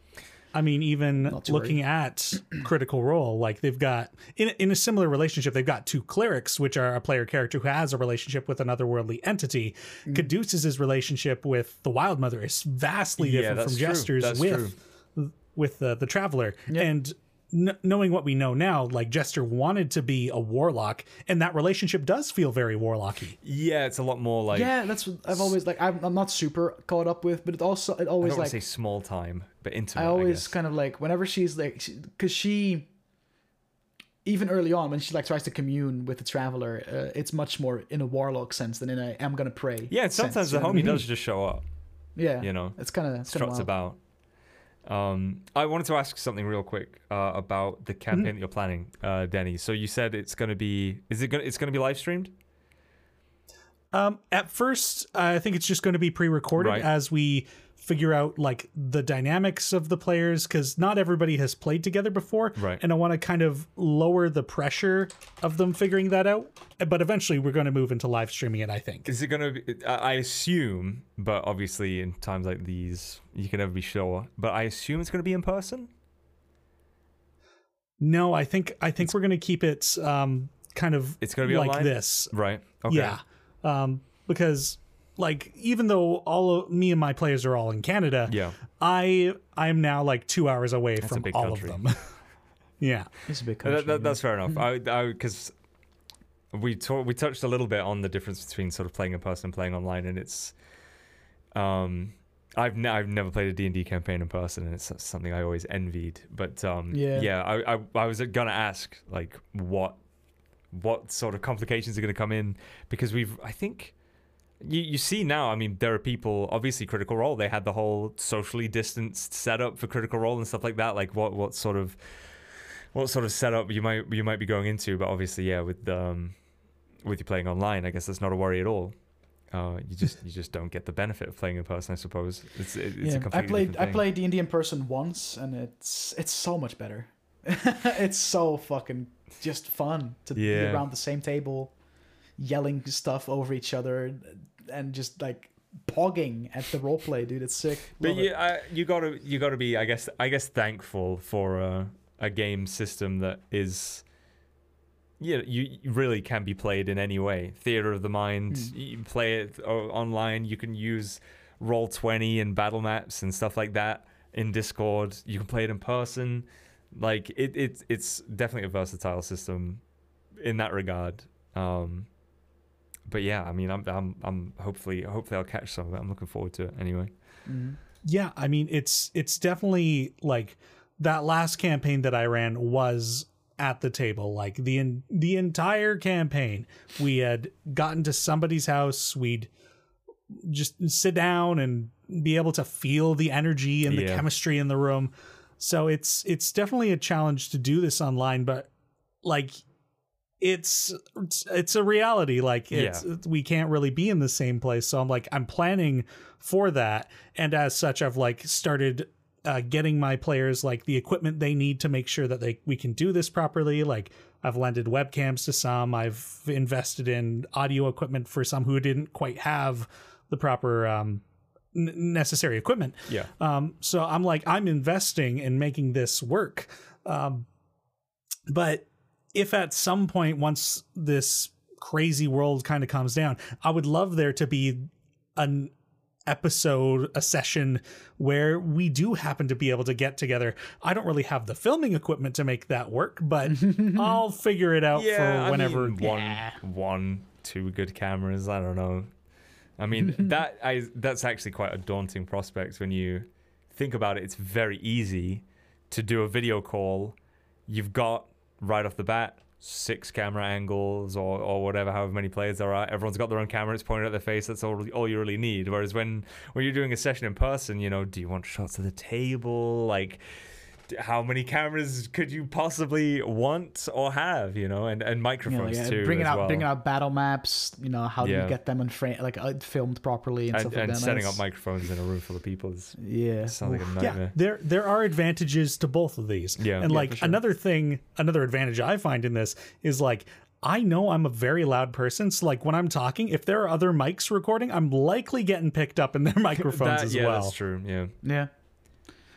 [SPEAKER 3] I mean, even looking at Critical Role, like they've got in in a similar relationship, they've got two clerics, which are a player character who has a relationship with another worldly entity.
[SPEAKER 2] Mm.
[SPEAKER 3] Caduceus' relationship with the Wild Mother is vastly
[SPEAKER 1] Yeah,
[SPEAKER 3] different from
[SPEAKER 1] true.
[SPEAKER 3] Jester's with with the the Traveler. And kn- knowing what we know now, like Jester wanted to be a warlock, and that relationship does feel very warlocky.
[SPEAKER 1] Yeah, it's a lot more like
[SPEAKER 2] yeah, that's what I've always like. I'm, I'm not super caught up with, but it also it
[SPEAKER 1] I
[SPEAKER 2] always
[SPEAKER 1] don't want
[SPEAKER 2] like
[SPEAKER 1] to say small time, but intimate.
[SPEAKER 2] I
[SPEAKER 1] I
[SPEAKER 2] always
[SPEAKER 1] guess.
[SPEAKER 2] kind of like whenever she's like because she, even early on when she like tries to commune with the traveler, uh, it's much more in a warlock sense than in a I'm gonna pray.
[SPEAKER 1] yeah, sometimes
[SPEAKER 2] sense,
[SPEAKER 1] the
[SPEAKER 2] you know?
[SPEAKER 1] homie does just show up,
[SPEAKER 2] Yeah,
[SPEAKER 1] you know,
[SPEAKER 2] it's kind of it's
[SPEAKER 1] struts about. Um, I wanted to ask something real quick uh, about the campaign that you're planning, uh, Denny. So you said it's going to be is it going it's going to be live streamed?
[SPEAKER 3] Um, at first, I think it's just going to be pre-recorded
[SPEAKER 1] Right.
[SPEAKER 3] as we figure out like the dynamics of the players because not everybody has played together before,
[SPEAKER 1] Right.
[SPEAKER 3] And I want to kind of lower the pressure of them figuring that out. But eventually, we're going to move into live streaming it. I think.
[SPEAKER 1] Is it going to be? I assume, but obviously in times like these, you can never be sure. But I assume it's going to be in person.
[SPEAKER 3] No, I think I think we're going to keep it um, kind of
[SPEAKER 1] It's gonna be
[SPEAKER 3] like
[SPEAKER 1] online?
[SPEAKER 3] this.
[SPEAKER 1] Right. Okay.
[SPEAKER 3] Yeah, um, because like even though all of me and my players are all in Canada,
[SPEAKER 1] Yeah.
[SPEAKER 3] I I'm now like two hours away
[SPEAKER 1] a
[SPEAKER 3] from
[SPEAKER 1] big
[SPEAKER 3] all
[SPEAKER 1] country.
[SPEAKER 3] of them. yeah.
[SPEAKER 2] It's a big country.
[SPEAKER 1] that- that- that's fair enough. I because we ta- we touched a little bit on the difference between sort of playing in person and playing online, and it's um I've ne- I've never played a D and D campaign in person, and it's something I always envied. But um
[SPEAKER 2] Yeah.
[SPEAKER 1] yeah, I, I I was gonna ask like what what sort of complications are going to come in because we've I think. You, you see now, I mean, there are people, obviously, Critical Role, they had the whole socially distanced setup for Critical Role and stuff like that. Like, what, what sort of what sort of setup you might you might be going into, but obviously, yeah, with um with you playing online, I guess that's not a worry at all. Uh, you just you just don't get the benefit of playing in person, I suppose. It's it- it's a
[SPEAKER 2] yeah, I played I played D and D in person once, and it's it's so much better. it's so fucking just fun to be around the same table, yelling stuff over each other, and just like pogging at the roleplay, dude. It's sick.
[SPEAKER 1] But
[SPEAKER 2] Love
[SPEAKER 1] yeah, I, you gotta you gotta be, I guess, I guess, thankful for a, a game system that is, yeah, you you really can be played in any way. Theater of the mind,
[SPEAKER 2] Hmm.
[SPEAKER 1] you can play it online. You can use Roll Twenty and battle maps and stuff like that in Discord. You can play it in person. Like it, it it's definitely a versatile system in that regard. Um, but yeah, I mean, I'm I'm I'm hopefully hopefully I'll catch some of it. I'm looking forward to it anyway.
[SPEAKER 2] Mhm.
[SPEAKER 3] Yeah, I mean it's it's definitely like that last campaign that I ran was at the table like the in, the entire campaign we had gotten to somebody's house we'd just sit down and be able to feel the energy and the
[SPEAKER 1] Yeah.
[SPEAKER 3] chemistry in the room so it's it's definitely a challenge to do this online but like it's it's, a reality. Like it's we can't really be in the same place. So i'm like i'm planning for that. And as such i've like started uh, getting my players like the equipment they need to make sure that they we can do this properly. Like i've lended webcams to some. I've invested in audio equipment for some who didn't quite have the proper um, necessary equipment.
[SPEAKER 1] Yeah.
[SPEAKER 3] um, so I'm like, I'm investing in making this work. Um, but if at some point, once this crazy world kind of calms down, I would love there to be an episode, a session where we do happen to be able to get together. I don't really have the filming equipment to make that work, but I'll figure it out
[SPEAKER 1] yeah,
[SPEAKER 3] for whenever.
[SPEAKER 1] I mean, one, one, two good cameras. I don't know. I mean, that I that's actually quite a daunting prospect when you think about it. It's very easy to do a video call. You've got right off the bat six camera angles or, or whatever, however many players there are. Everyone's got their own camera. It's pointed at their face. That's all all you really need. Whereas when when you're doing a session in person, you know, do you want shots of the table? Like, how many cameras could you possibly want or have? You know, and and
[SPEAKER 2] You know,
[SPEAKER 1] microphones
[SPEAKER 2] yeah,
[SPEAKER 1] too.
[SPEAKER 2] bringing out
[SPEAKER 1] well.
[SPEAKER 2] bringing out battle maps. You know, how do
[SPEAKER 1] Yeah.
[SPEAKER 2] you get them in frame, like uh, filmed properly and,
[SPEAKER 1] and,
[SPEAKER 2] stuff like
[SPEAKER 1] and
[SPEAKER 2] that.
[SPEAKER 1] setting up microphones in a room full of people is
[SPEAKER 2] Yeah.
[SPEAKER 1] sounds like a
[SPEAKER 3] yeah there there are advantages to both of these
[SPEAKER 1] Yeah.
[SPEAKER 3] and
[SPEAKER 1] Yeah,
[SPEAKER 3] like
[SPEAKER 2] sure.
[SPEAKER 3] another thing another advantage i find in this is like i know i'm a very loud person so like when i'm talking if there are other mics recording i'm likely getting picked up in their microphones
[SPEAKER 1] That-
[SPEAKER 3] as
[SPEAKER 1] yeah,
[SPEAKER 3] well
[SPEAKER 1] that's true. Yeah,
[SPEAKER 2] Yeah.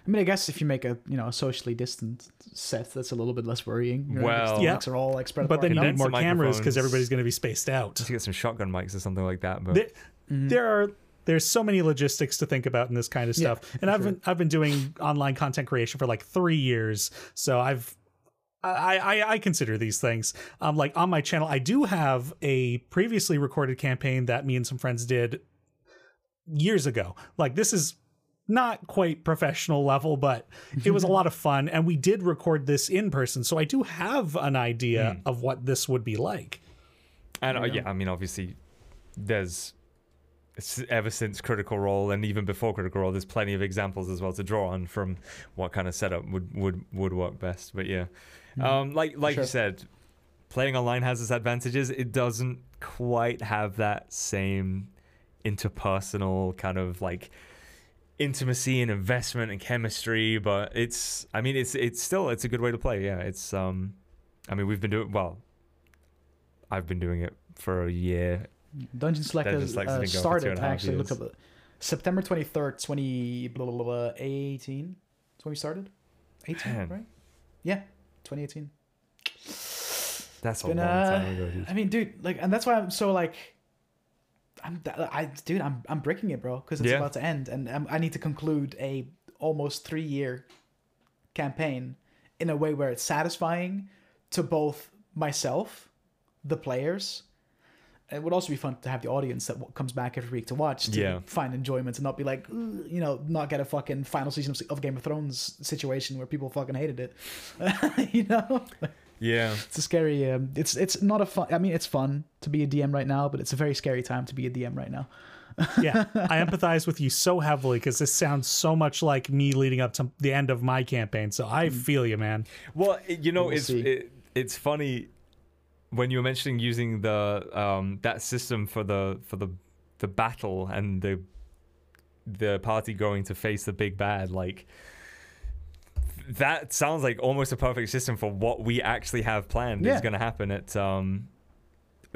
[SPEAKER 2] I mean, I guess if you make a you know a socially distant set, that's a little bit less worrying. You know,
[SPEAKER 1] Well-
[SPEAKER 2] the
[SPEAKER 3] Yeah.
[SPEAKER 2] mics are all like spread
[SPEAKER 3] but
[SPEAKER 2] apart
[SPEAKER 3] then you need more cameras because everybody's going to be spaced out
[SPEAKER 1] just to get some shotgun mics or something like that. But
[SPEAKER 3] there, there are there's so many logistics to think about in this kind of
[SPEAKER 2] Yeah,
[SPEAKER 3] stuff and i've been i've been doing online content creation for like three years so i've I, I I consider these things. Um, like on my channel, I do have a previously recorded campaign that me and some friends did years ago. Like this is not quite professional level, but it was a lot of fun, and we did record this in person. So I do have an idea of what this would be like.
[SPEAKER 1] and uh, yeah, I mean, obviously, there's ever since Critical Role and even before Critical Role, there's plenty of examples as well to draw on from what kind of setup would would would work best. But yeah, um, like like
[SPEAKER 2] Sure.
[SPEAKER 1] you said, playing online has its advantages. It doesn't quite have that same interpersonal kind of like intimacy and investment and chemistry but it's i mean it's it's still it's a good way to play yeah it's um i mean we've been doing well i've been doing it for a year
[SPEAKER 2] Dungeon Select
[SPEAKER 1] Dungeon
[SPEAKER 2] has uh,
[SPEAKER 1] been going for two
[SPEAKER 2] started.
[SPEAKER 1] a
[SPEAKER 2] I actually looked
[SPEAKER 1] years.
[SPEAKER 2] up it. September twenty third, twenty blah, blah, blah, eighteen. That's when we started. Eighteen,
[SPEAKER 1] Man.
[SPEAKER 2] right? Yeah, twenty eighteen.
[SPEAKER 1] that's a
[SPEAKER 2] been,
[SPEAKER 1] long
[SPEAKER 2] uh,
[SPEAKER 1] time ago dude.
[SPEAKER 2] I mean, dude, like, and that's why I'm so like, I'm, I, dude, I'm, I'm breaking it, bro, because it's
[SPEAKER 1] Yeah.
[SPEAKER 2] about to end, and i I need to conclude a almost three year campaign in a way where it's satisfying to both myself, the players. It would also be fun to have the audience that comes back every week to watch to
[SPEAKER 1] Yeah.
[SPEAKER 2] find enjoyment and not be like, you know, not get a fucking final season of Game of Thrones situation where people fucking hated it. you know?
[SPEAKER 1] Yeah
[SPEAKER 2] it's a scary um, it's it's not a fun i mean it's fun to be a dm right now but it's a very scary time to be a dm right now
[SPEAKER 3] yeah, I empathize with you so heavily because this sounds so much like me leading up to the end of my campaign. So I feel you, man.
[SPEAKER 1] well you know
[SPEAKER 2] We'll
[SPEAKER 1] it's it, it's funny when you were mentioning using the um that system for the for the the battle and the the party going to face the big bad like that sounds like almost a perfect system for what we actually have planned
[SPEAKER 2] Yeah.
[SPEAKER 1] is going to happen at um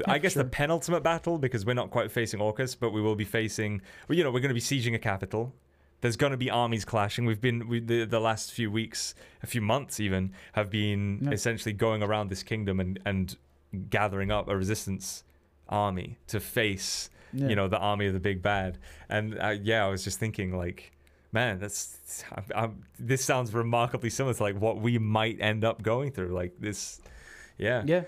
[SPEAKER 1] I guess
[SPEAKER 2] sure.
[SPEAKER 1] the penultimate battle because we're not quite facing Orcus, but we will be facing. Well, you know, we're going to be sieging a capital. There's going to be armies clashing. We've been we, the the last few weeks, a few months even, have been
[SPEAKER 2] Yeah.
[SPEAKER 1] essentially going around this kingdom and and gathering up a resistance army to face
[SPEAKER 2] Yeah.
[SPEAKER 1] you know the army of the big bad. And uh, yeah, I was just thinking like, man, that's I'm, I'm, this sounds remarkably similar to like what we might end up going through. Like this, yeah.
[SPEAKER 2] yeah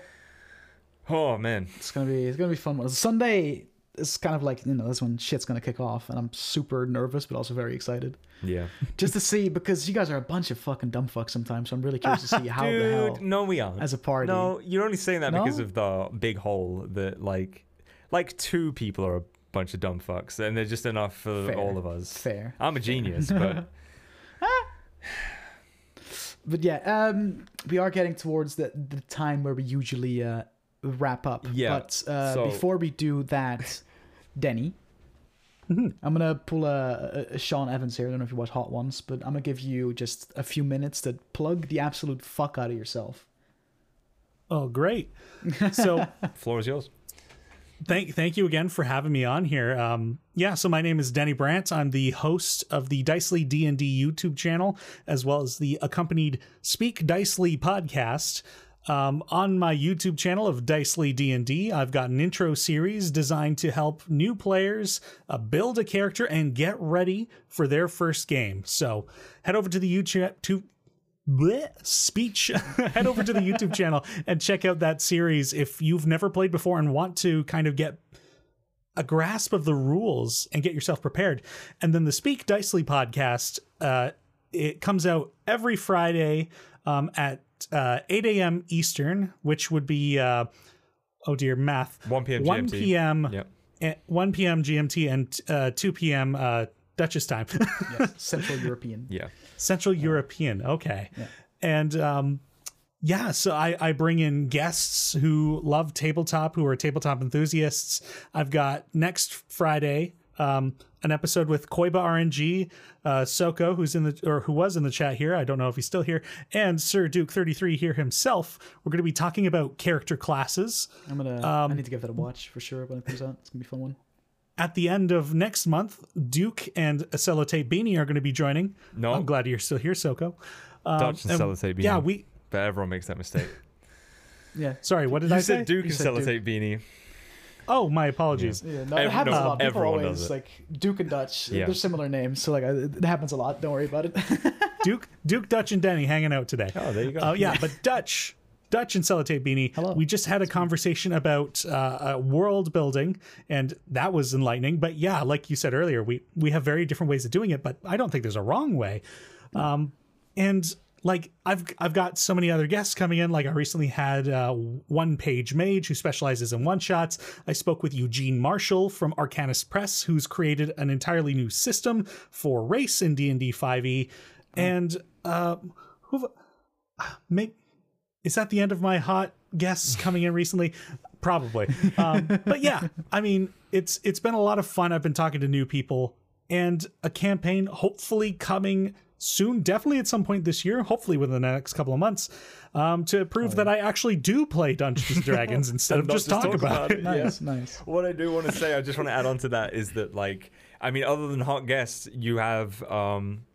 [SPEAKER 1] Oh man,
[SPEAKER 2] it's gonna be it's gonna be fun sunday is kind of like you know that's when shit's gonna kick off and i'm super nervous but also very excited
[SPEAKER 1] yeah.
[SPEAKER 2] just to see because you guys are a bunch of fucking dumb fucks sometimes so i'm really curious to see how
[SPEAKER 1] Dude,
[SPEAKER 2] the hell
[SPEAKER 1] no, we aren't.
[SPEAKER 2] as a party
[SPEAKER 1] No, you're only saying that because of the big hole that like, like two people are bunch of dumb fucks, and they're just enough for
[SPEAKER 2] Fair.
[SPEAKER 1] all of us.
[SPEAKER 2] fair
[SPEAKER 1] I'm a genius, but
[SPEAKER 2] but yeah um we are getting towards the the time where we usually uh wrap up
[SPEAKER 1] Yeah,
[SPEAKER 2] but uh
[SPEAKER 1] so-
[SPEAKER 2] before we do that denny
[SPEAKER 1] Mm-hmm.
[SPEAKER 2] i'm gonna pull a, a, a sean evans here i don't know if you watch hot ones but i'm gonna give you just a few minutes to plug the absolute fuck out of yourself
[SPEAKER 3] Oh, great. So
[SPEAKER 1] floor is yours.
[SPEAKER 3] Thank thank you again for having me on here. Um, yeah, so my name is Denny Brandt. I'm the host of the Dicely D and D YouTube channel, as well as the accompanied Speak Dicely podcast. Um, on my YouTube channel of Dicely D and D, I've got an intro series designed to help new players uh, build a character and get ready for their first game. So head over to the YouTube. Bleh, speech head over to the youtube channel and check out that series if you've never played before and want to kind of get a grasp of the rules and get yourself prepared and then the speak dicely podcast uh, it comes out every friday um, at uh, 8 a.m eastern which would be uh, oh dear math
[SPEAKER 1] 1 p.m.
[SPEAKER 3] 1 p.m
[SPEAKER 1] Yep.
[SPEAKER 3] 1 p.m gmt and uh, 2 p.m uh, Duchess time.
[SPEAKER 2] yes central european
[SPEAKER 1] Yeah.
[SPEAKER 3] Central European. Okay. And um yeah, so I, I bring in guests who love tabletop, who are tabletop enthusiasts. I've got next Friday um, an episode with Koiba RNG, uh, Soko, who's in the or who was in the chat here. I don't know if he's still here, and Sir Duke thirty three here himself. We're going to be talking about character classes.
[SPEAKER 2] i'm gonna
[SPEAKER 1] Um,
[SPEAKER 2] i need to give that a watch for sure when it comes out it's gonna be a fun one
[SPEAKER 3] At the end of next month, Duke and Sellotape Beanie are going to be joining.
[SPEAKER 1] No.
[SPEAKER 3] I'm glad you're still here, Soko. Um,
[SPEAKER 1] Dutch and
[SPEAKER 3] and-
[SPEAKER 1] Sellotape
[SPEAKER 3] Yeah,
[SPEAKER 1] Beanie.
[SPEAKER 3] we.
[SPEAKER 1] But everyone makes that mistake.
[SPEAKER 2] yeah
[SPEAKER 3] Sorry, what did
[SPEAKER 1] You
[SPEAKER 3] I say?
[SPEAKER 1] said Duke
[SPEAKER 2] You
[SPEAKER 1] and
[SPEAKER 2] said Duke.
[SPEAKER 1] Sellotape Beanie.
[SPEAKER 3] Oh, my apologies.
[SPEAKER 2] Yeah, no,
[SPEAKER 1] Ev-
[SPEAKER 2] it happens
[SPEAKER 1] no,
[SPEAKER 2] a lot. People
[SPEAKER 1] everyone does it.
[SPEAKER 2] like Duke and Dutch.
[SPEAKER 1] Yeah.
[SPEAKER 2] They're similar names, so like it happens a lot. Don't worry about it.
[SPEAKER 3] Duke, Duke, Dutch, and Denny hanging out today.
[SPEAKER 1] Oh, there you go.
[SPEAKER 3] Oh yeah, but Dutch, Dutch and Sellotape Beanie.
[SPEAKER 2] Hello.
[SPEAKER 3] We just had a conversation about uh, uh, world building, and that was enlightening. But yeah, like you said earlier, we we have very different ways of doing it, but I don't think there's a wrong way. Um, and like I've I've got so many other guests coming in. Like I recently had uh, one page mage who specializes in one shots. I spoke with Eugene Marshall from Arcanist Press, who's created an entirely new system for race in D and D five E. And uh, who make is that the end of my hot guests coming in recently? Probably. Um, but yeah, I mean, it's it's been a lot of fun. I've been talking to new people and a campaign hopefully coming soon, definitely at some point this year, hopefully within the next couple of months, um, to prove
[SPEAKER 1] Oh,
[SPEAKER 3] that I actually do play Dungeons and Dragons instead of
[SPEAKER 1] Not
[SPEAKER 3] just talk, about, it.
[SPEAKER 2] Nice, nice.
[SPEAKER 1] What I do want to say, I just want to add on to that is that, like, I mean, other than hot guests, you have um,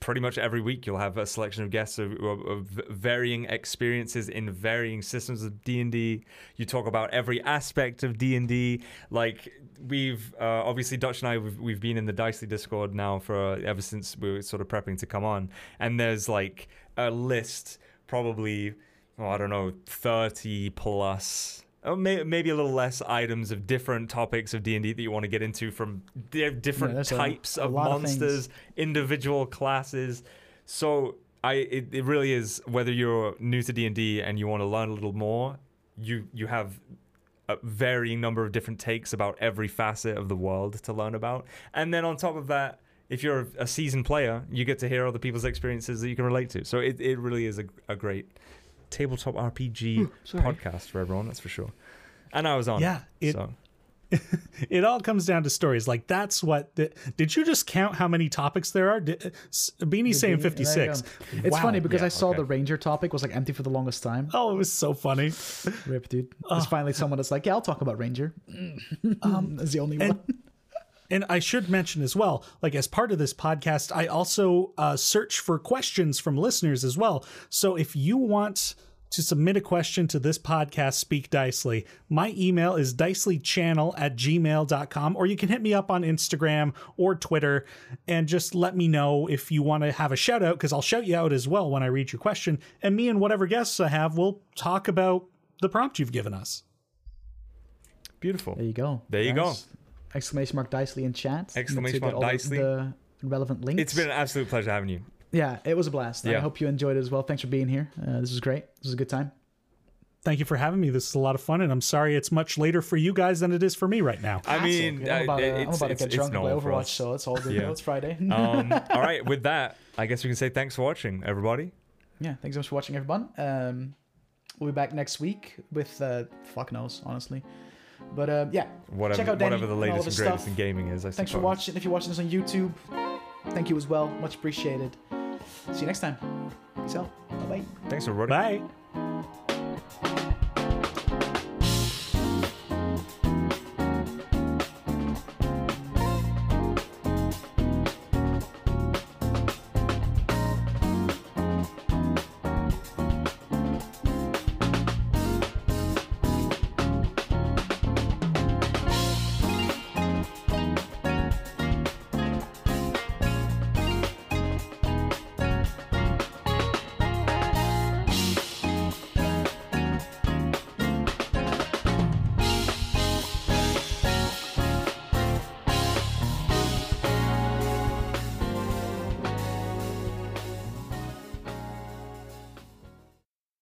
[SPEAKER 1] pretty much every week you'll have a selection of guests of, of, varying experiences in varying systems of D and D. You talk about every aspect of D and D. Like we've uh, obviously Dutch and I we've, we've been in the Dicely Discord now for uh, ever since we were sort of prepping to come on, and there's like a list probably. Oh, I don't know, 30 plus Oh, may, maybe a little less items of different topics of D&D that you want to get into from di- different
[SPEAKER 2] a-
[SPEAKER 1] types
[SPEAKER 2] a
[SPEAKER 1] of
[SPEAKER 2] lot of
[SPEAKER 1] monsters, individual classes. So I it, it really is whether you're new to D&D and you want to learn a little more, you you have a varying number of different takes about every facet of the world to learn about. And then on top of that, if you're a seasoned player, you get to hear other people's experiences that you can relate to. So it, it really is a, a great tabletop RPG hmm,
[SPEAKER 2] sorry.
[SPEAKER 1] podcast for everyone, that's for sure. And I was on.
[SPEAKER 3] Yeah,
[SPEAKER 1] it,
[SPEAKER 3] it-
[SPEAKER 1] so
[SPEAKER 3] It all comes down to stories. Like that's what. The, did you just count how many topics there are? Did, uh, S- Beanie's saying
[SPEAKER 2] fifty six. you
[SPEAKER 3] fifty
[SPEAKER 2] go.
[SPEAKER 3] six.
[SPEAKER 2] It's
[SPEAKER 3] Wow.
[SPEAKER 2] funny because
[SPEAKER 1] Yeah,
[SPEAKER 2] I saw
[SPEAKER 1] okay.
[SPEAKER 2] the ranger topic was like empty for the longest time.
[SPEAKER 3] Oh, it was so funny.
[SPEAKER 2] Rip, dude. There's ah. finally someone that's like, yeah, I'll talk about ranger. Um, is the only
[SPEAKER 3] and-
[SPEAKER 2] one.
[SPEAKER 3] And I should mention as well, like as part of this podcast, I also uh, search for questions from listeners as well. So if you want to submit a question to this podcast, Speak Dicely, my email is dicelychannel at gmail.com, or you can hit me up on Instagram or Twitter and just let me know if you want to have a shout out, because I'll shout you out as well when I read your question. And me and whatever guests I have will talk about the prompt you've given us.
[SPEAKER 1] beautiful.
[SPEAKER 2] There you go.
[SPEAKER 1] There you go.
[SPEAKER 2] Exclamation mark Dicely in chat.
[SPEAKER 1] Exclamation mark
[SPEAKER 2] all the-
[SPEAKER 1] Dicely.
[SPEAKER 2] The relevant links.
[SPEAKER 1] It's been an absolute pleasure having you.
[SPEAKER 2] yeah, it was a blast.
[SPEAKER 1] Yeah.
[SPEAKER 2] I hope you enjoyed it as well. Thanks for being here. Uh, this was great. This was a good time.
[SPEAKER 3] Thank you for having me. This is a lot of fun, and I'm sorry it's much later for you guys than it is for me right now.
[SPEAKER 1] I mean,
[SPEAKER 2] okay. I'm about,
[SPEAKER 1] uh,
[SPEAKER 2] to, I'm
[SPEAKER 1] it's-
[SPEAKER 2] about to get drunk and play Overwatch, so it's all good.
[SPEAKER 1] Yeah.
[SPEAKER 2] Yeah. It's Friday.
[SPEAKER 1] Um, all right, with that, I guess we can say thanks for watching, everybody.
[SPEAKER 2] yeah, thanks so much for watching, everyone. Um, we'll be back next week with uh, fuck knows, honestly. But uh, yeah,
[SPEAKER 1] whatever,
[SPEAKER 2] check out Danny
[SPEAKER 1] whatever the latest
[SPEAKER 2] and,
[SPEAKER 1] and greatest in gaming is. I
[SPEAKER 2] Thanks
[SPEAKER 1] suppose.
[SPEAKER 2] for watching. If you're watching this on YouTube, thank you as well. Much appreciated. See you next time. Peace out. Bye bye.
[SPEAKER 1] Thanks for running.
[SPEAKER 3] Bye.